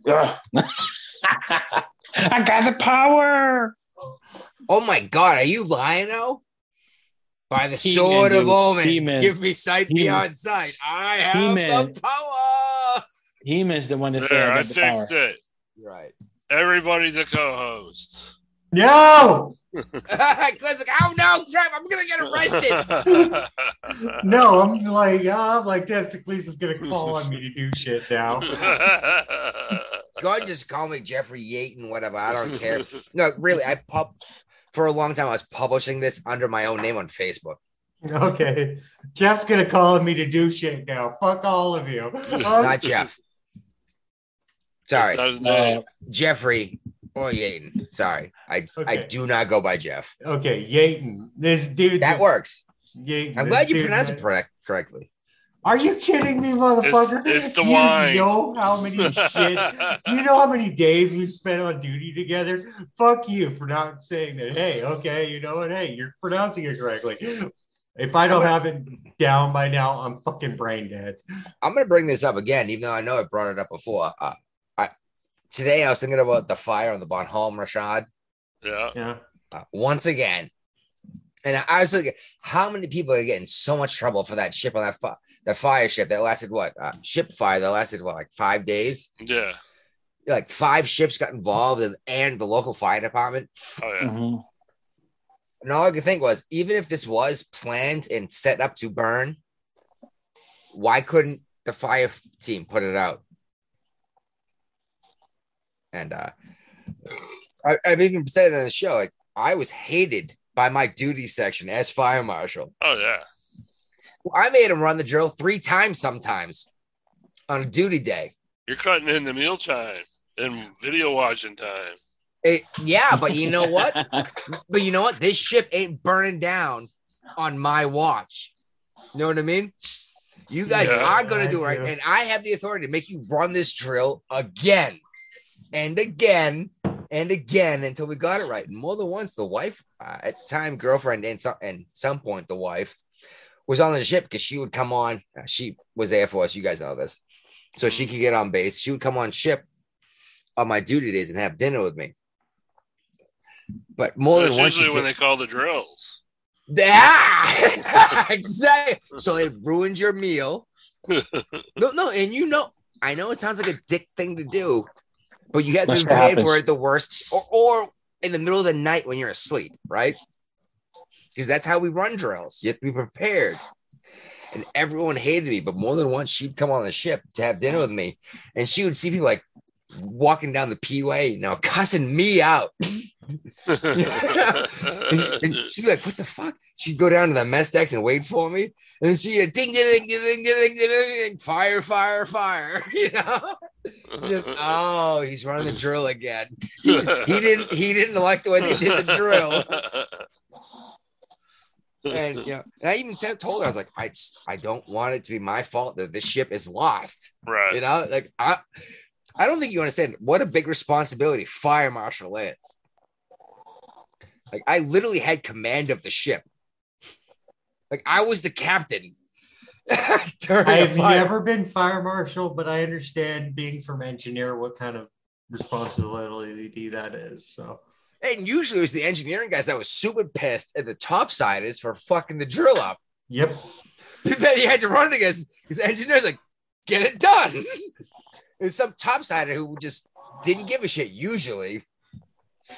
Ugh. <laughs> I got the power. oh my god, are you lying now? By the He-Man, sword of omens, He-Man. give me sight He-Man. beyond sight. I have He-Man. the power. He-Man's the one that said There, I I got the power. fixed it. Right. Everybody's a co-host. No, Glenn's like, oh no, Trev, I'm gonna get arrested. <laughs> no, I'm like, I'm like, Testicles is gonna call on me to do shit now. <laughs> God just call me Jeffrey Yaten, whatever. I don't care. No, really, I pub for a long time. I was publishing this under my own name on Facebook. Okay, Jeff's gonna call on me to do shit now. Fuck all of you. Not Jeff. Sorry, That's not his name. Uh, Jeffrey or Yaten. Sorry, I I do not go by Jeff. Okay, Yaten, this dude. That works. Yaten, I'm glad you dude pronounced it correct, correctly. Are you kidding me, motherfucker? it's the Do you wine. know how many <laughs> shit? Do you know how many days we've spent on duty together? Fuck you for not saying that. Hey, okay, you know what? Hey, you're pronouncing it correctly. If I don't have it down by now, I'm fucking brain dead. I'm gonna bring this up again, even though I know I brought it up before. Uh, I today I was thinking about the fire on the Bonhomme Richard. yeah. Yeah. uh, once again. And I was like, how many people are getting so much trouble for that ship on that fi- that fire ship that lasted what uh, ship fire that lasted what like five days? Yeah. Like five ships got involved and, and the local fire department. Oh yeah. mhm. And all I could think was, even if this was planned and set up to burn, why couldn't the fire team put it out? And uh, I, I've even said it on the show, like I was hated by my duty section as fire marshal. Oh yeah. I made him run the drill three times sometimes on a duty day. You're cutting in the meal time and video watching time. It, yeah, but you know what? <laughs> but you know what? This ship ain't burning down on my watch. You know what I mean? You guys Yeah. are going to do it right. do. And I have the authority to make you run this drill again and again and again until we got it right. And more than once, the wife, uh, at the time, girlfriend, and some, and some point, the wife was on the ship because she would come on. uh, She was there for us. You guys know this. So she could get on base. She would come on ship on my duty days and have dinner with me. But more than once, usually when they call the drills. yeah, <laughs> <laughs> exactly. So it ruins your meal. <laughs> No, no, and you know, I know it sounds like a dick thing to do, but you have to be prepared for it the worst, or, or in the middle of the night when you're asleep, right? Because that's how we run drills. You have to be prepared. And everyone hated me, but more than once she'd come on the ship to have dinner with me, and she would see people like walking down the P way, now cussing me out. <laughs> and, and, she'd be like, "What the fuck?" She'd go down to the mess decks and wait for me, and she'd ding ding ding ding ding ding ding fire fire fire. <laughs> You know, just <laughs> oh, he's running the drill again. He, he didn't he didn't like the way they did the drill. and you know, and I even told her I was like, I just, I don't want it to be my fault that this ship is lost. Right. You know, like I I don't think you understand what a big responsibility fire marshal is. Like I literally had command of the ship. Like I was the captain. <laughs> I've never been fire marshal, but I understand being from engineer what kind of responsibility that is. So And usually it was the engineering guys that was super pissed at the topsiders for fucking the drill up. yep. <laughs> that you had to run against because the engineers like, get it done. <laughs> There's some topsider who just didn't give a shit usually.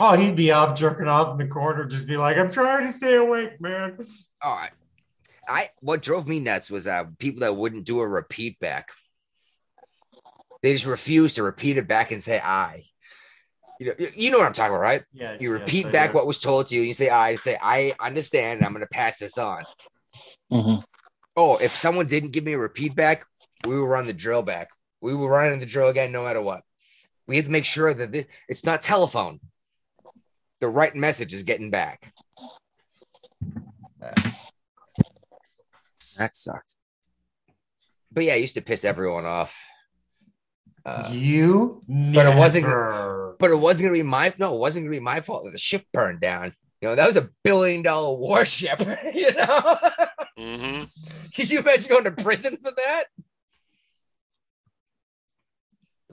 Oh, he'd be off jerking off in the corner, just be like, I'm trying to stay awake, man. All right. I what drove me nuts was uh people that wouldn't do a repeat back. They just refused to repeat it back and say I. You know, you know what I'm talking about, right? Yeah. You repeat I back what was told to you. You say I. You say I understand. And I'm going to pass this on. Mhm. Oh, if someone didn't give me a repeat back, we will run the drill back. We will run the drill again, no matter what. We have to make sure that this, it's not telephone. The right message is getting back. Uh, that sucked. But yeah, I used to piss everyone off. Uh, you but it wasn't- never. but it wasn't gonna be my no, it wasn't gonna be my fault that the ship burned down. You know, that was a billion dollar warship. <laughs> You know, mm-hmm. <laughs> Can you imagine going to prison for that?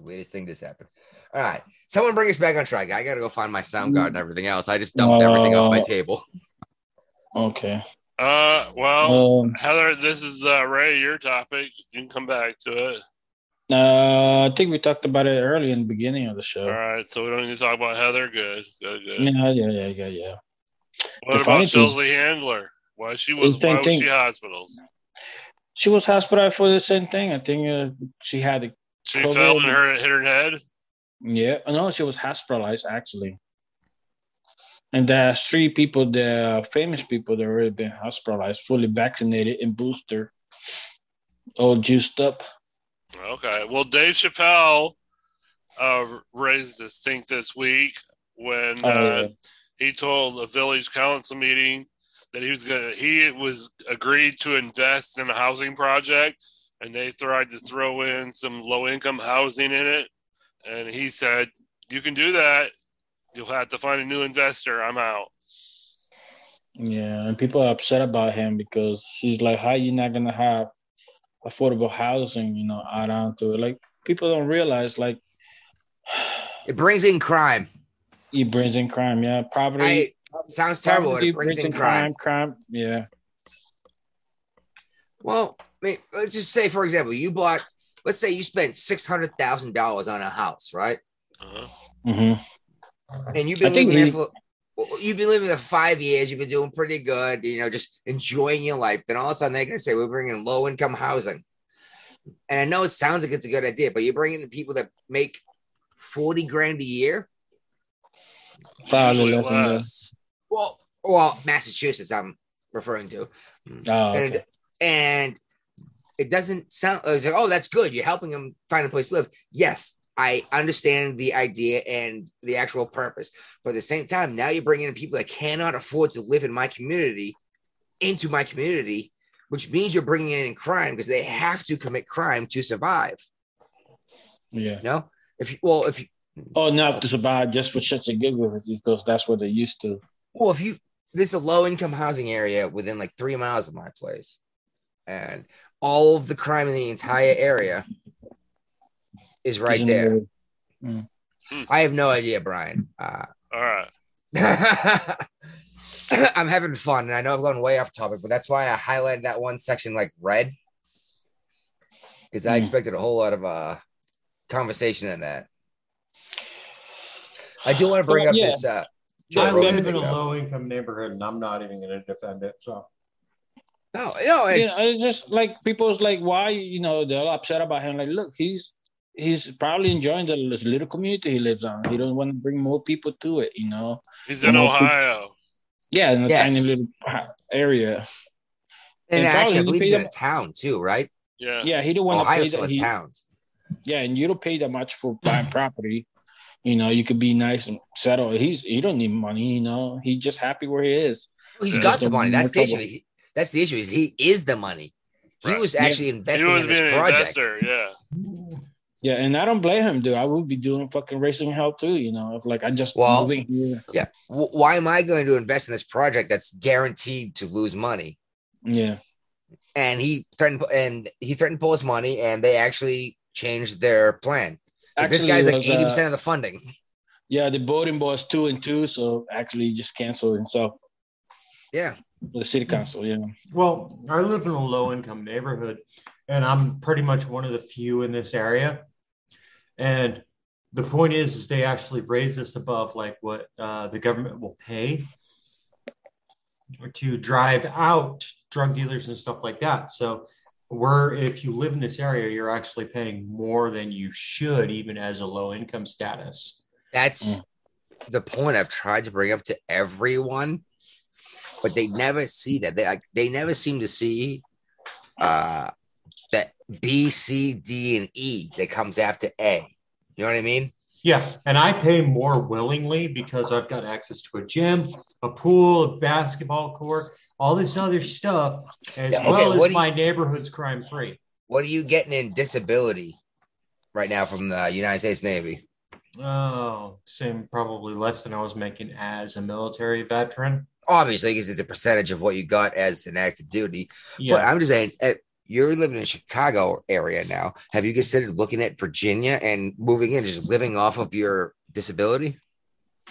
The weirdest thing just happened. All right. Someone bring us back on track. I got to go find my sound card and everything else. I just dumped everything off my Uh, table. Okay. Uh, well, Um, Heather, this is uh, Ray. Your topic. You can come back to it. uh, I think we talked about it early in the beginning of the show. All right. So we don't need to talk about Heather. Good. Good. Good. Yeah, yeah, yeah, yeah, yeah. What The about thing- Chelsea Handler? Why she was? The Why was she hospitals? She was hospitalized for the same thing. I think uh, she had a She fell and her hit her head. Yeah, no, she was hospitalized actually. And there's three people, the famous people that already been hospitalized, fully vaccinated and booster, all juiced up. Okay. Well, Dave Chappelle uh, raised this stink this week when Oh, uh, he told a village council meeting that he was gonna he was agreed to invest in a housing project and they tried to throw in some low income housing in it and he said you can do that you'll have to find a new investor i'm out Yeah, and people are upset about him because he's like, "How you not gonna have affordable housing?" You know, add on to it. Like people don't realize, like, <sighs> It brings in crime. he brings in crime. Yeah, poverty. I, sounds terrible. poverty It brings in crime. Crime. Yeah. Well, I mean, let's just say, for example, you bought, let's say you spent $600,000 on a house, right? uh hmm And you've been think living there for well, you've been living there five years, you've been doing pretty good, you know, just enjoying your life. Then all of a sudden they're gonna say we're bringing low income housing. And I know it sounds like it's a good idea, but you're bringing in people that make 40 grand a year. Probably less than that. less. Well, well, Massachusetts, I'm referring to. Oh, okay. and and it doesn't sound uh, it's like, oh that's good. You're helping them find a place to live. Yes i understand the idea and the actual purpose. But at the same time now you're bringing in people that cannot afford to live in my community into my community which means you're bringing in crime because they have to commit crime to survive. Yeah. you know? If you well if you Oh, not to survive just for shits and giggles because that's what they're used to. well if you this is a low income housing area within like three miles of my place and all of the crime in the entire area is right there it- I have no idea, Brian. Uh, All right. <laughs> I'm having fun, and I know I've gone way off topic, but that's why I highlighted that one section like red, because I Hmm. expected a whole lot of uh conversation in that. I do want to bring Well, up yeah. this. Uh, Joe I live in a though. low income neighborhood and I'm not even going to defend it. So No, no, Yeah, it's it's just like people's like, why you know they're all upset about him. Like, look, he's he's probably enjoying the this little community he lives on. He don't want to bring more people to it. You know, He's in You know, Ohio. yeah, in a Yes. tiny little area. and and actually, I probably believe pay he's in a town too, right? Yeah. Yeah, he don't want to Ohio pay still that. He, towns. yeah, and you don't pay that much for buying property. You know, you could be nice and settle. He's he don't need money. You know, he's just happy where he is. He's Yeah. got the money. That's no the issue. He- That's the issue. Is he is the money. He Right. was Yeah. actually He investing was in this project. investor. Yeah. Yeah, and I don't blame him, dude. I would be doing fucking racing hell too. You know, if like I just Well, moving here. Yeah. W- why am I going to invest in this project that's guaranteed to lose money? Yeah, And he threatened and he threatened to pull his money, and they actually changed their plan. So this guy's like was, eighty uh, percent of the funding. yeah. The voting was two and two, so actually just canceled himself. Yeah. The city council. Yeah. Well, I live in a low income neighborhood and I'm pretty much one of the few in this area. And the point is, is they actually raise this above like what uh, the government will pay to drive out drug dealers and stuff like that. So we're if you live in this area, you're actually paying more than you should, even as a low income status. That's the point I've tried to bring up to everyone, but they never see that. They like they never seem to see uh that B, C, D, and E that comes after A. You know what I mean? Yeah, and I pay more willingly because I've got access to a gym, a pool, a basketball court, all this other stuff, as Yeah, okay, well as you- my neighborhood's crime free. What are you getting in disability right now from the United States Navy? Oh, same, probably less than I was making as a military veteran. Obviously, because it's a percentage of what you got as an active duty. But I'm just saying, eh, you're living in Chicago area now. Have you considered looking at Virginia and moving in, just living off of your disability?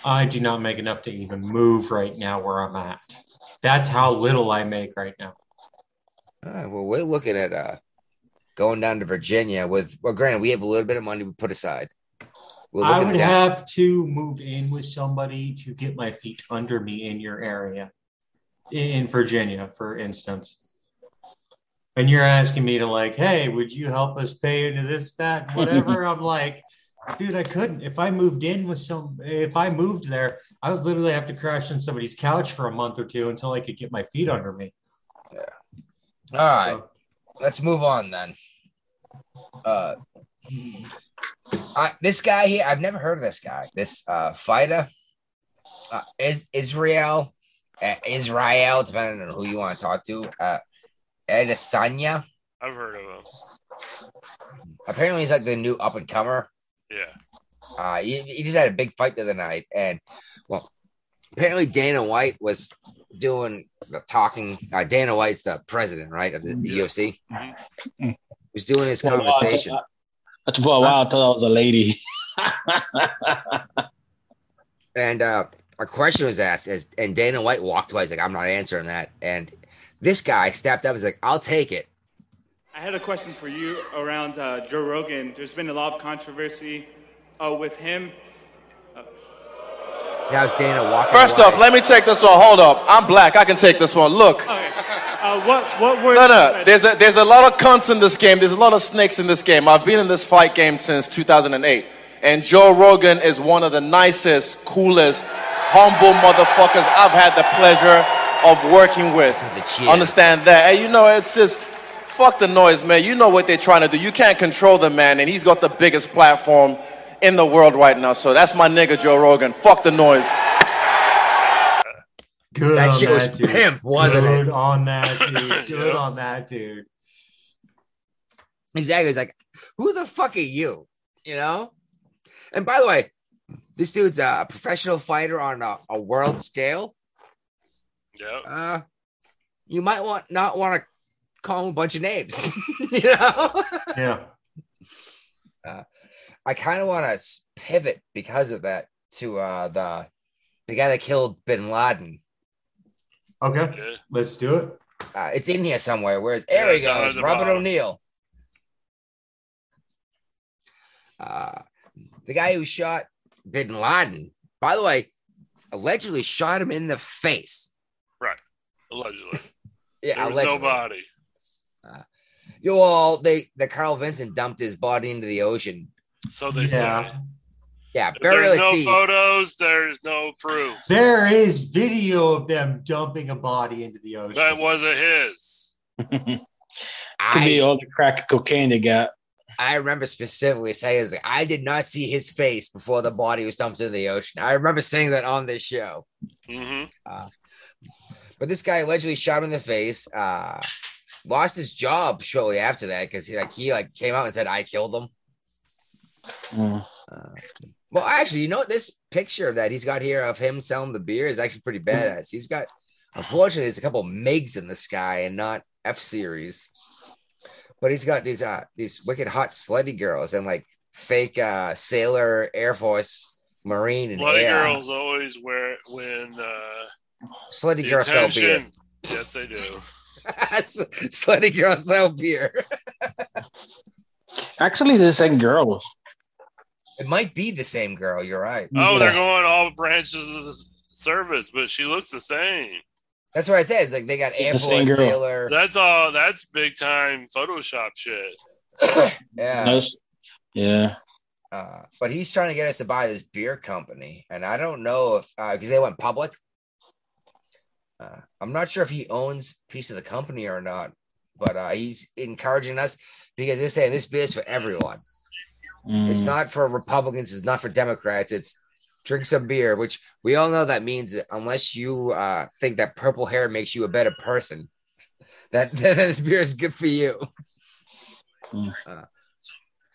I do not make enough to even move right now where I'm at. That's how little I make right now. All right, well, we're looking at uh going down to Virginia with well, granted, we have a little bit of money we put aside. We're I would have to move in with somebody to get my feet under me in your area, in Virginia, for instance. And you're asking me to like, hey, would you help us pay into this, that, whatever? <laughs> I'm like, dude, I couldn't. If I moved in with some, if I moved there, I would literally have to crash on somebody's couch for a month or two until I could get my feet under me. Yeah. All right, let's move on then. Uh, I, this guy here, I've never heard of this guy. This uh fighter, uh, is Israel, uh, Israel, depending on who you want to talk to. Uh, Adesanya. I've heard of him. Apparently, he's like the new up and comer. Yeah. Uh, he, he just had a big fight the other night, and well, apparently Dana White was doing the talking. Uh, Dana White's the president, right, of the, the Yeah. UFC. Mhm. Was doing his For a while, I thought- conversation. That's <laughs> for a while. I thought I was a lady. <laughs> And uh, a question was asked, as, and Dana White walked away. He's like, I'm not answering that. And this guy stepped up. He's like, I'll take it. I had a question for you around uh, Joe Rogan. There's been a lot of controversy uh, with him. That was Dana walking First away. off, let me take this one. Hold up. I'm black. I can take this one. Look. Okay. Uh, what what were No, no. There's a, there's a lot of cunts in this game. There's a lot of snakes in this game. I've been in this fight game since 2008. And Joe Rogan is one of the nicest, coolest, humble motherfuckers I've had the pleasure of working with. Understand that. And you know, it's just fuck the noise, man. You know what they're trying to do. You can't control the man, and he's got the biggest platform in the world right now. So that's my nigga Joe Rogan. Fuck the noise. Good That on shit was that dude. pimp, wasn't Good it? on that dude. <laughs> Good Yep. on that dude. Exactly. It's like, who the fuck are you? You know? And by the way, this dude's a professional fighter on a, a world scale. Yep. Uh, you might want not want to call him a bunch of names. <laughs> you know? Yeah. <laughs> I kind of want to pivot because of that to uh the the guy that killed Bin Laden. Okay. Yeah. Let's do it. Uh, it's in here somewhere. Where's there Yeah, he goes, the Robert. O'Neill. Uh, the guy who shot Bin Laden, by the way, allegedly shot him in the face. Right. Allegedly. <laughs> Yeah, there was allegedly. no body. You all, they the Carl Vinson dumped his body into the ocean. So they Yeah. say. Yeah, If there's no sea. photos, there's no proof. There is video of them dumping a body into the ocean. That wasn't his. <laughs> Could be I, all the crack cocaine they got. I remember specifically saying, this, I did not see his face before the body was dumped into the ocean. I remember saying that on this show. hmm But this guy allegedly shot him in the face. Uh, lost his job shortly after that because he like he like came out and said I killed him. Mm. Well, actually, you know what? This picture of that he's got here of him selling the beer is actually pretty badass. He's got, unfortunately, it's a couple Migs in the sky and not F series, but he's got these uh these wicked hot slutty girls and like fake uh sailor, Air Force, Marine, and Bloody air. girls always wear when uh, Slutty girls sell beer. Yes, they do. <laughs> slutty girls sell beer. Actually, the same girl. It might be the same girl. You're right. Oh, Yeah. they're going all branches of the service, but she looks the same. That's what I said. It's like they got Air the same Force girl. sailor. That's all. That's big time Photoshop shit. <coughs> yeah. Nice. Yeah. Uh, but he's trying to get us to buy this beer company, and I don't know if because they went public. Uh, I'm not sure if he owns piece of the company or not, but uh, he's encouraging us because they're saying this beer is for everyone. It's Mm. not for Republicans. It's not for Democrats. It's drink some beer, which we all know that means that unless you uh, think that purple hair makes you a better person, <laughs> that, <laughs> that this beer is good for you.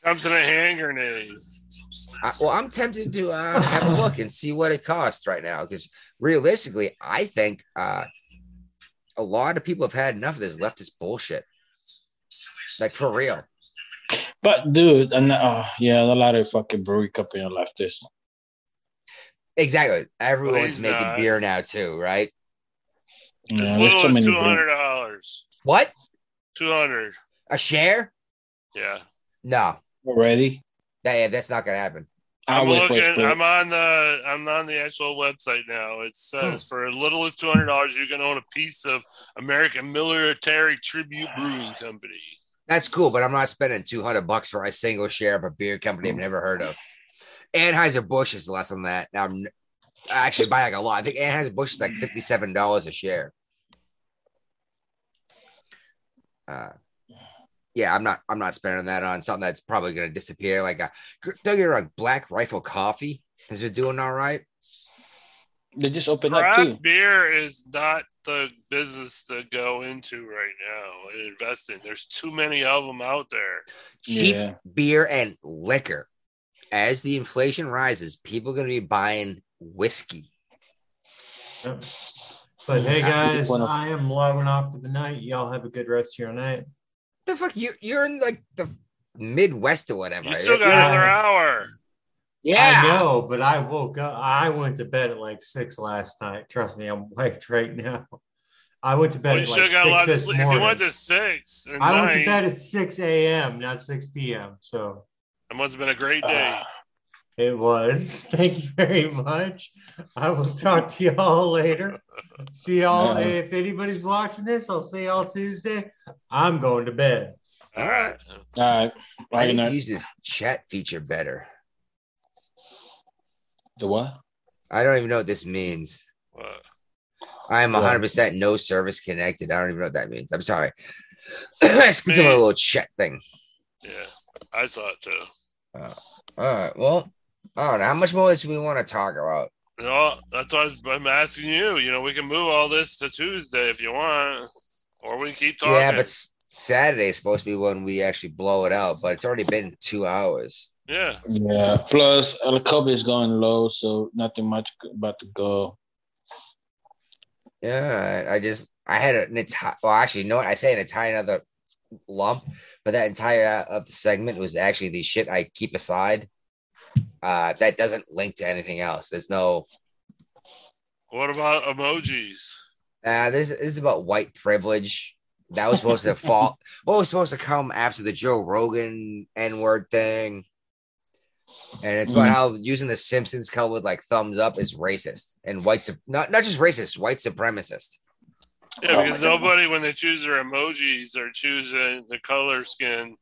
Comes in a hand grenade. I, well, I'm tempted to uh, have a look and see what it costs right now because realistically, I think uh, a lot of people have had enough of this leftist bullshit. Like for real. But dude, and uh, yeah, a lot of fucking brewery company are leftists. Exactly. Everyone's he's making not. beer now too, right? Yeah, as there's little as many two breweries. hundred dollars. What? Two hundred. A share? Yeah. No. already. That, yeah, that's not gonna happen. I'll I'm looking. I'm on the. I'm on the actual website now. It says Hmm. for as little as two hundred dollars, you can own a piece of American Military Tribute Brewing Company. That's cool, but I'm not spending 200 bucks for a single share of a beer company I've never heard of. Anheuser Busch is less than that. Now, I'm actually by like a lot. I think Anheuser Busch is like $57 a share. Uh, yeah, I'm not. I'm not spending that on something that's probably going to disappear. Like, a, don't get me wrong, Black Rifle Coffee has been doing all right. They just opened up Craft too. beer is not the business to go into right now and invest in. There's too many of them out there. Cheap Yeah. beer and liquor. As the inflation rises, people are going to be buying whiskey. Yep. But hey, guys, I am logging off for the night. Y'all have a good rest of your night. the fuck you you're in like the Midwest or whatever. You still got Yeah. another hour. Yeah. I know, but I woke up. I went to bed at like six last night. Trust me, I'm wiped right now. I went to bed Well, you at like have got a lot six of this sleep. If you went to six and I went to bed at 6 a.m., not 6 p.m. So it must have been a great ah, day. it was. <laughs> Thank you very much. I will talk to y'all later. See y'all. Yeah. If anybody's watching this, I'll see y'all Tuesday. I'm going to bed. All right. All right. I Bye, need to use this chat feature better. The what? I don't even know what this means. What? I am 100% no service connected. I don't even know what that means. I'm sorry. It's <coughs> a Me. little chat thing. Yeah, I thought too. Uh, all right. Well, I don't know. How much more do we want to talk about? No, that's what I'm asking you. You know, we can move all this to Tuesday if you want, or we can keep talking. Yeah, but s- Saturday is supposed to be when we actually blow it out, but it's already been two hours. Yeah, Yeah. Plus, El Kobe is going low, so nothing much about to go. Yeah, I, I just I had an entire. Well, actually, you know what? I say an entire another lump, but that entire uh, of the segment was actually the shit I keep aside. Uh, that doesn't link to anything else. There's no. what about emojis? Uh, this, this is about white privilege. That was supposed to fall. <laughs> What was supposed to come after the Joe Rogan N word thing? And it's about Mm. how using the Simpsons color with like thumbs up is racist and white, not not just racist, white supremacist. Yeah, Oh because my God. nobody, when they choose their emojis, they're choosing the color skin.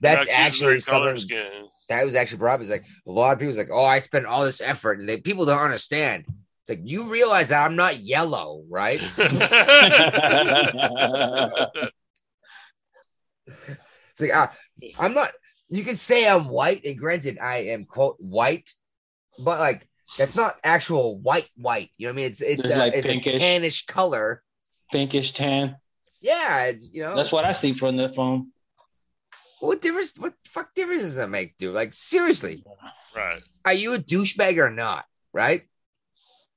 That's not choosing their actually color something skin. that was actually brought up. Is like a lot of people's like, oh, I spent all this effort, and they people don't understand. It's like you realize that I'm not yellow, right? <laughs> <laughs> It's like ah, I'm not. You can say I'm white, and granted, I am quote white, but like that's not actual white white. You know what I mean? It's it's, It's a, like it's a tannish color. Pinkish tan. Yeah, it's, you know. That's what I see from the phone. what difference? What the fuck difference does that make, dude? Like seriously, right. are you a douchebag or not? Right?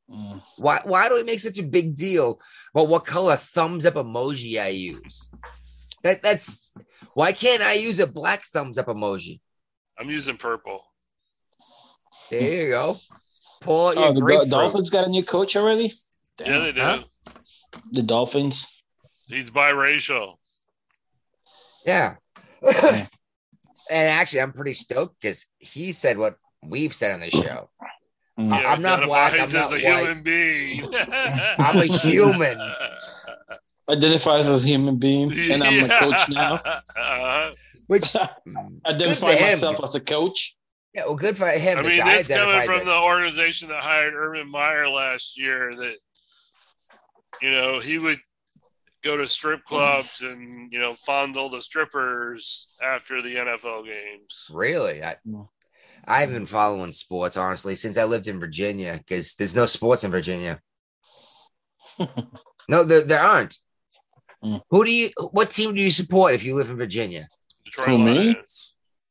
Mm. Why why do we make such a big deal about what color thumbs up emoji I use? That that's why can't I use a black thumbs up emoji? I'm using purple. There you go. Pull out your Oh, the grapefruit. Dolphins got a new coach already. Yeah, they do. Huh? The Dolphins. He's biracial. Yeah. Yeah. <laughs> and actually, I'm pretty stoked because he said what we've said on the show. Mm. I- I'm not black, I'm not a white. human being. <laughs> I'm a human. <laughs> Identifies as a human being, <laughs> and I'm a coach now. Uh-huh. Which <laughs> good Identify him. myself as a coach. Yeah, well, good for him. I mean, this coming from it. the organization that hired Urban Meyer last year, that you know he would go to strip clubs and you know fondle the strippers after the NFL games. Really, I, I haven't been following sports honestly since I lived in Virginia because there's no sports in Virginia. <laughs> no, there, there aren't. Mm. Who do you? What team do you support if you live in Virginia? Detroit Who, me?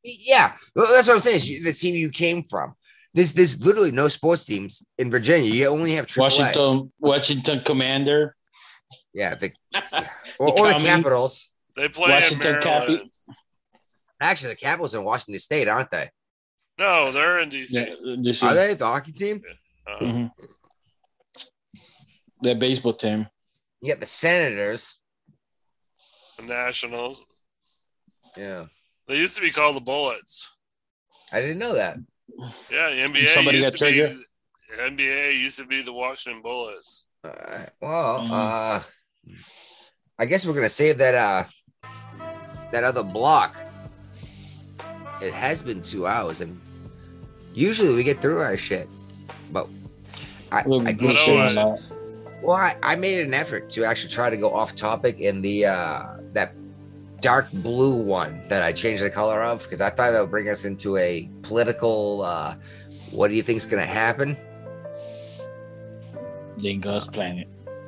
Yeah, well, that's what I'm saying. is The team you came from. There's there's literally no sports teams in Virginia. You only have AAA. Washington, Washington Commander. Yeah, the, <laughs> or, or the Capitals. They play Washington in Capi- Actually, the Capitals in Washington State, aren't they? No, they're in DC. Yeah, this Are they the hockey team? Uh, mhm. Their baseball team. You got the Senators. The Nationals. Yeah, They used to be called the Bullets. I didn't know that. Yeah, the NBA Somebody used got to be. triggered? NBA used to be the Washington Bullets. All right. Well, Mm. uh, I guess we're gonna save that uh that other block. It has been two hours, and usually we get through our shit, but I, Well, I did Good change. shit. Well, I, I made an effort to actually try to go off topic in the uh that dark blue one that I changed the color of because I thought that would bring us into a political. uh What do you think's gonna happen? Then God's planet.